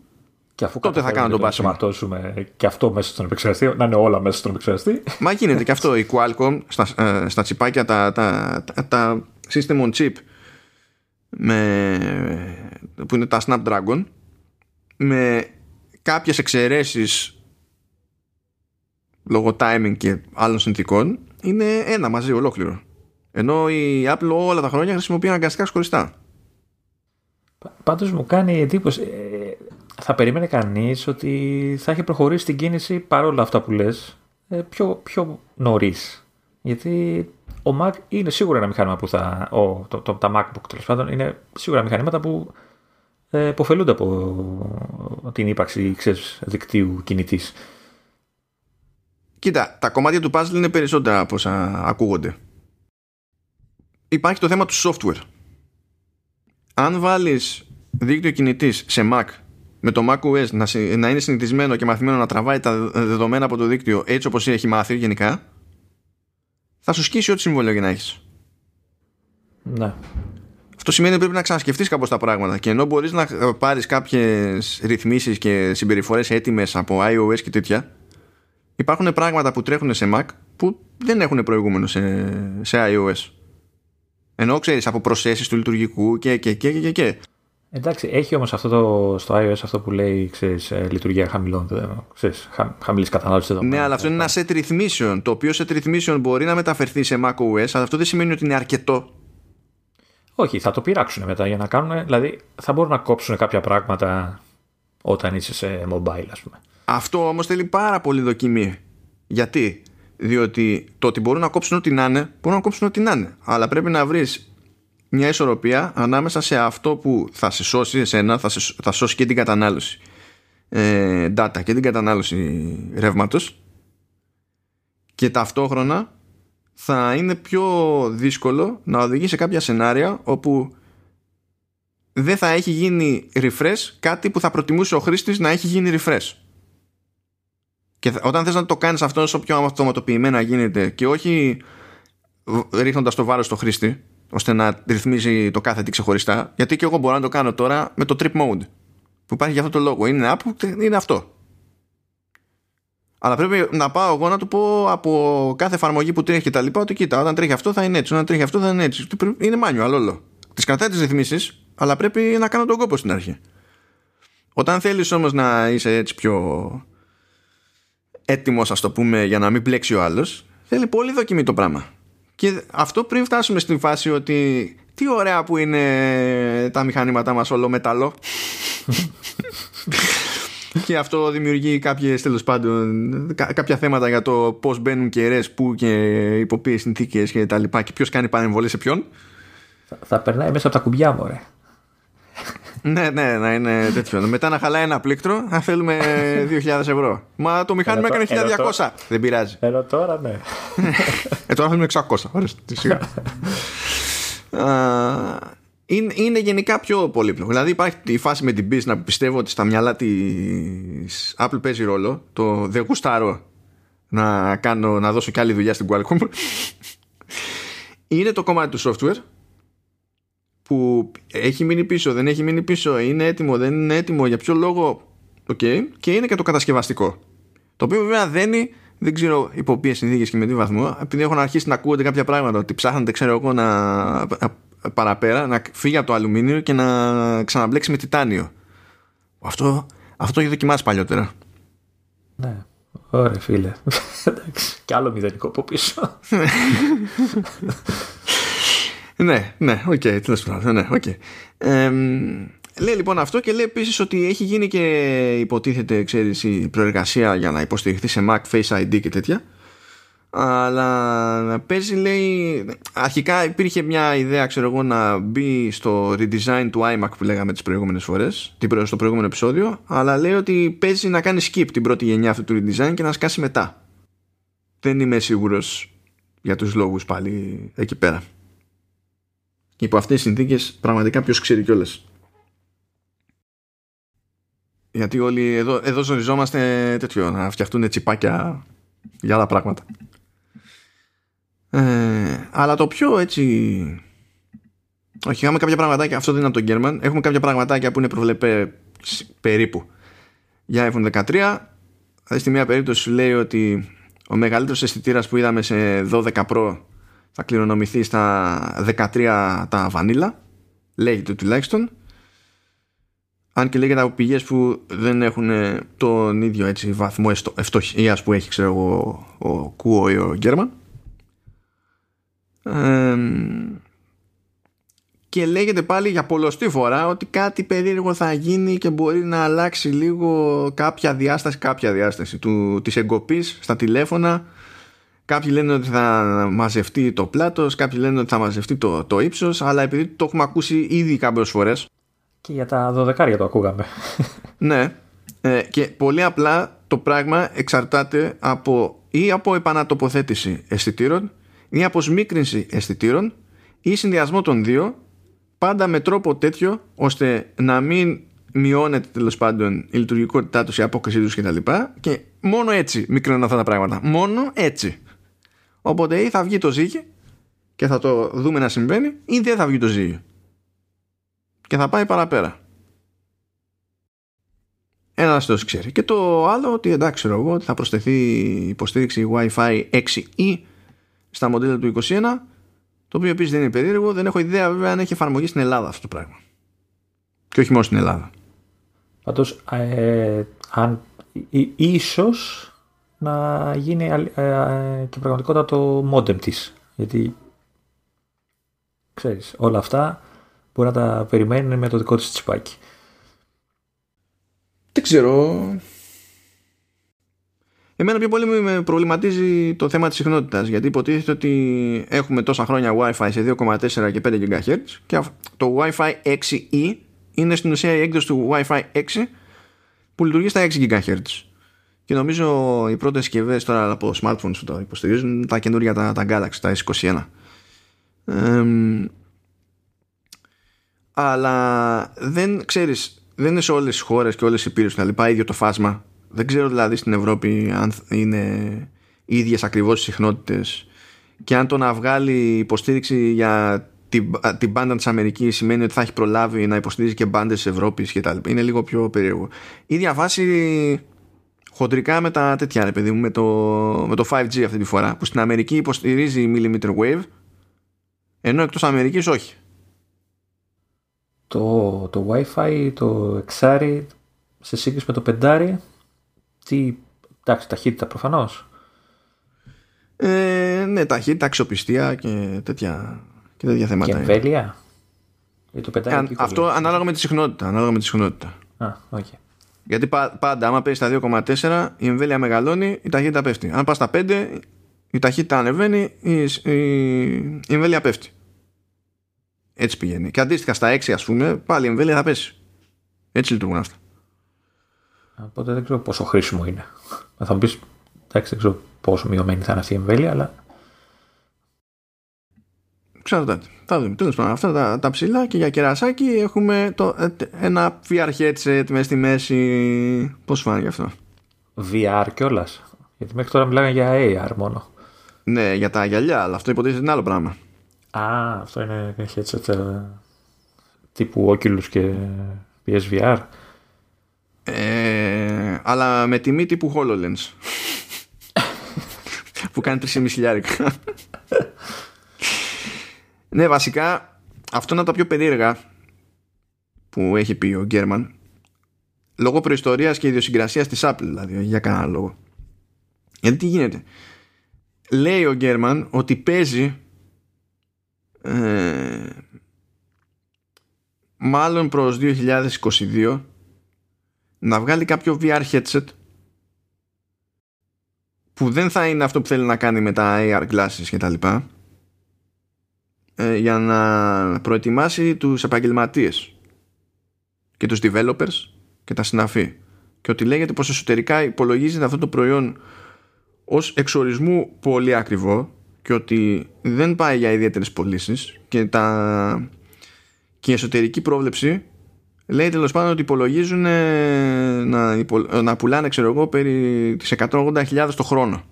Και αφού τότε θα κάνω τον πάσο. Να και αυτό μέσα στον επεξεργαστή, να είναι όλα μέσα στον επεξεργαστή. Μα γίνεται και αυτό. Η Qualcomm στα, ε, στα τσιπάκια, τα, τα, τα, τα system on chip με, που είναι τα Snapdragon, με κάποιες εξαιρέσεις λόγω timing και άλλων συνθήκων είναι ένα μαζί ολόκληρο. Ενώ η Apple όλα τα χρόνια χρησιμοποιεί αναγκαστικά χωριστά. Πάντως μου κάνει εντύπωση. Ε, θα περίμενε κανείς ότι θα έχει προχωρήσει την κίνηση παρόλα αυτά που λες ε, πιο, πιο νωρίς. Γιατί ο Mac είναι σίγουρα ένα μηχάνημα που θα. Ο, το, το, τα MacBook τέλος πάντων είναι σίγουρα μηχανήματα που ε, υποφελούνται από την ύπαρξη ξέρεις, δικτύου κινητής. Κοίτα, τα κομμάτια του puzzle είναι περισσότερα από όσα ακούγονται. Υπάρχει το θέμα του software. Αν βάλεις δίκτυο κινητής σε Mac με το Mac OS να, να είναι συνηθισμένο και μαθημένο να τραβάει τα δεδομένα από το δίκτυο έτσι όπως έχει μάθει γενικά θα σου σκίσει ό,τι συμβόλαιο για να έχεις. Ναι. Αυτό σημαίνει ότι πρέπει να ξανασκεφτείς κάπως τα πράγματα και ενώ μπορείς να πάρεις κάποιες ρυθμίσεις και συμπεριφορές έτοιμες από iOS και τέτοια υπάρχουν πράγματα που τρέχουν σε Mac που δεν έχουν προηγούμενο σε, σε iOS. Ενώ ξέρεις από προσθέσεις του λειτουργικού και, και, και, και, και. Εντάξει, έχει όμως αυτό το, στο iOS αυτό που λέει ξέρεις, ε, λειτουργία χαμηλών, ξέρεις, χα, χαμηλής κατανάλωσης εδώ. Ναι, αλλά αυτό είναι ένα set ρυθμίσεων, το οποίο set ρυθμίσεων μπορεί να μεταφερθεί σε macOS, αλλά αυτό δεν σημαίνει ότι είναι αρκετό. Όχι, θα το πειράξουν μετά για να κάνουν, δηλαδή θα μπορούν να κόψουν κάποια πράγματα όταν είσαι σε mobile, ας πούμε. Αυτό όμως θέλει πάρα πολύ δοκιμή. Γιατί; Διότι το ότι μπορούν να κόψουν ό,τι να είναι, μπορούν να κόψουν ό,τι να είναι. Αλλά πρέπει να βρεις μια ισορροπία ανάμεσα σε αυτό που θα σε σώσει εσένα, θα, σε, θα σώσει και την κατανάλωση ε, data και την κατανάλωση ρεύματος και ταυτόχρονα θα είναι πιο δύσκολο να οδηγεί σε κάποια σενάρια όπου δεν θα έχει γίνει refresh κάτι που θα προτιμούσε ο χρήστης να έχει γίνει refresh. Και όταν θες να το κάνεις αυτό όσο πιο αυτοματοποιημένα γίνεται και όχι ρίχνοντας το βάρος στο χρήστη ώστε να ρυθμίζει το κάθε τι ξεχωριστά γιατί και εγώ μπορώ να το κάνω τώρα με το trip mode που υπάρχει για αυτό το λόγο. Είναι app, είναι αυτό. Αλλά πρέπει να πάω εγώ να του πω από κάθε εφαρμογή που τρέχει και τα λοιπά ότι κοίτα όταν τρέχει αυτό θα είναι έτσι όταν τρέχει αυτό θα είναι έτσι. Είναι manual όλο. Τις κρατάει τις ρυθμίσεις αλλά πρέπει να κάνω τον κόπο στην αρχή. Όταν θέλεις όμως να είσαι έτσι πιο έτοιμος ας το πούμε για να μην πλέξει ο άλλος θέλει πολύ δοκιμή το πράγμα. Και αυτό πριν φτάσουμε στην φάση ότι τι ωραία που είναι τα μηχανήματά μας όλο μεταλλό και αυτό δημιουργεί κάποιες τέλος πάντων κάποια θέματα για το πώς μπαίνουν κεραίες που και υπό ποιες συνθήκες και τα λοιπά και ποιος κάνει παρεμβολή σε ποιον. Θα, θα περνάει μέσα από τα κουμπιά μου ρε ναι, ναι, να είναι τέτοιο. Μετά να χαλάει ένα πλήκτρο, αν θέλουμε 2.000 ευρώ. Μα το μηχάνημα έκανε 1.200. Δεν πειράζει. Ενώ τώρα, ναι. ε, τώρα θέλουμε 600. Ωραία, σιγά. είναι, είναι γενικά πιο πολύπλοκο. Δηλαδή υπάρχει η φάση με την business που πιστεύω ότι στα μυαλά της Apple παίζει ρόλο. Το δεν γουστάρω να, κάνω, να δώσω κι άλλη δουλειά στην Qualcomm. είναι το κομμάτι του software που έχει μείνει πίσω, δεν έχει μείνει πίσω, είναι έτοιμο, δεν είναι έτοιμο, για ποιο λόγο. Okay. Και είναι και το κατασκευαστικό. Το οποίο βέβαια δένει, δεν ξέρω υπό ποιες συνθήκες και με τι βαθμό, επειδή έχουν αρχίσει να ακούγονται κάποια πράγματα, ότι ψάχνετε, ξέρω εγώ, να παραπέρα, να φύγει από το αλουμίνιο και να ξαναμπλέξει με τιτάνιο. Αυτό, αυτό έχει δοκιμάσει παλιότερα. Ναι. Ωραία φίλε. Εντάξει. Κι άλλο μηδενικό από πίσω. ναι, ναι, OK, okay, τέλος πάντων. Ναι, okay. Ε, λέει λοιπόν αυτό και λέει επίσης ότι έχει γίνει και υποτίθεται, ξέρεις, η προεργασία για να υποστηριχθεί σε Mac Face ID και τέτοια. Αλλά παίζει, λέει, αρχικά υπήρχε μια ιδέα, ξέρω εγώ, να μπει στο redesign του iMac που λέγαμε τις προηγούμενες φορές, στο προηγούμενο επεισόδιο, αλλά λέει ότι παίζει να κάνει skip την πρώτη γενιά αυτού του redesign και να σκάσει μετά. Δεν είμαι σίγουρος για τους λόγους πάλι εκεί πέρα υπό αυτές τις συνθήκες πραγματικά ποιος ξέρει κιόλας. Γιατί όλοι εδώ, εδώ ζοριζόμαστε τέτοιο, να φτιαχτούν τσιπάκια για άλλα πράγματα. Ε, αλλά το πιο έτσι... Όχι, είχαμε κάποια πραγματάκια, αυτό δεν είναι από τον Γκέρμαν, έχουμε κάποια πραγματάκια που είναι προβλεπέ περίπου. Για iPhone 13, δηλαδή στη μία περίπτωση σου λέει ότι ο μεγαλύτερος αισθητήρας που είδαμε σε 12 Pro θα κληρονομηθεί στα 13 τα βανίλα λέγεται τουλάχιστον. Αν και λέγεται από πηγές που δεν έχουν τον ίδιο έτσι βαθμό ευτοχίας που έχει ξέρω εγώ ο Κούο ή ο Γκέρμαν. Και λέγεται πάλι για πολλωστή φορά ότι κάτι περίεργο θα γίνει και μπορεί να αλλάξει λίγο κάποια διάσταση κάποια διάσταση του, της εγκοπής στα τηλέφωνα Κάποιοι λένε ότι θα μαζευτεί το πλάτος, κάποιοι λένε ότι θα μαζευτεί το, το ύψος, αλλά επειδή το έχουμε ακούσει ήδη κάποιες φορές. Και για τα δωδεκάρια το ακούγαμε. ναι. Ε, και πολύ απλά το πράγμα εξαρτάται από ή από επανατοποθέτηση αισθητήρων ή από σμίκρινση αισθητήρων ή συνδυασμό των δύο πάντα με τρόπο τέτοιο ώστε να μην μειώνεται τέλος πάντων η λειτουργικότητά τους, η απόκρισή τους κτλ. Και, και μόνο έτσι μικραίνουν αυτά τα πράγματα. Μόνο έτσι. Οπότε ή θα βγει το ζύγι και θα το δούμε να συμβαίνει ή δεν θα βγει το ζύγι. Και θα πάει παραπέρα. Ένας το ξέρει. Και το άλλο ότι εντάξει εγώ ότι θα προσθεθεί υποστήριξη Wi-Fi 6E στα μοντέλα του 21 το οποίο επίσης δεν είναι περίεργο. Δεν έχω ιδέα βέβαια αν έχει εφαρμογή στην Ελλάδα αυτό το πράγμα. Και όχι μόνο στην Ελλάδα. Πάντως, ε, αν, ίσως να γίνει ε, ε, και πραγματικότητα το modem της. Γιατί, ξέρεις, όλα αυτά μπορεί να τα περιμένουν με το δικό της τσιπάκι. Δεν ξέρω. Εμένα πιο πολύ με προβληματίζει το θέμα της συχνότητας γιατί υποτίθεται ότι έχουμε τόσα χρόνια Wi-Fi σε 2,4 και 5 GHz και το Wi-Fi 6E είναι στην ουσία η έκδοση του Wi-Fi 6 που λειτουργεί στα 6 GHz. Και νομίζω οι πρώτες συσκευές τώρα από smartphones που το υποστηρίζουν τα καινούργια τα, τα Galaxy, τα S21. αλλά δεν ξέρεις, δεν είναι σε όλες τις χώρες και όλες τις υπήρους τα λοιπά ίδιο το φάσμα. Δεν ξέρω δηλαδή στην Ευρώπη αν είναι οι ίδιες ακριβώς συχνότητες και αν το να βγάλει υποστήριξη για την, την μπάντα της Αμερικής σημαίνει ότι θα έχει προλάβει να υποστηρίζει και μπάντες της Ευρώπης και τα λοιπά. Είναι λίγο πιο περίεργο. Η διαβάση χοντρικά με τα τέτοια ρε παιδί μου με το, με το 5G αυτή τη φορά που στην Αμερική υποστηρίζει millimeter wave ενώ εκτός Αμερικής όχι. Το, το Wi-Fi, το εξάρι σε σύγκριση με το πεντάρι τι, εντάξει ταχύτητα προφανώς. Ε, ναι ταχύτητα, αξιοπιστία και τέτοια, και τέτοια θέματα και εμβέλεια. Το πεντάρι ε, αυτό ανάλογα με τη συχνότητα ανάλογα με τη συχνότητα. Α, okay. Γιατί πάντα, άμα παίζει στα 2,4, η εμβέλεια μεγαλώνει, η ταχύτητα πέφτει. Αν πας στα 5, η ταχύτητα ανεβαίνει, η, η, η εμβέλεια πέφτει. Έτσι πηγαίνει. Και αντίστοιχα στα 6, ας πούμε, πάλι η εμβέλεια θα πέσει. Έτσι λειτουργούν αυτά. Οπότε δεν ξέρω πόσο χρήσιμο είναι. Θα μου πεις, εντάξει, δεν ξέρω πόσο μειωμένη θα είναι αυτή η εμβέλεια, αλλά Ξαρτάται. Θα δούμε. Τέλος πάντων, αυτά τα, τα ψηλά και για κερασάκι έχουμε το, ε, ένα VR headset μες στη μέση. Πώς φάνηκε αυτό; VR κιόλας. Γιατί μέχρι τώρα μιλάμε για AR μόνο. Ναι, για τα γυαλιά, αλλά αυτό υποτίθεται είναι άλλο πράγμα. Α, αυτό είναι headset ε, τύπου Oculus και PSVR. Ε, αλλά με τιμή τύπου HoloLens. που κάνει 3,5 χιλιάρικα. Ναι, βασικά αυτό είναι από τα πιο περίεργα που έχει πει ο Γκέρμαν. Λόγω προϊστορίας και ιδιοσυγκρασίας της Apple δηλαδή για κανένα λόγο. Γιατί τι γίνεται; Λέει ο Γκέρμαν ότι παίζει ε, μάλλον προς 2022 να βγάλει κάποιο VR headset που δεν θα είναι αυτό που θέλει να κάνει με τα AR glasses και τα λοιπά ε, για να προετοιμάσει τους επαγγελματίες. Και τους developers και τα συναφή. Και ότι λέγεται πως εσωτερικά υπολογίζεται αυτό το προϊόν ως εξορισμού πολύ ακριβό και ότι δεν πάει για ιδιαίτερες πωλήσεις και, τα... και η εσωτερική πρόβλεψη λέει τέλος πάντων ότι υπολογίζουν να, να πουλάνε ξέρω εγώ περί τις 180.000 το χρόνο.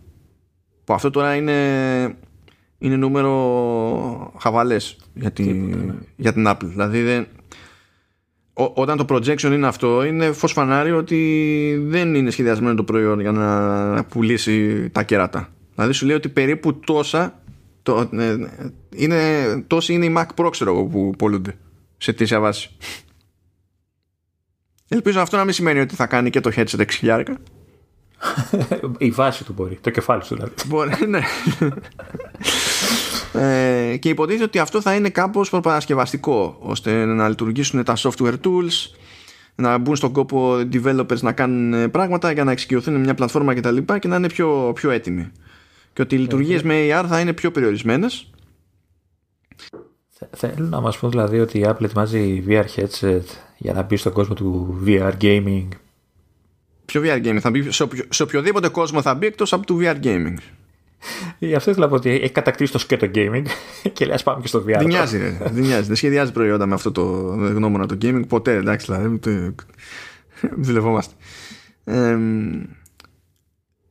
Που αυτό τώρα είναι είναι νούμερο χαβαλές για την, ναι. για την Apple. Δηλαδή δεν, όταν το projection είναι αυτό είναι φως φανάρι ότι δεν είναι σχεδιασμένο το προϊόν για να πουλήσει τα κέρατα. Δηλαδή σου λέει ότι περίπου τόσα το, ε, είναι, τόσοι είναι οι Mac Pro ξέρω που πολλούνται σε τέτοια βάση. Ελπίζω αυτό να μην σημαίνει ότι θα κάνει και το headset 6.000 Η βάση του μπορεί, το κεφάλι του δηλαδή. Μπορεί, ναι. ε, και υποτίθεται ότι αυτό θα είναι κάπως προπαρασκευαστικό ώστε να λειτουργήσουν τα software tools να μπουν στον κόπο developers να κάνουν πράγματα για να εξοικειωθούν μια πλατφόρμα κτλ. και, και να είναι πιο, πιο έτοιμοι. Και ότι οι λειτουργίες με AR θα είναι πιο περιορισμένες. Θέλω να μας πω δηλαδή ότι η Apple ετοιμάζει VR headset για να μπει στον κόσμο του VR gaming. Ποιο VR gaming θα μπει, σε, οποιο, σε οποιοδήποτε κόσμο θα μπει εκτός από το VR gaming. Γι' αυτό ήθελα να πω ότι έχει κατακτήσει το σκέτο gaming και λέει ας πάμε και στο VR. Δεν νοιάζει, δεν νοιάζει. Δεν σχεδιάζει προϊόντα με αυτό το γνώμονα το gaming ποτέ, εντάξει, δηλαδή. Δουλευόμαστε. Ε,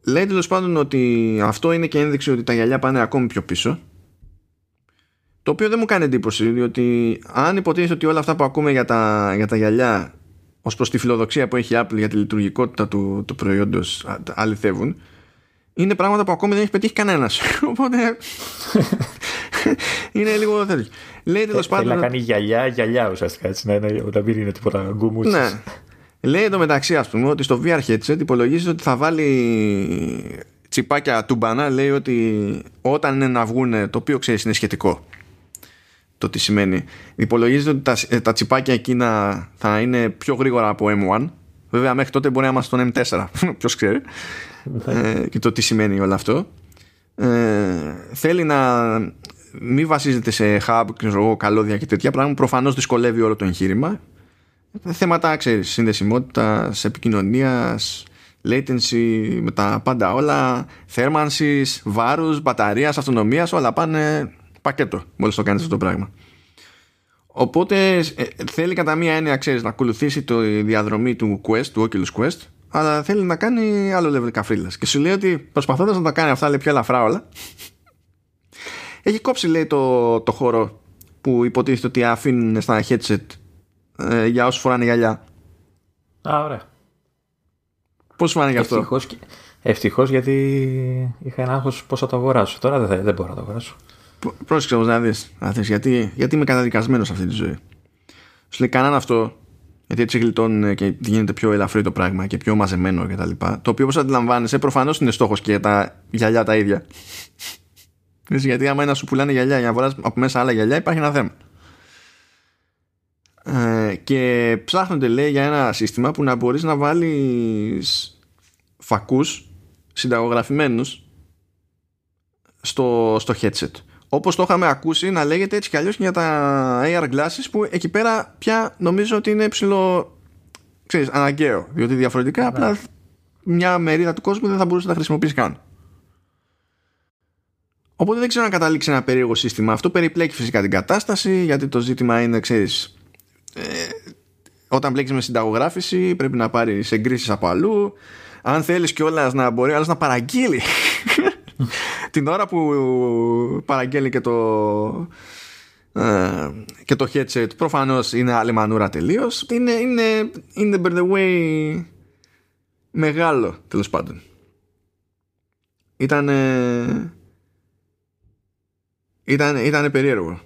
λέει τέλος πάντων ότι αυτό είναι και ένδειξη ότι τα γυαλιά πάνε ακόμη πιο πίσω. Το οποίο δεν μου κάνει εντύπωση, διότι αν υποτίθεται ότι όλα αυτά που ακούμε για τα, για τα γυαλιά Ω προς τη φιλοδοξία που έχει η Apple για τη λειτουργικότητα του, του προϊόντος αληθεύουν είναι πράγματα που ακόμη δεν έχει πετύχει κανένας. Οπότε είναι λίγο τέτοιο. Λέει τέλος πάντων. Θέλει να κάνει γυαλιά, γυαλιά ουσιαστικά έτσι. Να, να μην είναι τίποτα γκούμου. Ναι. Λέει εδώ μεταξύ, ας πούμε, ότι στο VR headset υπολογίζεις ότι θα βάλει τσιπάκια του μπανά. Λέει ότι όταν είναι να βγουν, το οποίο ξέρεις είναι σχετικό το τι σημαίνει. Υπολογίζεται ότι τα, ε, τα τσιπάκια εκείνα θα είναι πιο γρήγορα από M1, Βέβαια, μέχρι τότε μπορεί να είμαστε στον M4. Ποιος ξέρει. ε, και το τι σημαίνει όλο αυτό. Ε, θέλει να μην βασίζεται σε hub, ξέρω, καλώδια και τέτοια πράγματα. Προφανώς δυσκολεύει όλο το εγχείρημα. Θέματα, ξέρεις, συνδεσιμότητα, επικοινωνίας, latency, με τα πάντα όλα, θέρμανσης, βάρους, μπαταρίας, αυτονομίας, όλα πάνε πακέτο μόλις το κάνεις αυτό το πράγμα. Οπότε ε, θέλει κατά μία έννοια, ξέρεις, να ακολουθήσει το διαδρομή του Quest, του Oculus Quest, αλλά θέλει να κάνει άλλο level καφρίλας. Και σου λέει ότι προσπαθώντας να τα κάνει αυτά λέει πιο ελαφρά όλα, έχει κόψει λέει το, το χώρο που υποτίθεται ότι αφήνουν στα headset ε, για όσους φοράνε γυαλιά. Α, ωραία. Πώς φάνηκε αυτό; Ευτυχώς, ευτυχώς γιατί είχα ένα άγχος πώς θα το αγοράσω. Τώρα δεν, δεν μπορώ να το αγοράσω. Πρόσεξε όμως να δεις. Γιατί, γιατί είμαι καταδικασμένος σε αυτή τη ζωή. Σου λέει κανέναν αυτό, γιατί έτσι γλιτώνουν και γίνεται πιο ελαφρύ το πράγμα και πιο μαζεμένο κτλ. Το οποίο όπως αντιλαμβάνεσαι, προφανώς είναι στόχος και τα γυαλιά τα ίδια. γιατί άμα ένας σου πουλάνε γυαλιά για να αγοράσεις από μέσα άλλα γυαλιά, υπάρχει ένα θέμα. Ε, και ψάχνονται λέει για ένα σύστημα που να μπορείς να βάλεις φακούς συνταγογραφημένους στο, στο headset όπως το είχαμε ακούσει να λέγεται έτσι κι αλλιώς και για τα AR glasses που εκεί πέρα πια νομίζω ότι είναι ψηλό ξέρεις, αναγκαίο. Διότι διαφορετικά απλά ναι. μια μερίδα του κόσμου δεν θα μπορούσε να τα χρησιμοποιήσει καν. Οπότε δεν ξέρω αν καταλήξει ένα περίεργο σύστημα. Αυτό περιπλέκει φυσικά την κατάσταση γιατί το ζήτημα είναι ξέρεις ε, όταν μπλέκεις με συνταγογράφηση πρέπει να πάρεις εγκρίσεις από αλλού. Αν θέλεις κιόλας να μπορεί άλλος να παραγγείλει την ώρα που παραγγέλνει και το ε, και το headset προφανώς είναι άλλη μανούρα τελείως. Είναι, είναι, είναι by the way μεγάλο τέλος πάντων. Ήταν ήταν, ήταν περίεργο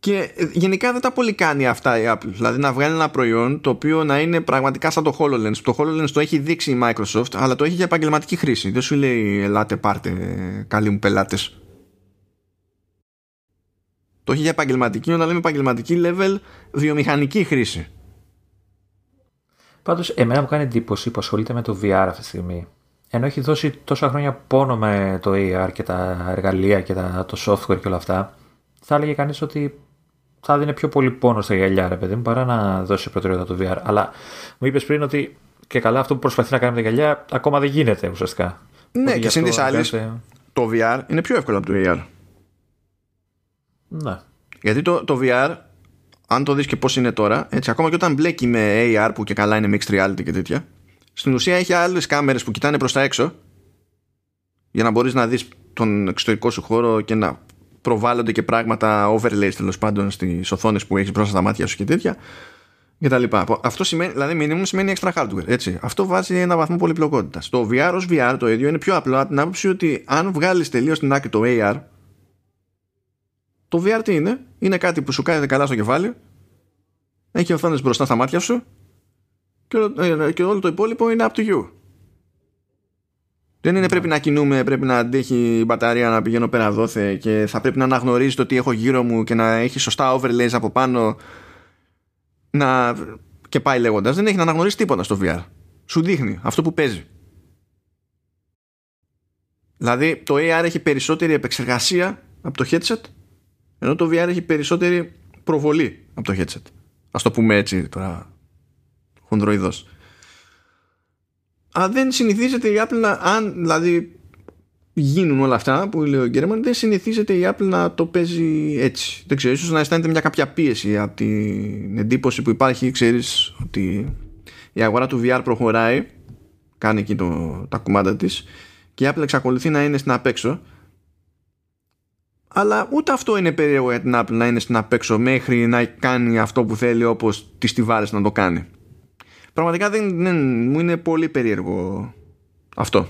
και γενικά δεν τα πολύ κάνει αυτά η Apple. Δηλαδή να βγάλει ένα προϊόν το οποίο να είναι πραγματικά σαν το HoloLens. Το HoloLens το έχει δείξει η Microsoft, αλλά το έχει για επαγγελματική χρήση. Δεν σου λέει ελάτε πάρτε καλοί μου πελάτες. Το έχει για επαγγελματική, όταν λέμε επαγγελματική level, βιομηχανική χρήση. Πάντως, εμένα μου κάνει εντύπωση που ασχολείται με το VR αυτή τη στιγμή. Ενώ έχει δώσει τόσα χρόνια πόνο με το AR και τα εργαλεία και τα, το software και όλα αυτά, θα έλεγε κανείς ότι θα δίνει πιο πολύ πόνο στα γυαλιά, ρε παιδί μου, παρά να δώσει προτεραιότητα το VR. Αλλά μου είπες πριν ότι και καλά αυτό που προσπαθεί να κάνει με τα γυαλιά ακόμα δεν γίνεται ουσιαστικά. Ναι, και συν τη άλλη, το VR είναι πιο εύκολο από το AR. Ναι. Γιατί το, το VR, αν το δεις και πώς είναι τώρα, έτσι, ακόμα και όταν μπλέκει με AR που και καλά είναι mixed reality και τέτοια, στην ουσία έχει άλλες κάμερες που κοιτάνε προς τα έξω για να μπορείς να δεις τον εξωτερικό σου χώρο και να προβάλλονται και πράγματα overlays τέλος πάντων στις οθόνες που έχεις μπροστά στα μάτια σου και τέτοια και τα λοιπά. Αυτό σημαίνει, δηλαδή minimum σημαίνει extra hardware. Έτσι. Αυτό βάζει ένα βαθμό πολυπλοκότητας. Το VR ως VR το ίδιο είναι πιο απλό από την άποψη ότι αν βγάλεις τελείως την άκρη το AR, το VR τι είναι, είναι κάτι που σου κάθεται καλά στο κεφάλι, έχει οθόνες μπροστά στα μάτια σου και, ε, και όλο το υπόλοιπο είναι up to you. Δεν είναι πρέπει να κινούμε, πρέπει να αντέχει η μπαταρία να πηγαίνω πέρα δόθε και θα πρέπει να αναγνωρίζει το τι έχω γύρω μου και να έχει σωστά overlays από πάνω να... και πάει λέγοντας. Δεν έχει να αναγνωρίσει τίποτα στο VR. Σου δείχνει αυτό που παίζει. Δηλαδή το AR έχει περισσότερη επεξεργασία από το headset ενώ το VR έχει περισσότερη προβολή από το headset. Ας το πούμε έτσι τώρα χονδροειδώς αν δεν συνηθίζεται η Apple να, αν δηλαδή γίνουν όλα αυτά που λέει ο Γκέρμαν, δεν συνηθίζεται η Apple να το παίζει έτσι. Δεν ξέρω, ίσως να αισθάνεται μια κάποια πίεση από την εντύπωση που υπάρχει, ξέρεις ότι η αγορά του VR προχωράει, κάνει εκεί το, τα κουμάντα της και η Apple εξακολουθεί να είναι στην απέξω αλλά ούτε αυτό είναι περίεργο για την Apple να είναι στην απέξω μέχρι να κάνει αυτό που θέλει όπως τη στιβάρες να το κάνει πραγματικά δεν, δεν, μου είναι πολύ περίεργο αυτό.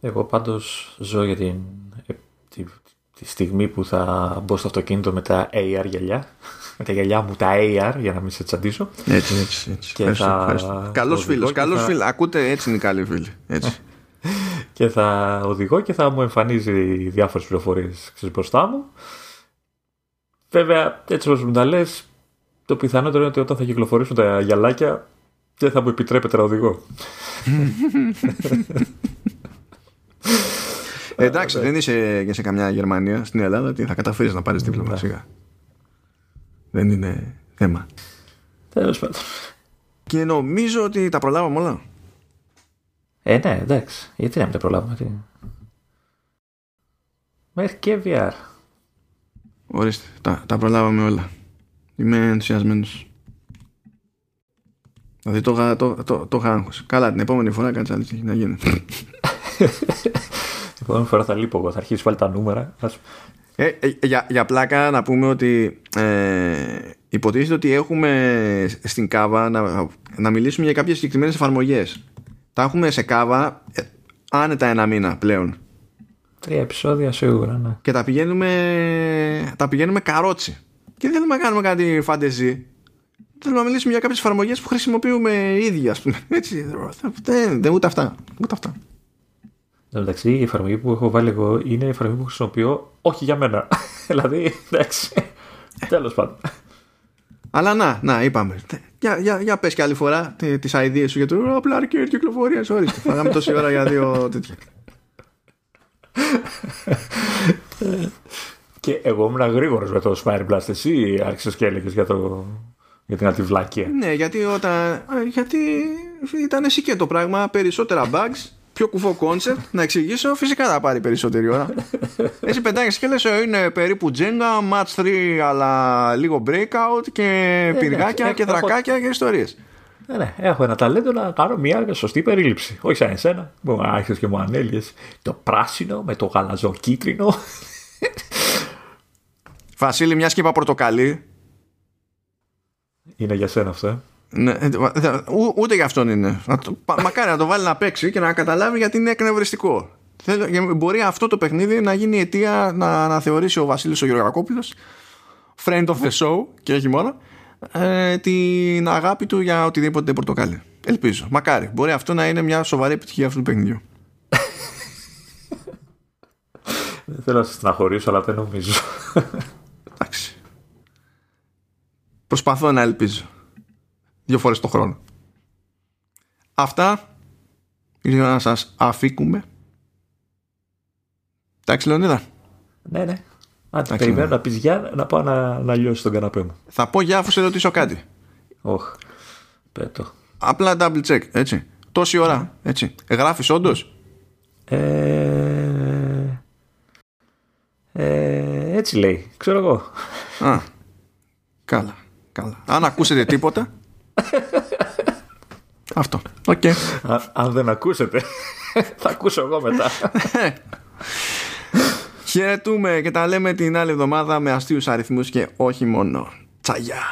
Εγώ πάντως ζω για την, ε, τη, τη, στιγμή που θα μπω στο αυτοκίνητο με τα AR γυαλιά. Με τα γυαλιά μου τα AR για να μην σε τσαντήσω. Έτσι, έτσι. έτσι. Και θα... Καλός φίλος, καλός θα... φίλος. Ακούτε έτσι είναι οι καλοί φίλοι. Έτσι. και θα οδηγώ και θα μου εμφανίζει διάφορες πληροφορίες μπροστά μου. Βέβαια, έτσι όπως μου τα λες, το πιθανότερο είναι ότι όταν θα κυκλοφορήσουν τα γυαλάκια και θα μου επιτρέπετε να οδηγώ. Ε, εντάξει, δεν είσαι και σε καμιά Γερμανία στην Ελλάδα τι θα καταφέρεις να πάρεις δίπλωμα Ναι. σιγά. Δεν είναι θέμα. Τέλος πάντων. Και νομίζω ότι τα προλάβαμε όλα. Ε, ναι, εντάξει. Γιατί να μην τα προλάβουμε. Τι... Μέχρι και VR. Ορίστε, τα, τα προλάβαμε όλα. Είμαι ενθουσιασμένος. Δηλαδή το, είχα- το, το, το είχα άγχος. Καλά, την επόμενη φορά κάτσε να δεις τι έχει να γίνει. Την επόμενη φορά θα λείπω εγώ. Θα αρχίσει πάλι τα νούμερα. Ας- Ε, ε, για, για πλάκα να πούμε ότι ε, υποτίθεται ότι έχουμε στην Κάβα να, να μιλήσουμε για κάποιες συγκεκριμένες εφαρμογές. Τα έχουμε σε Κάβα ε, άνετα ένα μήνα πλέον. Τρία επεισόδια σίγουρα, ναι. Και τα πηγαίνουμε, τα πηγαίνουμε καρότσι. Και δεν θέλουμε να κάνουμε κάτι φαντεζή. Θέλουμε να μιλήσουμε για κάποιες εφαρμογές που χρησιμοποιούμε ίδιοι, ας πούμε. Έτσι, δεν, δεν, ούτε αυτά. Ούτε αυτά. Εν τω μεταξύ, η εφαρμογή που έχω βάλει εγώ είναι η εφαρμογή που χρησιμοποιώ όχι για μένα. δηλαδή, εντάξει. Τέλος πάντων. Αλλά να, να, είπαμε. Για, για, για πες και άλλη φορά τι- τις ideas σου για το απλά arcade κυκλοφορίας. Ορίστε, φάγαμε τόση ώρα για δύο τέτοια. Και εγώ ήμουν γρήγορος με το Spire Blast. Εσύ άρχισες και έλεγες για, το... για την αντιβλάκια. ναι, γιατί όταν. α, Γιατί ήταν εσύ και το πράγμα. Περισσότερα bugs, πιο κουφό concept. να εξηγήσω, φυσικά θα πάρει περισσότερη ώρα. Εσύ πεντάγεσαι και λες «Ε, είναι περίπου Jenga, match 3, αλλά λίγο breakout και πυργάκια ναι, και έχω- δρακάκια και ιστορίες. Ναι, ναι, έχω ένα ταλέντο να κάνω μια σωστή περίληψη. Όχι σαν εσένα, που άρχισε και μου ανέλυε το πράσινο με το γαλαζοκίτρινο. Βασίλη, μιας και είπα πορτοκαλί, Είναι για σένα αυτό. ε; Ναι, ε, δε- ού- ούτε για αυτόν είναι. Να το- πα- Μακάρι να το βάλει να παίξει και να καταλάβει γιατί είναι εκνευριστικό. Θέλω- για- Μπορεί αυτό το παιχνίδι να γίνει αιτία να, να θεωρήσει ο Βασίλης ο Γεωργακόπουλος friend of the show και όχι μόνο ε, την αγάπη του για οτιδήποτε πορτοκάλι. Ελπίζω. Μακάρι. Μπορεί αυτό να είναι μια σοβαρή επιτυχία αυτού του παιχνιδιού. Δεν θέλω να σε στεναχωρήσω, αλλά δεν νομίζω. Εντάξει. Προσπαθώ να ελπίζω. Δύο φορές το χρόνο. Αυτά για να σας αφήκουμε. Εντάξει Λεωνίδα. ναι, ναι. Αν Εντάξει, περιμένω ναι. να πεις γεια, να πάω να, να λιώσει τον καναπέ μου. Θα πω για αφού σε ρωτήσω κάτι. Όχ. Πέτω. Απλά double check, έτσι. Τόση ώρα, έτσι. Γράφεις όντως; Ε, ε, έτσι λέει. Ξέρω εγώ. Α, καλά, καλά. Αν ακούσετε τίποτα. αυτό. Οκ. Α- αν δεν ακούσετε, θα ακούσω εγώ μετά. Χαιρετούμε και τα λέμε την άλλη εβδομάδα με αστείους αριθμούς και όχι μόνο. Τσαγιά.